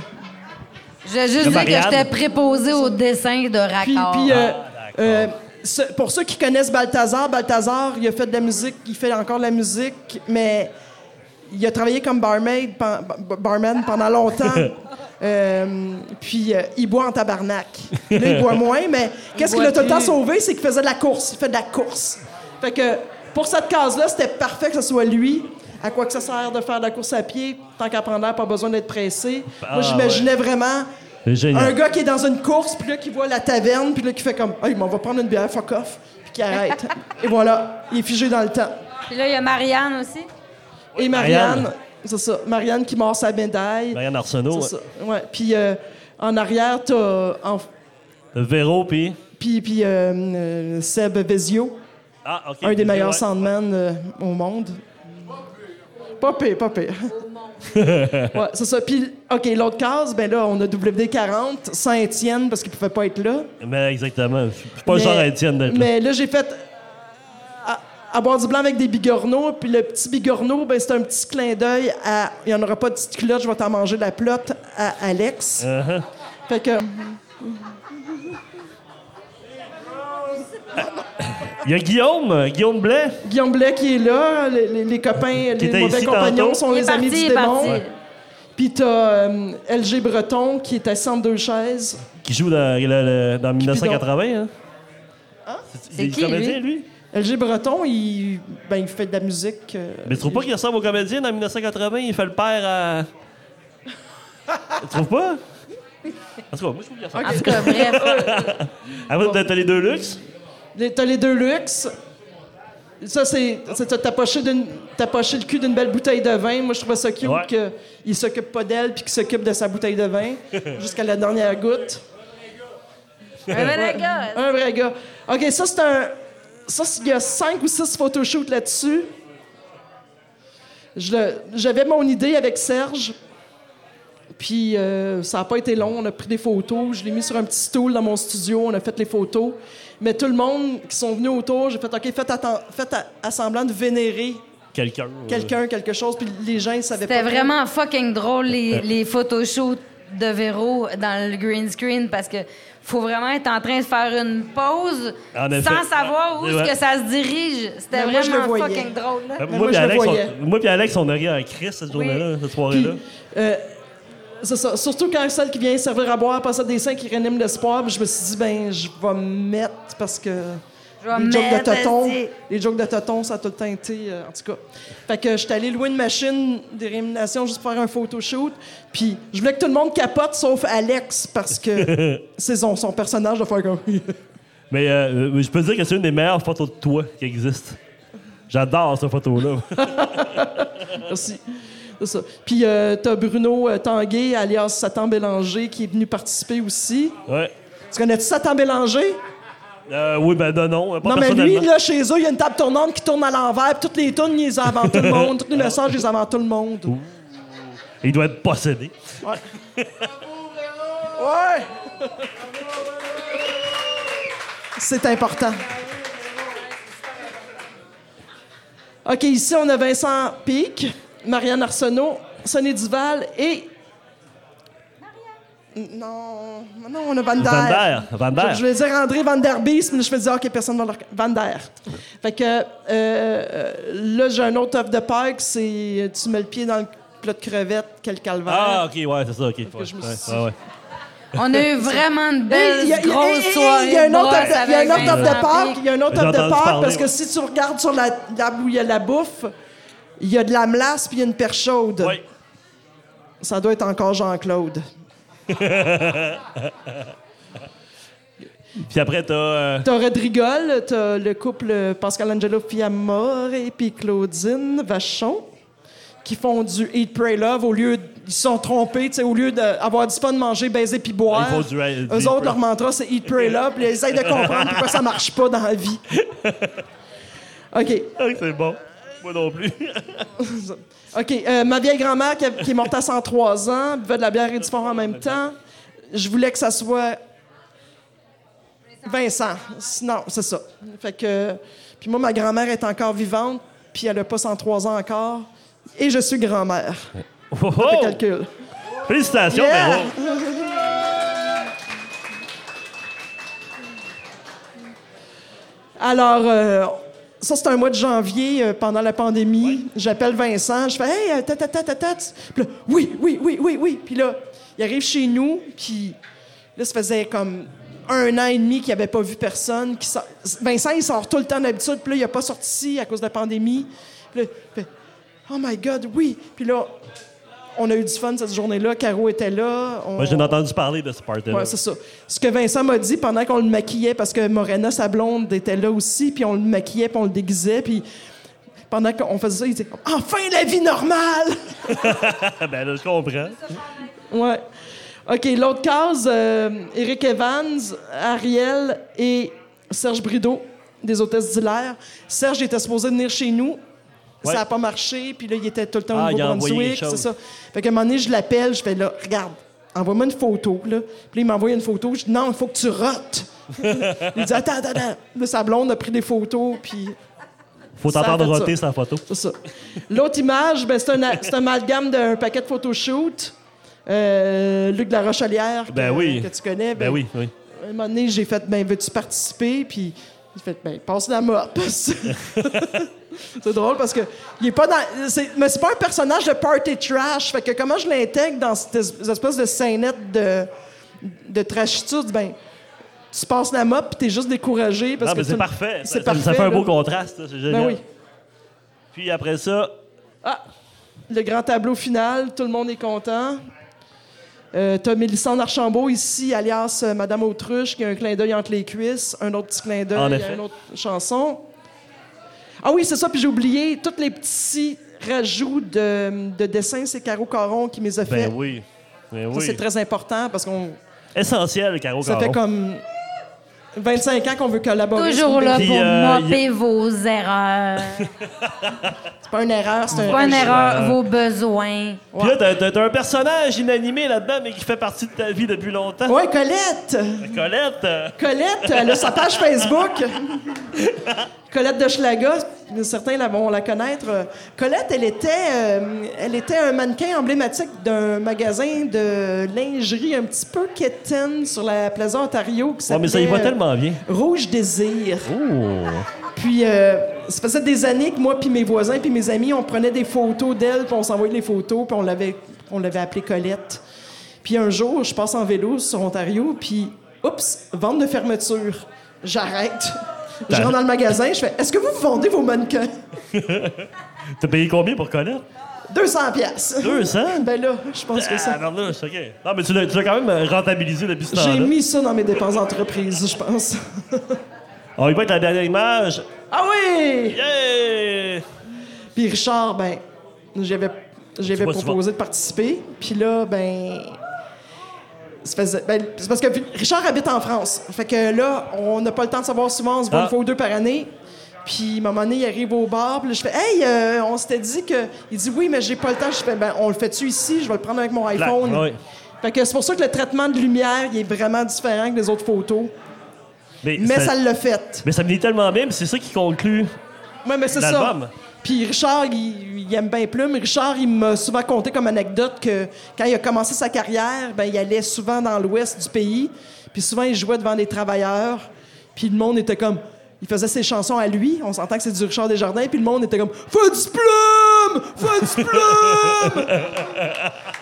Je vais juste dire que j'étais préposée au dessin de Puis, raccord. puis, euh, Ah, euh, ce- pour ceux qui connaissent Balthazar, Balthazar, il a fait de la musique, il fait encore de la musique, mais il a travaillé comme barmaid, pen- barman pendant longtemps. Euh, puis euh, il boit en tabarnak. Là, il boit moins, mais qu'est-ce qu'il a tout le temps sauvé, c'est qu'il faisait de la course. Il fait de la course. Fait que pour cette case-là, c'était parfait que ce soit lui. À quoi que ça sert de faire de la course à pied, tant qu'à prendre l'air, pas besoin d'être pressé. Moi, Ah, j'imaginais vraiment un gars qui est dans une course, puis là, qui voit la taverne, puis là, qui fait comme Hey, mais on va prendre une bière, fuck off, puis qui arrête. Et voilà, il est figé dans le temps. Puis là, il y a Marianne aussi. Et Marianne, Marianne. c'est ça, Marianne qui mord sa médaille. Marianne Arsenault. C'est ça. Ouais. Puis euh, en arrière, t'as en-. Véro, puis? puis, puis euh, euh, Seb Vezio, Ah, OK. un des meilleurs Ouais. sandmen euh, au monde. Pas pire, pas pire. ouais, c'est ça. Puis, OK, l'autre case, ben là, on a WD-40, Saint-Étienne, parce qu'il pouvait pas être là. Mais exactement. Je suis pas le Mais- genre à Étienne d'être là. Mais là, j'ai fait à, à boire du blanc avec des bigorneaux. Puis le petit bigorneau, ben, c'est un petit clin d'œil à il n'y en aura pas de petite culotte, je vais t'en manger la plotte à Alex. Uh-huh. Fait que. Il y a Guillaume, euh, Guillaume Blais. Guillaume Blais qui est là, les, les- les copains, les était mauvais compagnons tantôt. sont Il les amis parti, du démon. Puis t'as euh, LG Breton qui est assis entre deux chaises. qui joue dans, le- le- dans 1980. Hein? C'est C'est il est qui, comédien, lui? LG Breton, il, ben, il fait de la musique. euh, Mais tu trouves pas qu'il ressemble au comédien dans 1980? Il fait le père à. tu trouves pas? En tout cas, moi, je trouve qu'il ressemble. En tout cas, bref. Après, t'as- les deux luxe. T'as les deux luxe. Ça, c'est. T'as poché, le cul d'une belle bouteille de vin. Moi, je trouvais ça cute Ouais. qu'il s'occupe pas d'elle puis qu'il s'occupe de sa bouteille de vin jusqu'à la dernière goutte. Un vrai gars. Un vrai gars. OK, ça, c'est un. Ça, c'est- il y a cinq ou six photoshoots là-dessus. J'avais mon idée avec Serge. Puis euh, ça n'a pas été long. On a pris des photos. Je l'ai mis sur un petit stool dans mon studio. On a fait les photos. Mais tout le monde qui sont venus autour, j'ai fait OK, faites, atten- faites à semblant de vénérer Quelqu'un. euh, quelqu'un, quelque chose. Puis les gens, ils savaient pas. C'était trop. vraiment fucking drôle, les, les photoshoots de Véro dans le green screen, parce que faut vraiment être en train de faire une pause sans savoir où Ouais. est-ce que ça se dirige. C'était moi, vraiment fucking drôle. là. Euh, moi, moi, puis je le Alex, on, moi puis Alex, on a ri en crise cette journée-là, cette soirée-là. Puis, euh, c'est ça. Surtout quand celle qui vient servir à boire passe à des seins qui réaniment l'espoir. Puis je me suis dit, ben, je vais me mettre parce que. Je vais les jokes de esti. les jokes de toton, ça a tout le temps été, euh, en tout cas. Fait que j'étais allé louer une machine des rémunérations juste pour faire un photoshoot. Puis je voulais que tout le monde capote sauf Alex parce que c'est son, son personnage de faire comme. Mais euh, euh, je peux te dire que c'est une des meilleures photos de toi qui existe. J'adore cette photo-là. Merci. Ça. Puis euh, t'as Bruno euh, Tanguay, alias Satan Bélanger, qui est venu participer aussi. ouais. Tu connais-tu Satan Bélanger? Euh, oui, ben non, non, pas Non, mais lui, là, chez eux, il y a une table tournante qui tourne à l'envers, puis toutes les tunes, ils les inventent tout le monde. Tous les messages, ils les inventent tout le monde. Il doit être possédé. Ouais. C'est important. OK, ici, on a Vincent Pic, Marianne Arsenault, Sonny Duval et... Non, non, on a Van Der. Van Der, Van Der. Je, je vais dire André Van Der Beest, mais je vais dire, OK, personne ne va le Van Der. Fait que euh, euh, là, j'ai un autre offre de Pâques, c'est tu mets le pied dans le plat de crevettes, quel calvaire. Ah, OK, ouais, c'est ça, OK. Ouais, je me ouais, suis- ouais, ouais. On a eu vraiment de belles a- grosses soirées. Il y a un autre offre de- il y a un avec autre offre de Vincent Pâques. Il y a un autre offre de Pâques parce que si tu regardes sur la table où il y a la bouffe, il y a de la melasse puis il y a une perche chaude. Ouais. Ça doit être encore Jean-Claude. Puis après, t'as. euh, T'as Rodrigol, t'as le couple Pascal Angelo Fiamore et puis Claudine Vachon qui font du Eat, Pray, Love au lieu... d- Ils sont trompés, tu sais, au lieu d'avoir du fun, manger, baiser puis boire. Ils du- du Eux autres, leur mantra, c'est Eat, Pray, Love. Puis ils essayent de comprendre pourquoi ça marche pas dans la vie. OK. Ah, c'est bon. Moi non plus. OK. euh, ma vieille grand-mère qui, est morte à 103 ans, buvait de la bière et du fort en même temps. Je voulais que ça soit Vincent. Sinon, c'est ça. Fait que. Puis moi, ma grand-mère est encore vivante, puis elle a pas 103 ans encore. Et je suis grand-mère. Oh, oh! le calcul. Félicitations, Yeah! Alors, euh, ça, c'est un mois de janvier euh, pendant la pandémie. J'appelle Vincent, je fais Hey, euh, ta, ta, ta, ta, ta. Puis là, oui, oui, oui, oui, oui. Puis là, il arrive chez nous, puis là, ça faisait comme un an et demi qu'il n'avait pas vu personne. qui sort- Vincent, il sort tout le temps d'habitude, puis là, il n'a pas sorti à cause de la pandémie. Puis là, il fait, Oh my God, oui. Puis là, on a eu du fun cette journée-là. Caro était là. On- Moi, j'ai entendu parler de ce party-là. Ouais, c'est ça. Ce que Vincent m'a dit pendant qu'on le maquillait, parce que Morena, sa blonde, était là aussi, puis on le maquillait, puis on le déguisait, puis pendant qu'on faisait ça, il disait « Enfin, la vie normale! ben là, je comprends. » Ouais. OK, l'autre case, euh, Eric Evans, Ariel et Serge Brideau, des hôtesses d'Hilaire. Serge était supposé venir chez nous. Ouais. Ça n'a pas marché, puis là, il était tout le temps Ah, au Nouveau-Brunswick, c'est ça. Fait qu'à un moment donné, je l'appelle, je fais là, regarde, envoie-moi une photo, là. Puis là, il m'envoie une photo, je dis non, il faut que tu rotes. il dit attends, attends, attends. Là, sa blonde a pris des photos, puis Faut t'entendre roter sa photo. c'est ça. L'autre image, ben, c'est un, c'est un amalgame d'un paquet de photoshoot. Euh, Luc de la Rochelière, que, Ben oui. que tu connais. Ben oui, oui. À un moment donné, j'ai fait, ben, veux-tu participer? Puis il fait, ben, passe la mop. c'est drôle parce que il est pas dans. c'est- mais c'est pas un personnage de party trash. Fait que comment je l'intègre dans cette es- espèce de scénette de, de trashitude? Ben, tu passes la mop puis t'es juste découragé. Parce Non, que mais c'est parfait. C'est Ça, parfait. ça fait un là. beau contraste, c'est génial. Ben oui. Puis après ça, Ah, le grand tableau final, tout le monde est content. Euh, T'as Mélissande Archambault ici, alias euh, Madame Autruche, qui a un clin d'œil entre les cuisses, un autre petit clin d'œil, une autre chanson. Ah oui, c'est ça, puis j'ai oublié tous les petits rajouts de, de dessins, c'est Caro Caron qui me les a fait. ben oui. Ben Ça, oui. c'est très important parce qu'on Essentiel, Caro ça Caron. fait comme 25 ans qu'on veut collaborer. Toujours là pour euh, mopper vos erreurs. C'est pas une erreur, c'est un pas une erreur, vos besoins. Puis là, t'as- un personnage inanimé là-dedans, mais qui fait partie de ta vie depuis longtemps. Ouais, Colette! Colette. Colette, elle a sa page Facebook. Colette de Schlaga, certains vont la connaître. Colette, elle était, euh, elle était un mannequin emblématique d'un magasin de lingerie un petit peu quétaine sur la Plaza Ontario qui Ouais, mais ça y va euh, tellement bien. Rouge Désir. Oh. Puis, euh, ça faisait des années que moi, puis mes voisins, puis mes amis, on prenait des photos d'elle, puis on s'envoyait les photos, puis on l'avait, on l'avait appelée Colette. Puis un jour, je passe en vélo sur Ontario, puis, oups, vente de fermeture. J'arrête. Je rentre dans le magasin, je fais Est-ce que vous vendez vos mannequins? T'as payé combien pour Colette? 200 pièces. 200? Ben là, je pense que Ah, ça. non, non, c'est OK. Non, mais tu l'as tu l'as quand même rentabilisé depuis ce temps-là. J'ai mis ça dans mes dépenses d'entreprise, je pense. On y va avec la dernière image. ah oui! Yeah! Puis Richard, ben, j'avais, j'avais proposé de participer. Puis là, ben, faisait- ben, c'est parce que Richard habite en France. Fait que là, on n'a pas le temps de savoir souvent, on se voit Ah. une fois ou deux par année. Puis, à un moment donné, il arrive au bar, puis là, je fais Hey, euh, on s'était dit que. Il dit Oui, mais j'ai pas le temps. Je fais Ben, on le fait-tu ici? Je vais le prendre avec mon iPhone. oui. Fait que c'est pour ça que le traitement de lumière, il est vraiment différent que les autres photos. Mais Mais, ça- ça l'a fait. Mais ça me dit tellement bien, puis c'est ça qui conclut Ouais, mais c'est ça. Puis Richard, il, aime bien Plume. Richard, il m'a souvent conté comme anecdote que quand il a commencé sa carrière, ben, il allait souvent dans l'ouest du pays. Puis souvent, il jouait devant des travailleurs. Puis le monde était comme... Il faisait ses chansons à lui. On s'entend que c'est du Richard Desjardins. Puis le monde était comme « Fais du plume! Fais du plume! »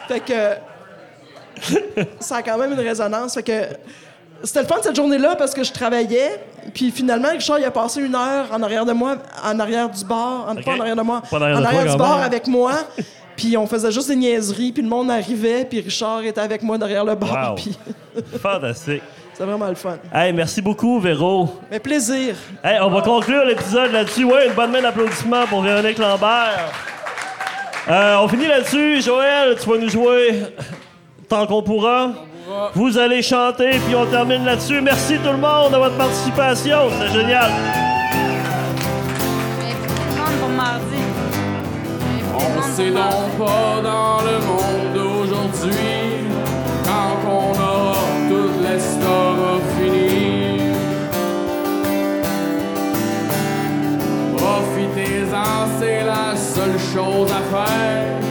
Fait que... Ça a quand même une résonance. Fait que... C'était le fun cette journée-là parce que je travaillais. Puis finalement, Richard, il a passé une heure en arrière de moi, en arrière du bar, en, pas en arrière de moi, Pas en arrière de toi, du bar avec moi. Puis on faisait juste des niaiseries, puis le monde arrivait, puis Richard était avec moi derrière le bar. Wow. Puis Fantastique. c'était vraiment le fun. Hey, merci beaucoup, Véro. Mais plaisir. Hey, on va conclure l'épisode là-dessus. Ouais, une bonne main d'applaudissements pour Véronique Lambert. Euh, on finit là-dessus. Joël, tu vas nous jouer tant qu'on pourra. Vous allez chanter, puis on termine là-dessus. Merci tout le monde de votre participation. C'est génial. On donc pas dans le monde d'aujourd'hui quand on aura tout l'estomac fini. Profitez-en, c'est la seule chose à faire.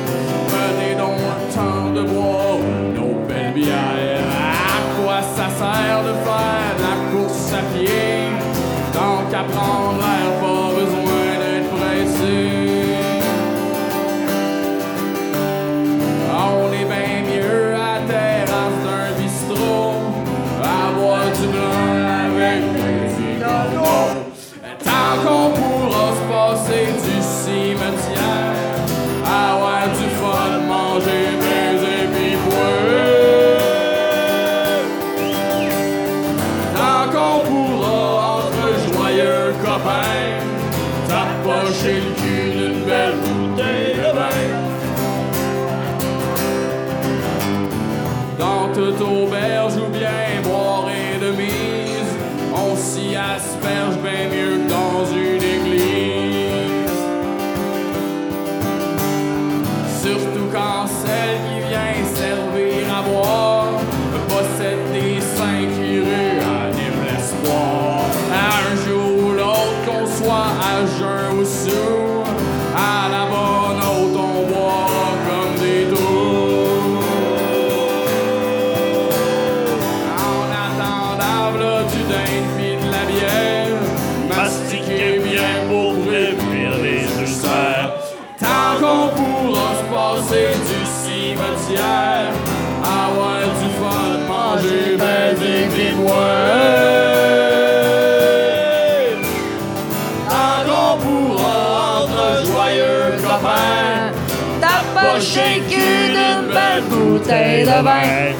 Bouteille de vin.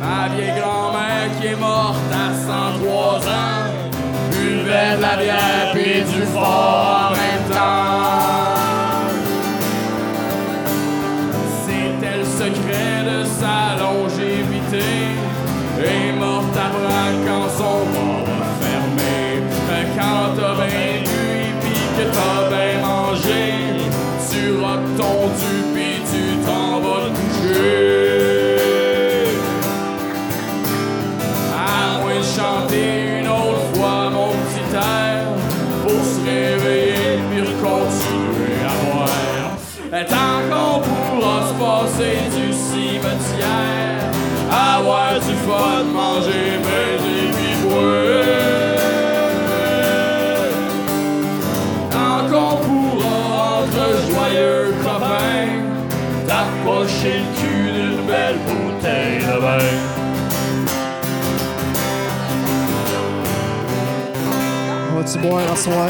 Ma vieille grand-mère qui est morte à 103 ans. Buvait de la bière puis du fort Boire en soir?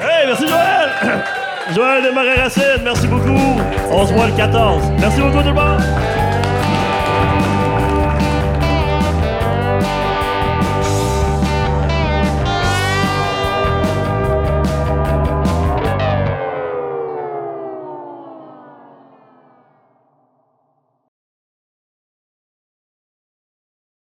Hey, merci Joël! Joël de Racine, merci beaucoup. On se voit le 14. Merci beaucoup tout le monde.